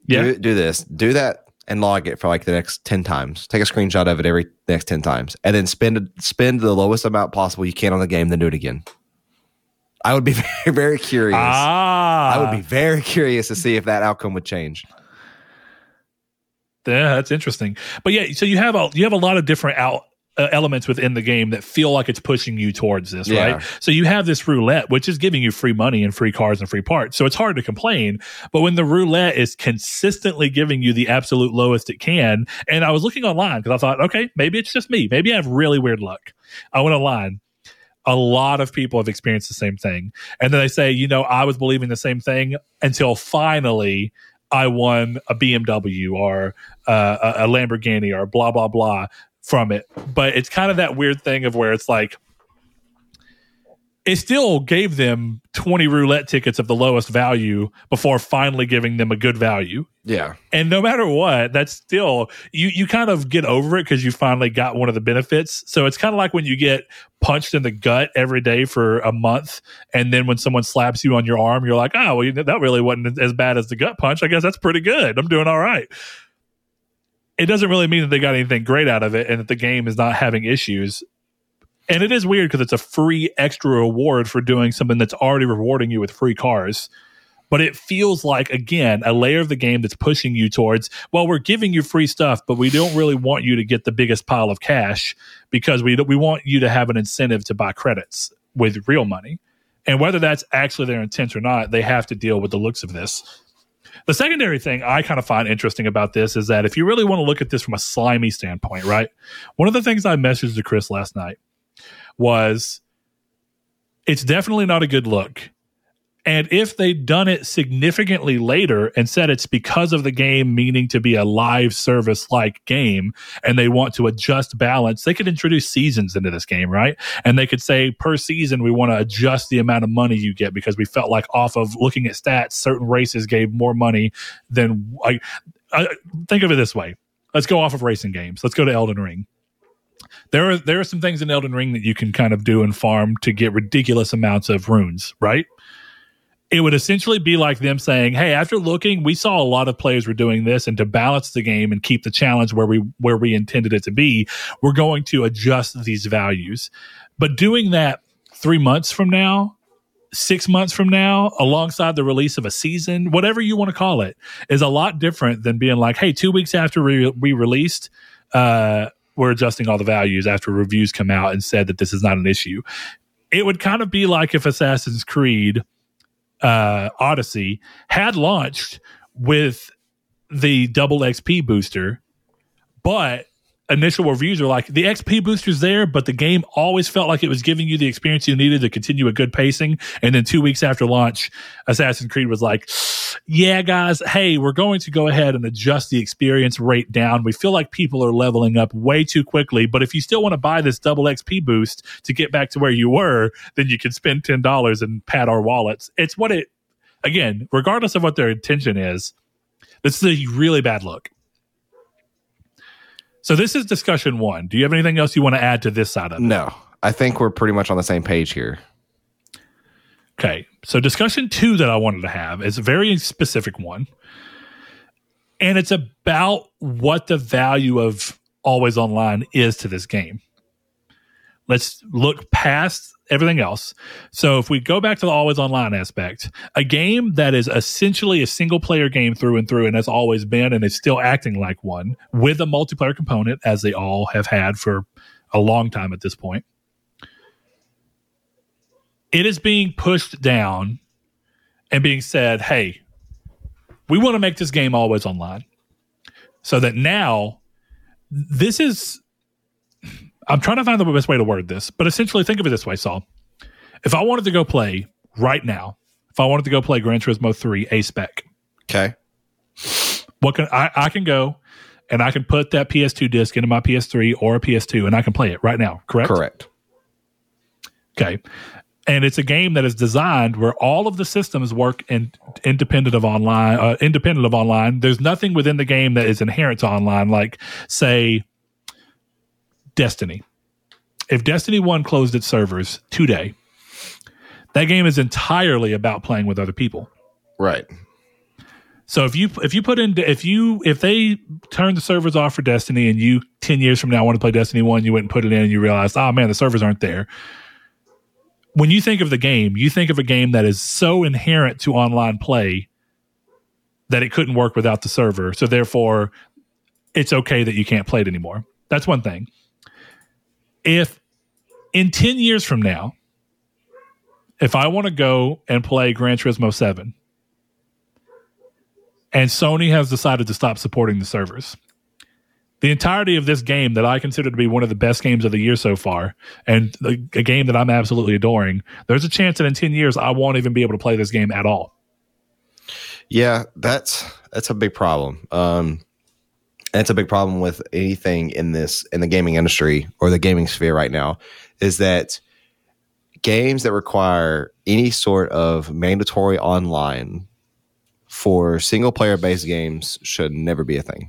Yeah. Do, do this. Do that and log it for like the next 10 times. Take a screenshot of it every next 10 times and then spend spend the lowest amount possible you can on the game, then do it again. I would be (laughs) very, very curious. Ah, I would be very curious to see if that outcome would change. Yeah, that's interesting. But yeah, so you have a you have a lot of different out uh, elements within the game that feel like it's pushing you towards this, Yeah. right? So you have this roulette, which is giving you free money and free cars and free parts. So it's hard to complain. But when the roulette is consistently giving you the absolute lowest it can, and I was looking online because I thought, okay, maybe it's just me. Maybe I have really weird luck. I went online. A lot of people have experienced the same thing. And then they say, you know, I was believing the same thing until finally I won a BMW or uh, a a Lamborghini or blah blah blah from it. But it's kind of that weird thing of where it's like it still gave them 20 roulette tickets of the lowest value before finally giving them a good value. Yeah. And no matter what, that's still you you kind of get over it because you finally got one of the benefits. So it's kind of like when you get punched in the gut every day for a month, and then when someone slaps you on your arm, you're like, oh, well, that really wasn't as bad as the gut punch. I guess that's pretty good. I'm doing all right. It doesn't really mean that they got anything great out of it and that the game is not having issues. And it is weird because it's a free extra reward for doing something that's already rewarding you with free cars. But it feels like again a layer of the game that's pushing you towards well we're giving you free stuff but we don't really want you to get the biggest pile of cash because we we want you to have an incentive to buy credits with real money. And whether that's actually their intent or not they have to deal with the looks of this the secondary thing I kind of find interesting about this is that if you really want to look at this from a slimy standpoint, right? One of the things I messaged to Chris last night was it's definitely not a good look. And if they'd done it significantly later and said it's because of the game meaning to be a live service like game and they want to adjust balance, they could introduce seasons into this game, right? And they could say per season, we want to adjust the amount of money you get because we felt like off of looking at stats, certain races gave more money than I, I uh, think of it this way. Let's go off of racing games. Let's go to Elden Ring there are there are some things in Elden Ring that you can kind of do and farm to get ridiculous amounts of runes, right? It would essentially be like them saying, "Hey, after looking, we saw a lot of players were doing this, and to balance the game and keep the challenge where we where we intended it to be, we're going to adjust these values." But doing that three months from now, six months from now, alongside the release of a season, whatever you want to call it, is a lot different than being like, "Hey, two weeks after we, we released." Uh, we're adjusting all the values after reviews come out and said that this is not an issue. It would kind of be like if Assassin's Creed uh, Odyssey had launched with the double XP booster, but initial reviews are like the XP booster's there, but the game always felt like it was giving you the experience you needed to continue a good pacing. And then two weeks after launch, Assassin's Creed was like, yeah, guys, hey, we're going to go ahead and adjust the experience rate down. We feel like people are leveling up way too quickly, but if you still want to buy this double XP boost to get back to where you were, then you can spend $10 and pad our wallets. It's what it, again, regardless of what their intention is, this is a really bad look. So this is discussion one. Do you have anything else you want to add to this side of it? No, I think we're pretty much on the same page here. Okay. So discussion two that I wanted to have is a very specific one. And it's about what the value of always online is to this game. Let's look past everything else. So if we go back to the always online aspect, a game that is essentially a single player game through and through and has always been and is still acting like one with a multiplayer component as they all have had for a long time at this point. It is being pushed down and being said, "Hey, we want to make this game always online." So that now this is I'm trying to find the best way to word this, but essentially think of it this way, Saul. If I wanted to go play right now, if I wanted to go play Gran Turismo 3 A spec, okay, what can I, I can go and I can put that PS2 disc into my PS3 or a PS2 and I can play it right now, correct? Correct. Okay. And it's a game that is designed where all of the systems work in, independent of online, uh, independent of online. There's nothing within the game that is inherent to online, like say Destiny. If Destiny 1 closed its servers today, that game is entirely about playing with other people. Right. So if you if you put in if you if they turn the servers off for Destiny and you ten years from now want to play Destiny one, you went and put it in and you realize, oh ah, man, the servers aren't there. When you think of the game, you think of a game that is so inherent to online play that it couldn't work without the server. So therefore, it's okay that you can't play it anymore. That's one thing if in 10 years from now, if I want to go and play Gran Turismo 7 and Sony has decided to stop supporting the servers, the entirety of this game that I consider to be one of the best games of the year so far, and a, a game that I'm absolutely adoring, there's a chance that in 10 years I won't even be able to play this game at all. Yeah, that's that's a big problem. Um, and it's a big problem with anything in this in the gaming industry or the gaming sphere right now is that games that require any sort of mandatory online for single player based games should never be a thing.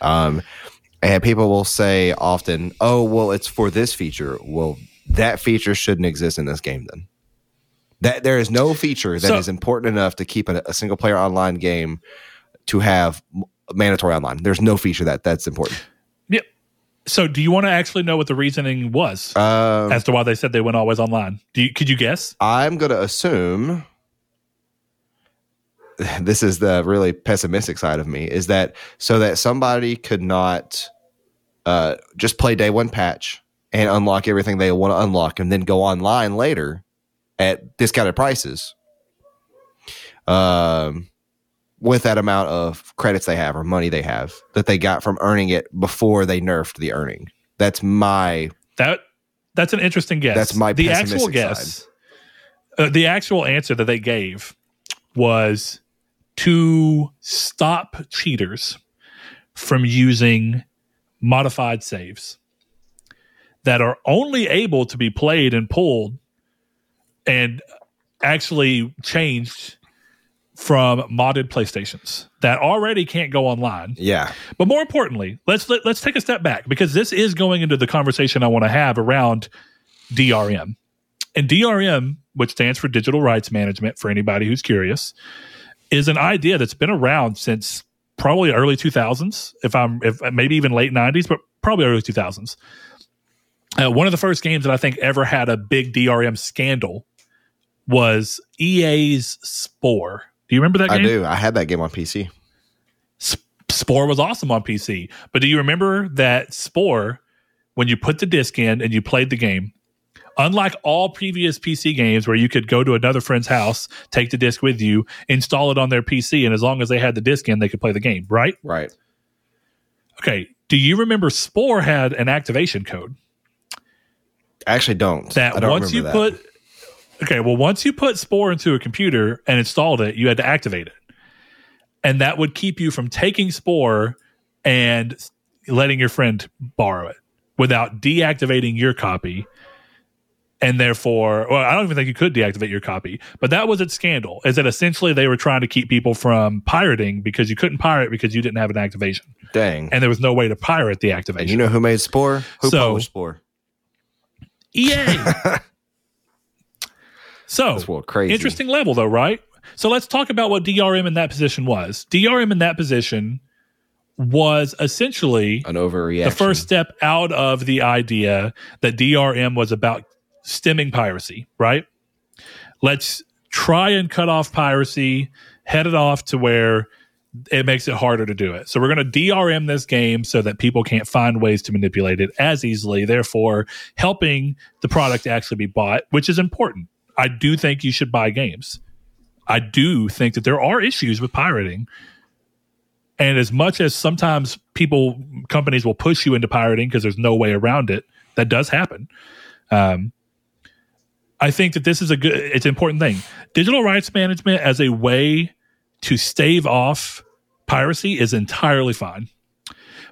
Um, and people will say often, "Oh, well, it's for this feature." Well, that feature shouldn't exist in this game. Then that there is no feature that So- is important enough to keep a, a single player online game to have mandatory online. There's no feature that that's important. Yep. So, do you want to actually know what the reasoning was Um, as to why they said they went always online? Do you, could you guess? I'm going to assume (sighs) this is the really pessimistic side of me is that so that somebody could not uh, just play day one patch and unlock everything they want to unlock and then go online later at discounted prices um, with that amount of credits they have or money they have that they got from earning it before they nerfed the earning. That's my That that's an interesting guess. That's my the actual guess. Uh, the actual answer that they gave was to stop cheaters from using modified saves that are only able to be played and pulled and actually changed from modded PlayStations that already can't go online. yeah But more importantly, let's let, let's take a step back because this is going into the conversation I want to have around DRM. And DRM, which stands for Digital Rights Management for anybody who's curious, is an idea that's been around since probably early 2000s, if I'm if maybe even late 90s, but probably early 2000s. Uh, one of the first games that I think ever had a big DRM scandal was EA's Spore. Do you remember that game? I do I had that game on PC Sp- Spore was awesome on PC. But do you remember that Spore, when you put the disc in and you played the game, unlike all previous PC games where you could go to another friend's house, take the disc with you, install it on their PC, and as long as they had the disc in, they could play the game, right? right Okay. Do you remember Spore had an activation code I actually don't. that I don't once you that. put Okay, well once you put Spore into a computer and installed it, you had to activate it. And that would keep you from taking Spore and letting your friend borrow it without deactivating your copy. And therefore, well, I don't even think you could deactivate your copy, but that was its scandal. Is that essentially they were trying to keep people from pirating because you couldn't pirate because you didn't have an activation, Dang. and there was no way to pirate the And activation. you know who made Spore? Who So- Spore? EA. (laughs) so well crazy. Interesting level, though, right? So let's talk about what DRM in that position was. DRM in that position was essentially An overreaction. the first step out of the idea that DRM was about stemming piracy, right? Let's try and cut off piracy, head it off to where it makes it harder to do it. So we're going to DRM this game so that people can't find ways to manipulate it as easily, therefore helping the product actually be bought, which is important. I do think you should buy games. I do think that there are issues with pirating. And as much as sometimes people, companies will push you into pirating because there's no way around it, that does happen. Um, I think that this is a good, it's an important thing. Digital rights management as a way to stave off piracy is entirely fine.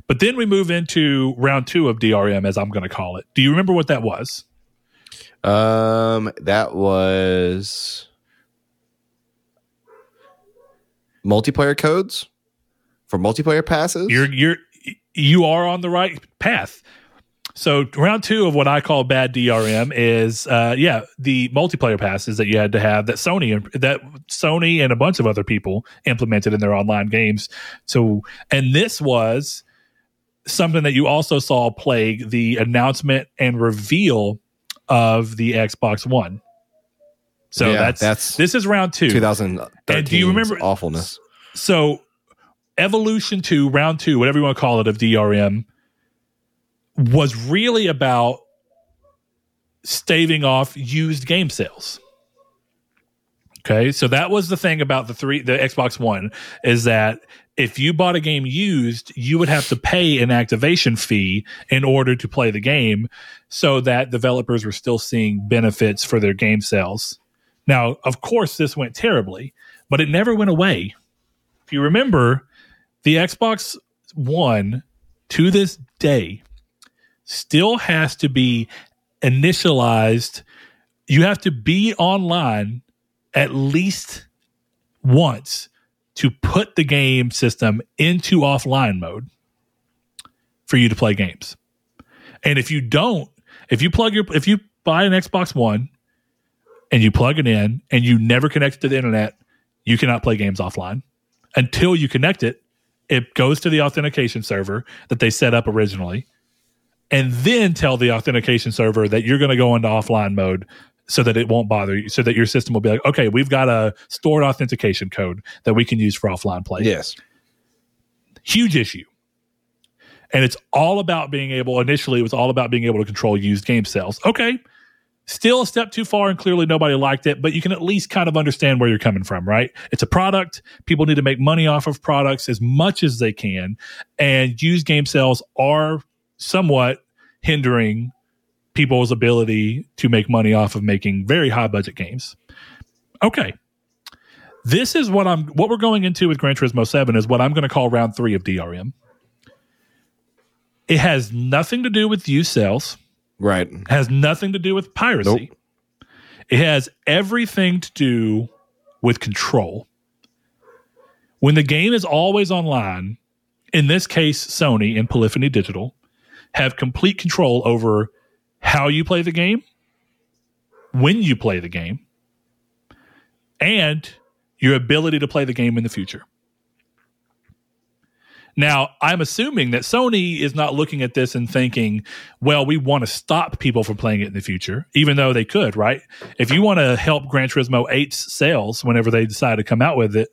But then we move into round two of DRM, as I'm going to call it. Do you remember what that was? Um, that was multiplayer codes for multiplayer passes. You're you're you are on the right path. So round two of what I call bad DRM is, uh, yeah, the multiplayer passes that you had to have that Sony and that Sony and a bunch of other people implemented in their online games. So, and this was something that you also saw plague the announcement and reveal of the Xbox One. So Yeah, that's that's this is round two. 2013. And do you remember- awfulness? So, evolution Two, round two, whatever you want to call it, of DRM was really about staving off used game sales. Okay, so that was the thing about the three, the Xbox One, is that if you bought a game used, you would have to pay an activation fee in order to play the game, so that developers were still seeing benefits for their game sales. Now, of course, this went terribly, but it never went away. If you remember, the Xbox One to this day still has to be initialized. You have to be online at least once to put the game system into offline mode for you to play games. And if you don't, if you plug your if you buy an Xbox One and you plug it in and you never connect to the internet, you cannot play games offline until you connect it. It goes to the authentication server that they set up originally, and then tell the authentication server that you're going to go into offline mode so that it won't bother you, so that your system will be like, okay, we've got a stored authentication code that we can use for offline play. Yes. Huge issue. And it's all about being able, initially, it was all about being able to control used game sales. Okay. Still a step too far, and clearly nobody liked it, but you can at least kind of understand where you're coming from, right? It's a product. People need to make money off of products as much as they can. And used game sales are somewhat hindering people's ability to make money off of making very high budget games. Okay. This is what I'm what we're going into with Gran Turismo 7 is what I'm going to call round 3 of DRM. It has nothing to do with used sales, Right. has nothing to do with piracy. Nope. It has everything to do with control. When the game is always online, in this case, Sony and Polyphony Digital have complete control over how you play the game, when you play the game, and your ability to play the game in the future. Now, I'm assuming that Sony is not looking at this and thinking, well, we want to stop people from playing it in the future, even though they could, right? If you want to help Gran Turismo 8's sales whenever they decide to come out with it,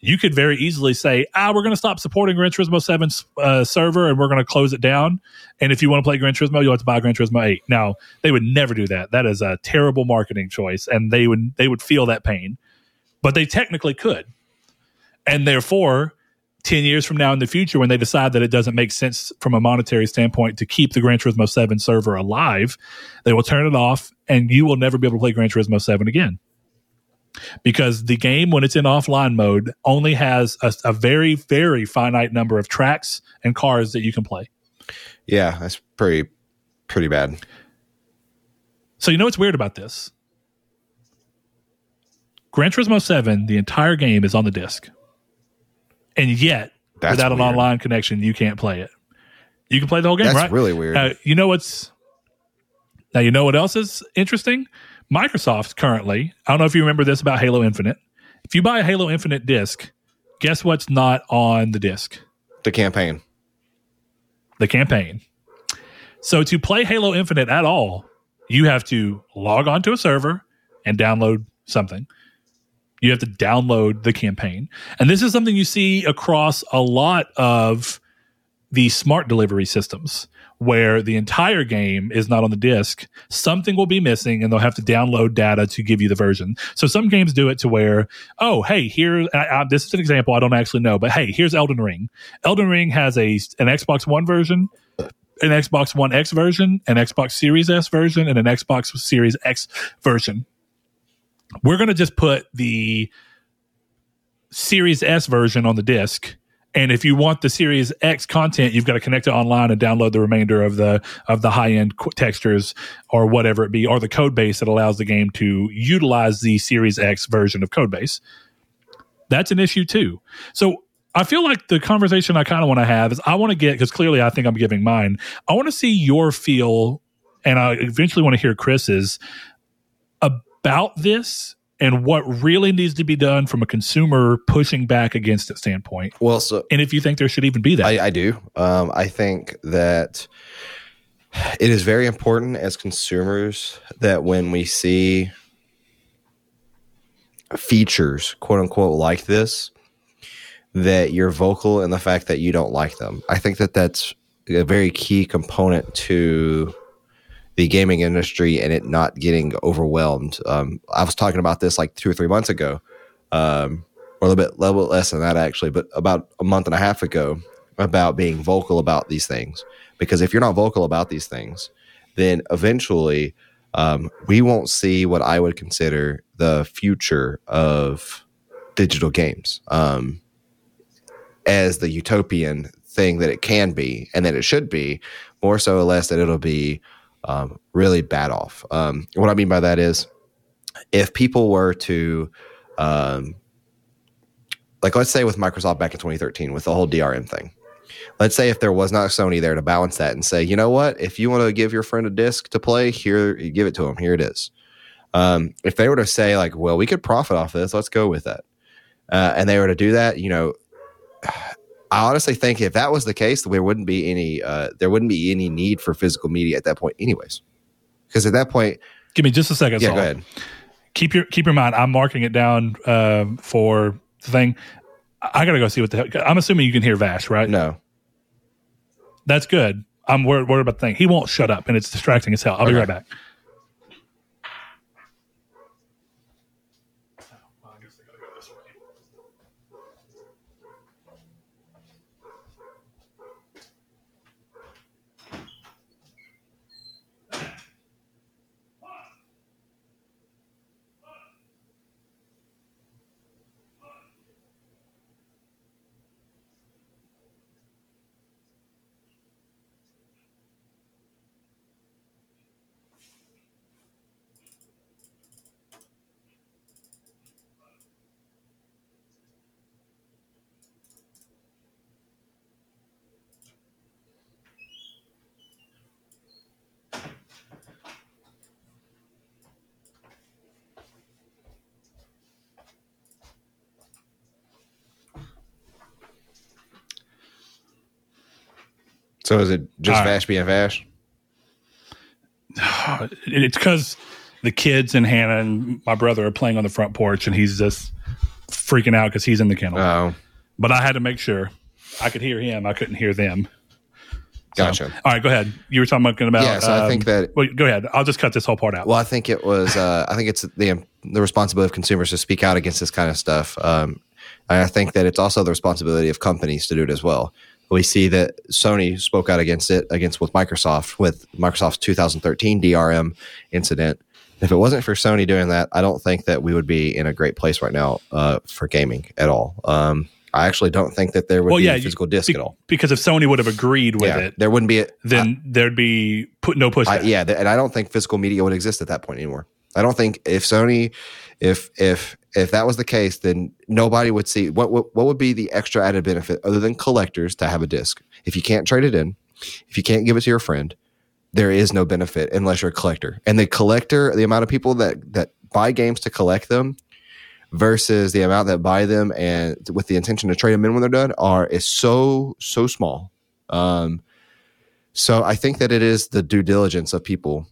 you could very easily say, ah, we're going to stop supporting Gran Turismo 7's uh, server and we're going to close it down. And if you want to play Gran Turismo, you'll have to buy Gran Turismo 8. Now, they would never do that. That is a terrible marketing choice, and they would they would feel that pain. But they technically could. And therefore, 10 years from now in the future, when they decide that it doesn't make sense from a monetary standpoint to keep the Gran Turismo 7 server alive, they will turn it off and you will never be able to play Gran Turismo 7 again because the game when it's in offline mode only has a, a, very very finite number of tracks and cars that you can play. Yeah, that's pretty pretty bad. so you know what's weird about this? Gran turismo 7 the entire game is on the disc. And yet That's without an online connection you can't play it. You can play the whole game That's right? really weird. You know what's now you know what else is interesting microsoft currently i don't know if you remember this about halo infinite. If you buy a halo infinite disc guess what's not on the disc? The campaign. the campaign. So to play halo infinite at all you have to log onto a server and download something. You have to download the campaign. And this is something you see across a lot of the smart delivery systems where the entire game is not on the disk something will be missing and they'll have to download data to give you the version so some games do it to where oh hey here I, I, this is an example i don't actually know but hey here's elden ring elden ring has a an xbox one version an xbox one x version an xbox series s version and an xbox series x version we're going to just put the Series S version on the disc. And if you want the Series X content, you've got to connect it online and download the remainder of the of the high end qu- textures or whatever it be, or the code base that allows the game to utilize the Series X version of code base. That's an issue too. So I feel like the conversation I kind of want to have is I want to get because clearly I think I'm giving mine. I want to see your feel, and I eventually want to hear Chris's about this and what really needs to be done from a consumer pushing back against it standpoint. Well, so And if you think there should even be that. I, I do. Um, I think that it is very important as consumers that when we see features, quote unquote, like this, that you're vocal in the fact that you don't like them. I think that that's a very key component to the gaming industry and it not getting overwhelmed. Um, I was talking about this like two or three months ago, um, or a little bit, little bit less than that actually, but about a month and a half ago about being vocal about these things. Because if you're not vocal about these things, then eventually um, we won't see what I would consider the future of digital games um, as the utopian thing that it can be and that it should be, more so or less that it'll be um, really bad off. Um, what I mean by that is if people were to, um, like, let's say with Microsoft back in 2013 with the whole DRM thing. Let's say if there was not Sony there to balance that and say, you know what, if you want to give your friend a disc to play, here, give it to him. Here it is. Um, if they were to say like, well, we could profit off this, let's go with that, uh, and they were to do that, you know, I honestly think if that was the case, there wouldn't be any uh, there wouldn't be any need for physical media at that point, anyways. Because at that point, give me just a second. Yeah, Saul. go ahead. Keep your keep your mind. I'm marking it down uh, for the thing. I gotta go see what the hell. I'm assuming you can hear Vash, right? No, That's good. I'm worried, worried about the thing. He won't shut up, and it's distracting as hell. I'll be right back. So is it just right. Vash being Vash? (sighs) It's because the kids and Hannah and my brother are playing on the front porch, and he's just freaking out because he's in the kennel. Oh, but I had to make sure I could hear him. I couldn't hear them. So- gotcha. all right, go ahead. You were talking about, about Yeah, so I think that- Well, go ahead. I'll just cut this whole part out. Well, I think it was. Uh, I think it's the the responsibility of consumers to speak out against this kind of stuff. Um, and I think that it's also the responsibility of companies to do it as well. We see that Sony spoke out against it against with Microsoft with Microsoft's 2013 DRM incident. If it wasn't for Sony doing that, I don't think that we would be in a great place right now uh, for gaming at all. Um, I actually don't think that there would well, be yeah, a physical disc be- at all. because if Sony would have agreed with Yeah, it, there wouldn't be. A, then there'd be put no pushback. I, yeah, and I don't think physical media would exist at that point anymore. I don't think if Sony, if if if that was the case, then nobody would see what what, what would be the extra added benefit other than collectors to have a disc. If you can't trade it in, if you can't give it to your friend, there is no benefit unless you're a collector. And the collector, the amount of people that that buy games to collect them versus the amount that buy them and with the intention to trade them in when they're done are is so so small. Um, so I think that it is the due diligence of people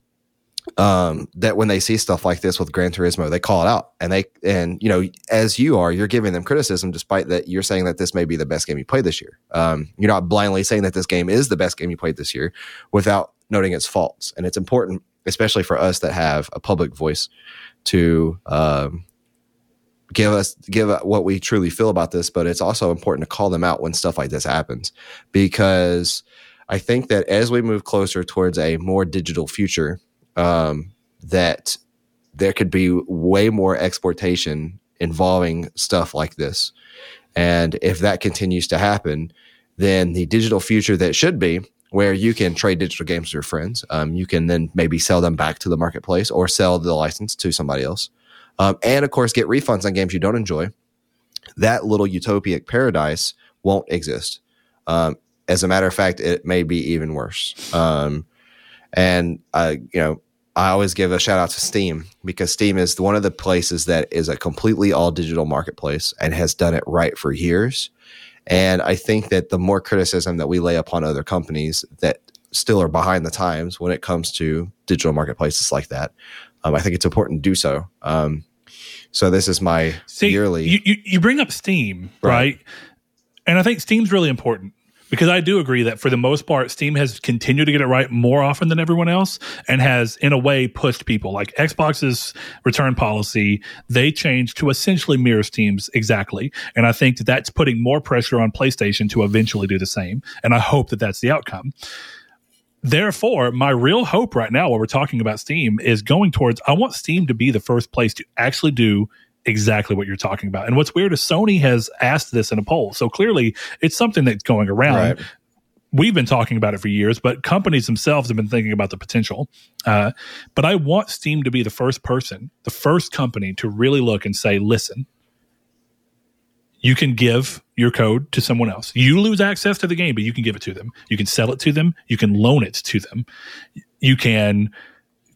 um, that when they see stuff like this with Gran Turismo, they call it out, and they and you know as you are, you're giving them criticism despite that you're saying that this may be the best game you played this year. Um, you're not blindly saying that this game is the best game you played this year without noting its faults, and it's important, especially for us that have a public voice, to um, give us give what we truly feel about this. But it's also important to call them out when stuff like this happens because. I think that as we move closer towards a more digital future, um, that there could be way more exportation involving stuff like this. And if that continues to happen, then the digital future that should be, where you can trade digital games with your friends, um, you can then maybe sell them back to the marketplace or sell the license to somebody else. Um, and of course, get refunds on games you don't enjoy. That little utopic paradise won't exist. Um, as a matter of fact, it may be even worse. Um, and uh, you know, I always give a shout out to Steam because Steam is one of the places that is a completely all digital marketplace and has done it right for years. And I think that the more criticism that we lay upon other companies that still are behind the times when it comes to digital marketplaces like that, um, I think it's important to do so. Um, so this is my See, yearly. You, you, you bring up Steam, Right. right. And I think Steam's really important because I do agree that for the most part, Steam has continued to get it right more often than everyone else and has, in a way, pushed people. Like Xbox's return policy, they changed to essentially mirror Steam's exactly. And I think that that's putting more pressure on PlayStation to eventually do the same. And I hope that that's the outcome. Therefore, my real hope right now, while we're talking about Steam, is going towards I want Steam to be the first place to actually do exactly what you're talking about. And what's weird is Sony has asked this in a poll. So clearly it's something that's going around. Right. We've been talking about it for years, but companies themselves have been thinking about the potential. Uh, but I want Steam to be the first person, the first company to really look and say, listen, you can give your code to someone else. You lose access to the game, but you can give it to them. You can sell it to them. You can loan it to them. You can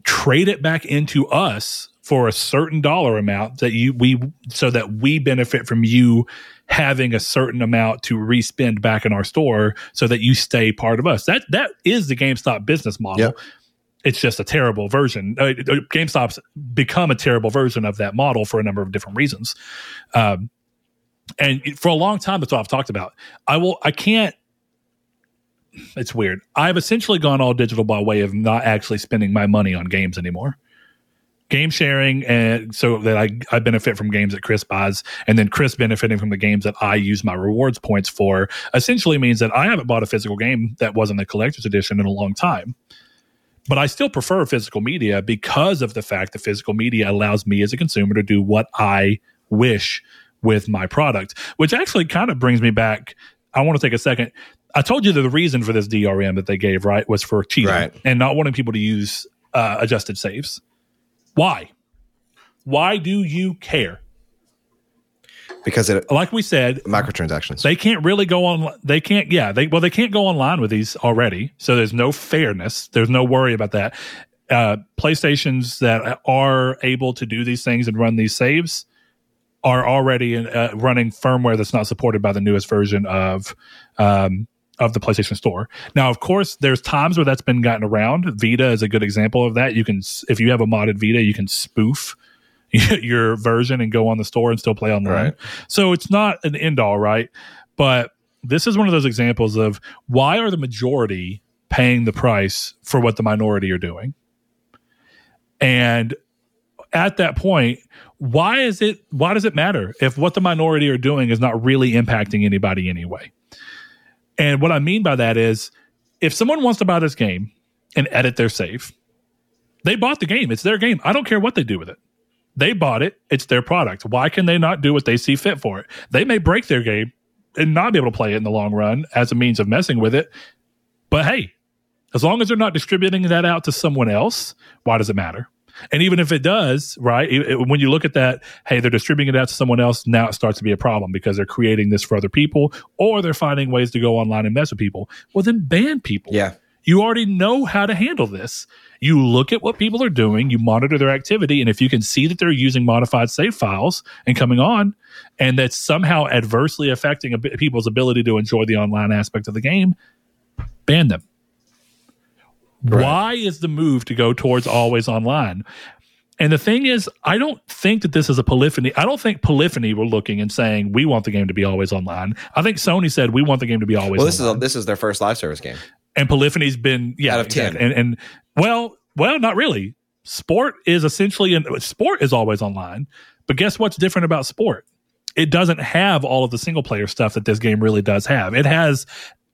trade it back into us for a certain dollar amount that you we so that we benefit from you having a certain amount to respend back in our store so that you stay part of us. That that is the GameStop business model. Yep. It's just a terrible version. Uh, uh GameStop's become a terrible version of that model for a number of different reasons. Um, and for a long time, that's what I've talked about. I will. I can't it's weird. I've essentially gone all digital by way of not actually spending my money on games anymore game sharing and so that I, I benefit from games that Chris buys and then Chris benefiting from the games that I use my rewards points for essentially means that I haven't bought a physical game that wasn't a collector's edition in a long time. But I still prefer physical media because of the fact that physical media allows me as a consumer to do what I wish with my product, which actually kind of brings me back. I want to take a second. I told you that the reason for this DRM that they gave, right, was for cheating right. and not wanting people to use uh, adjusted saves. Why? Why do you care? Because it, like we said, microtransactions. They can't really go on. They can't. Yeah. They well, they can't go online with these already. So there's no fairness. There's no worry about that. Uh, PlayStations that are able to do these things and run these saves are already in, uh, running firmware that's not supported by the newest version of um, of the PlayStation Store. Now, of course, there's times where that's been gotten around. Vita is a good example of that. You can, if you have a modded Vita, you can spoof (laughs) your version and go on the store and still play online. Right. So it's not an end all, right? But this is one of those examples of why are the majority paying the price for what the minority are doing? And at that point, why is it why does it matter if what the minority are doing is not really impacting anybody anyway? And what I mean by that is if someone wants to buy this game and edit their save, they bought the game. It's their game. I don't care what they do with it. They bought it. It's their product. Why can they not do what they see fit for it? They may break their game and not be able to play it in the long run as a means of messing with it. But hey, as long as they're not distributing that out to someone else, why does it matter? And even if it does, right, it, it, when you look at that, hey, they're distributing it out to someone else, now it starts to be a problem because they're creating this for other people or they're finding ways to go online and mess with people. Well, then ban people. Yeah. You already know how to handle this. You look at what people are doing, you monitor their activity, and if you can see that they're using modified save files and coming on, and that's somehow adversely affecting people's ability to enjoy the online aspect of the game, ban them. Right. Why is the move to go towards always online? And the thing is, I don't think that this is a polyphony. I don't think polyphony were looking and saying we want the game to be always online. I think Sony said we want the game to be always. Well, this online. is a, this is their first live service game, and polyphony's been yeah out of ten. And, and well, well, not really. Sport is essentially an sport is always online, but guess what's different about sport? It doesn't have all of the single player stuff that this game really does have. It has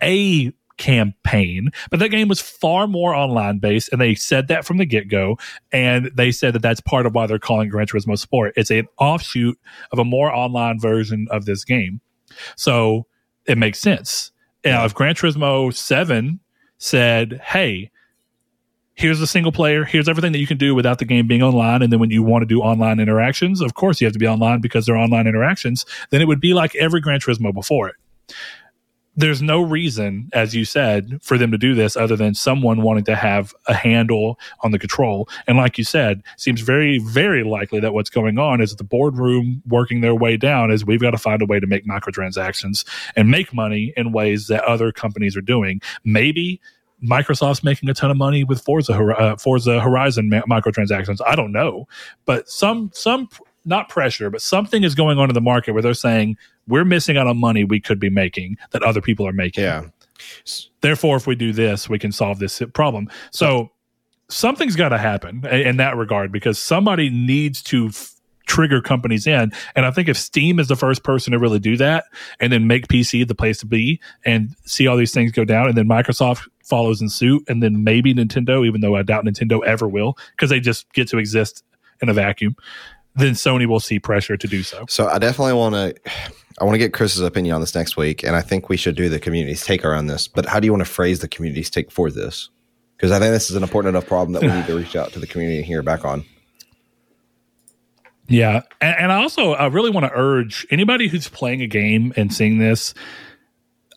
a campaign, but that game was far more online based, and they said that from the get go. And they said that that's part of why they're calling Gran Turismo Sport. It's an offshoot of a more online version of this game, so it makes sense. Now, if Gran Turismo Seven said, "Hey," here's the single player here's everything that you can do without the game being online and then when you want to do online interactions of course you have to be online because they're online interactions then it would be like every gran turismo before it there's no reason, as you said, for them to do this other than someone wanting to have a handle on the control. And like you said, seems very, very likely that what's going on is the boardroom working their way down is we've got to find a way to make microtransactions and make money in ways that other companies are doing. Maybe Microsoft's making a ton of money with Forza uh, Forza Horizon microtransactions. I don't know, but some some not pressure, but something is going on in the market where they're saying we're missing out on money we could be making that other people are making. Yeah. Therefore, if we do this, we can solve this problem. So something's got to happen in that regard because somebody needs to f- trigger companies in. And I think if Steam is the first person to really do that and then make PC the place to be and see all these things go down, and then Microsoft follows in suit, and then maybe Nintendo, even though I doubt Nintendo ever will, because they just get to exist in a vacuum then Sony will see pressure to do so. So I definitely want to. I want to get Chris's opinion on this next week, and I think we should do the community's take around this. But how do you want to phrase the community's take for this? Because I think this is an important enough problem that we need to reach out to the community and hear back on. Yeah, and, and I also I really want to urge anybody who's playing a game and seeing this.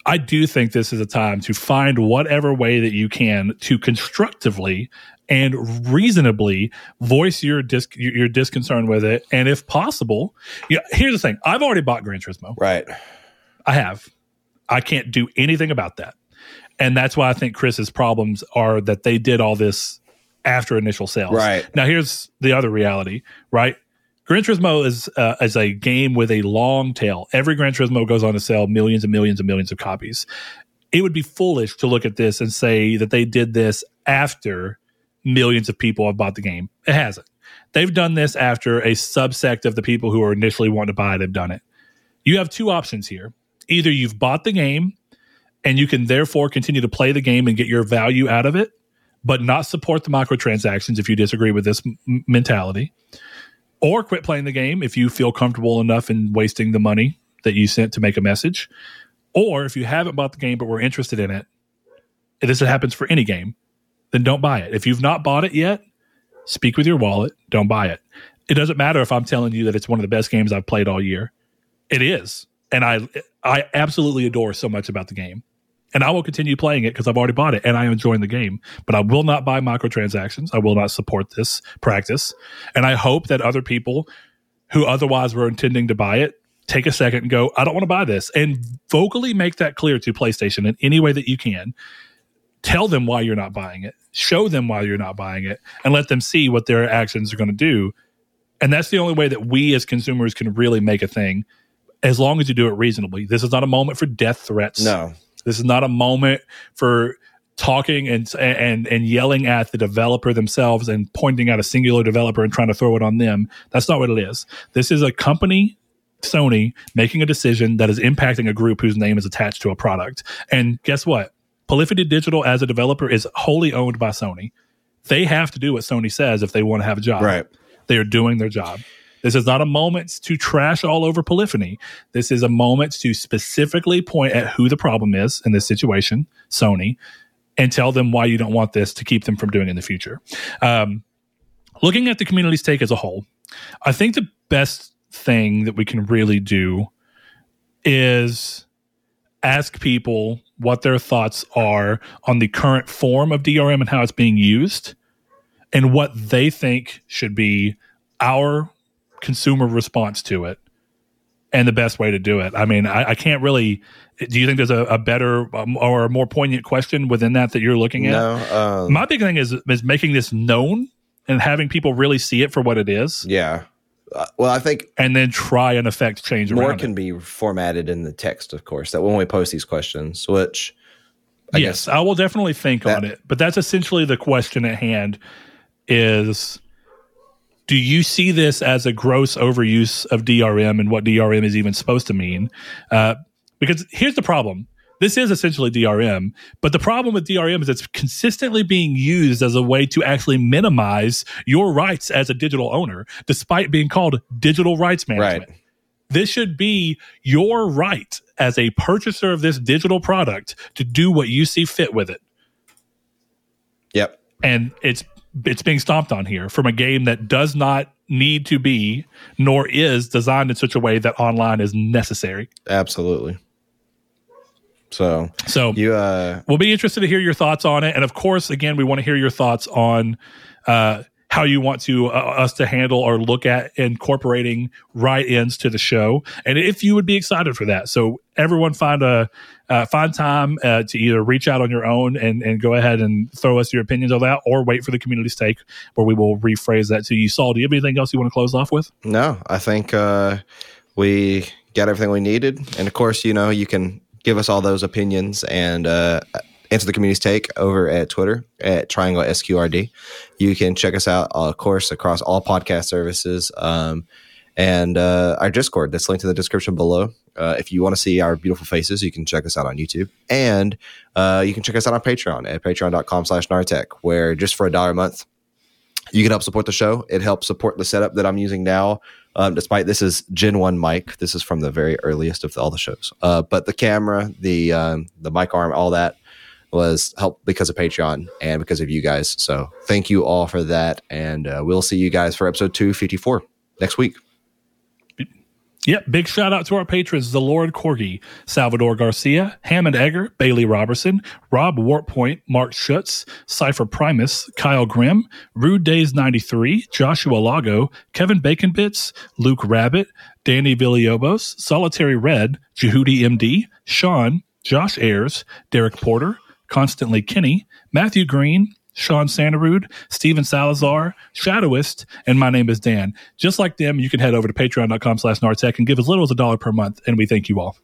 I do think this is a time to find whatever way that you can to constructively and reasonably voice your dis your, disconcern with it, and if possible, yeah. Here's the thing: I've already bought Gran Turismo. Right. I have. I can't do anything about that, and that's why I think Chris's problems are that they did all this after initial sales. Right. Now, here's the other reality. Right. Gran Turismo is uh, is a game with a long tail. Every Gran Turismo goes on to sell millions and millions and millions of copies. It would be foolish to look at this and say that they did this after millions of people have bought the game. It hasn't. They've done this after a subsect of the people who are initially wanting to buy it have done it. You have two options here. Either you've bought the game and you can therefore continue to play the game and get your value out of it, but not support the microtransactions if you disagree with this m- mentality or quit playing the game if you feel comfortable enough in wasting the money that you sent to make a message. Or if you haven't bought the game but were interested in it, this happens for any game, then don't buy it. If you've not bought it yet, speak with your wallet, don't buy it. It doesn't matter if I'm telling you that it's one of the best games I've played all year. It is. And I I absolutely adore so much about the game and I will continue playing it because I've already bought it and I am enjoying the game. But I will not buy microtransactions. I will not support this practice. And I hope that other people who otherwise were intending to buy it take a second and go, I don't want to buy this. And vocally make that clear to PlayStation in any way that you can. Tell them why you're not buying it, show them why you're not buying it, and let them see what their actions are going to do. And that's the only way that we as consumers can really make a thing as long as you do it reasonably. This is not a moment for death threats. No. This is not a moment for talking and and and yelling at the developer themselves and pointing at a singular developer and trying to throw it on them. That's not what it is. This is a company Sony making a decision that is impacting a group whose name is attached to a product. And guess what? Polyphony Digital as a developer is wholly owned by Sony. They have to do what Sony says if they want to have a job. Right. They are doing their job. This is not a moment to trash all over Polyphony. This is a moment to specifically point at who the problem is in this situation, Sony, and tell them why you don't want this to keep them from doing it in the future. Um, looking at the community's take as a whole, I think the best thing that we can really do is ask people what their thoughts are on the current form of DRM and how it's being used and what they think should be our consumer response to it and the best way to do it. I mean, I, I can't really. Do you think there's a, a better um, or a more poignant question within that that you're looking at? No. Um, My big thing is is making this known and having people really see it for what it is, yeah. Uh, well, I think and then try and affect change more can it. be formatted in the text, of course, that when we post these questions, which I yes, I will definitely think that- on it. But that's essentially the question at hand: is do you see this as a gross overuse of DRM and what DRM is even supposed to mean? Uh, because here's the problem. This is essentially DRM, but the problem with DRM is it's consistently being used as a way to actually minimize your rights as a digital owner, despite being called digital rights management. Right. This should be your right as a purchaser of this digital product to do what you see fit with it. Yep. And it's it's being stomped on here from a game that does not need to be nor is designed in such a way that online is necessary. Absolutely. So So you uh we'll be interested to hear your thoughts on it. And of course again we want to hear your thoughts on uh how you want to uh, us to handle or look at incorporating write-ins to the show and if you would be excited for that. So everyone find a uh, find time uh, to either reach out on your own and, and go ahead and throw us your opinions on that or wait for the community's take where we will rephrase that to you. Saul do you have anything else you want to close off with? No, I think uh we got everything we needed. And of course, you know, you can give us all those opinions and uh answer the community's take over at Twitter at Triangle SQRD. You can check us out, of course, across all podcast services. Um and uh, our Discord that's linked in the description below. Uh, if you want to see our beautiful faces, you can check us out on YouTube. And uh, you can check us out on Patreon at patreon.com slash Nartech, where just for a dollar a month, you can help support the show. It helps support the setup that I'm using now. Um, despite this is Gen One mic, this is from the very earliest of all the shows. Uh, but the camera, the um, the mic arm, all that was helped because of Patreon and because of you guys. So thank you all for that, and uh, we'll see you guys for episode two fifty four next week. Yep. Big shout out to our patrons, the Lord Corgi, Salvador Garcia, Hammond Egger, Bailey Robertson, Rob Wartpoint, Mark Schutz, Cypher Primus, Kyle Grimm, Rude Days 93, Joshua Lago, Kevin Bacon Bits, Luke Rabbit, Danny Villiobos, Solitary Red, Jehudi MD, Sean, Josh Ayers, Derek Porter, Constantly Kenny, Matthew Green, Sean Sanderud, Steven Salazar, Shadowist, and my name is Dan. Just like them, you can head over to patreon.com slash Nartech and give as little as a dollar per month, and we thank you all.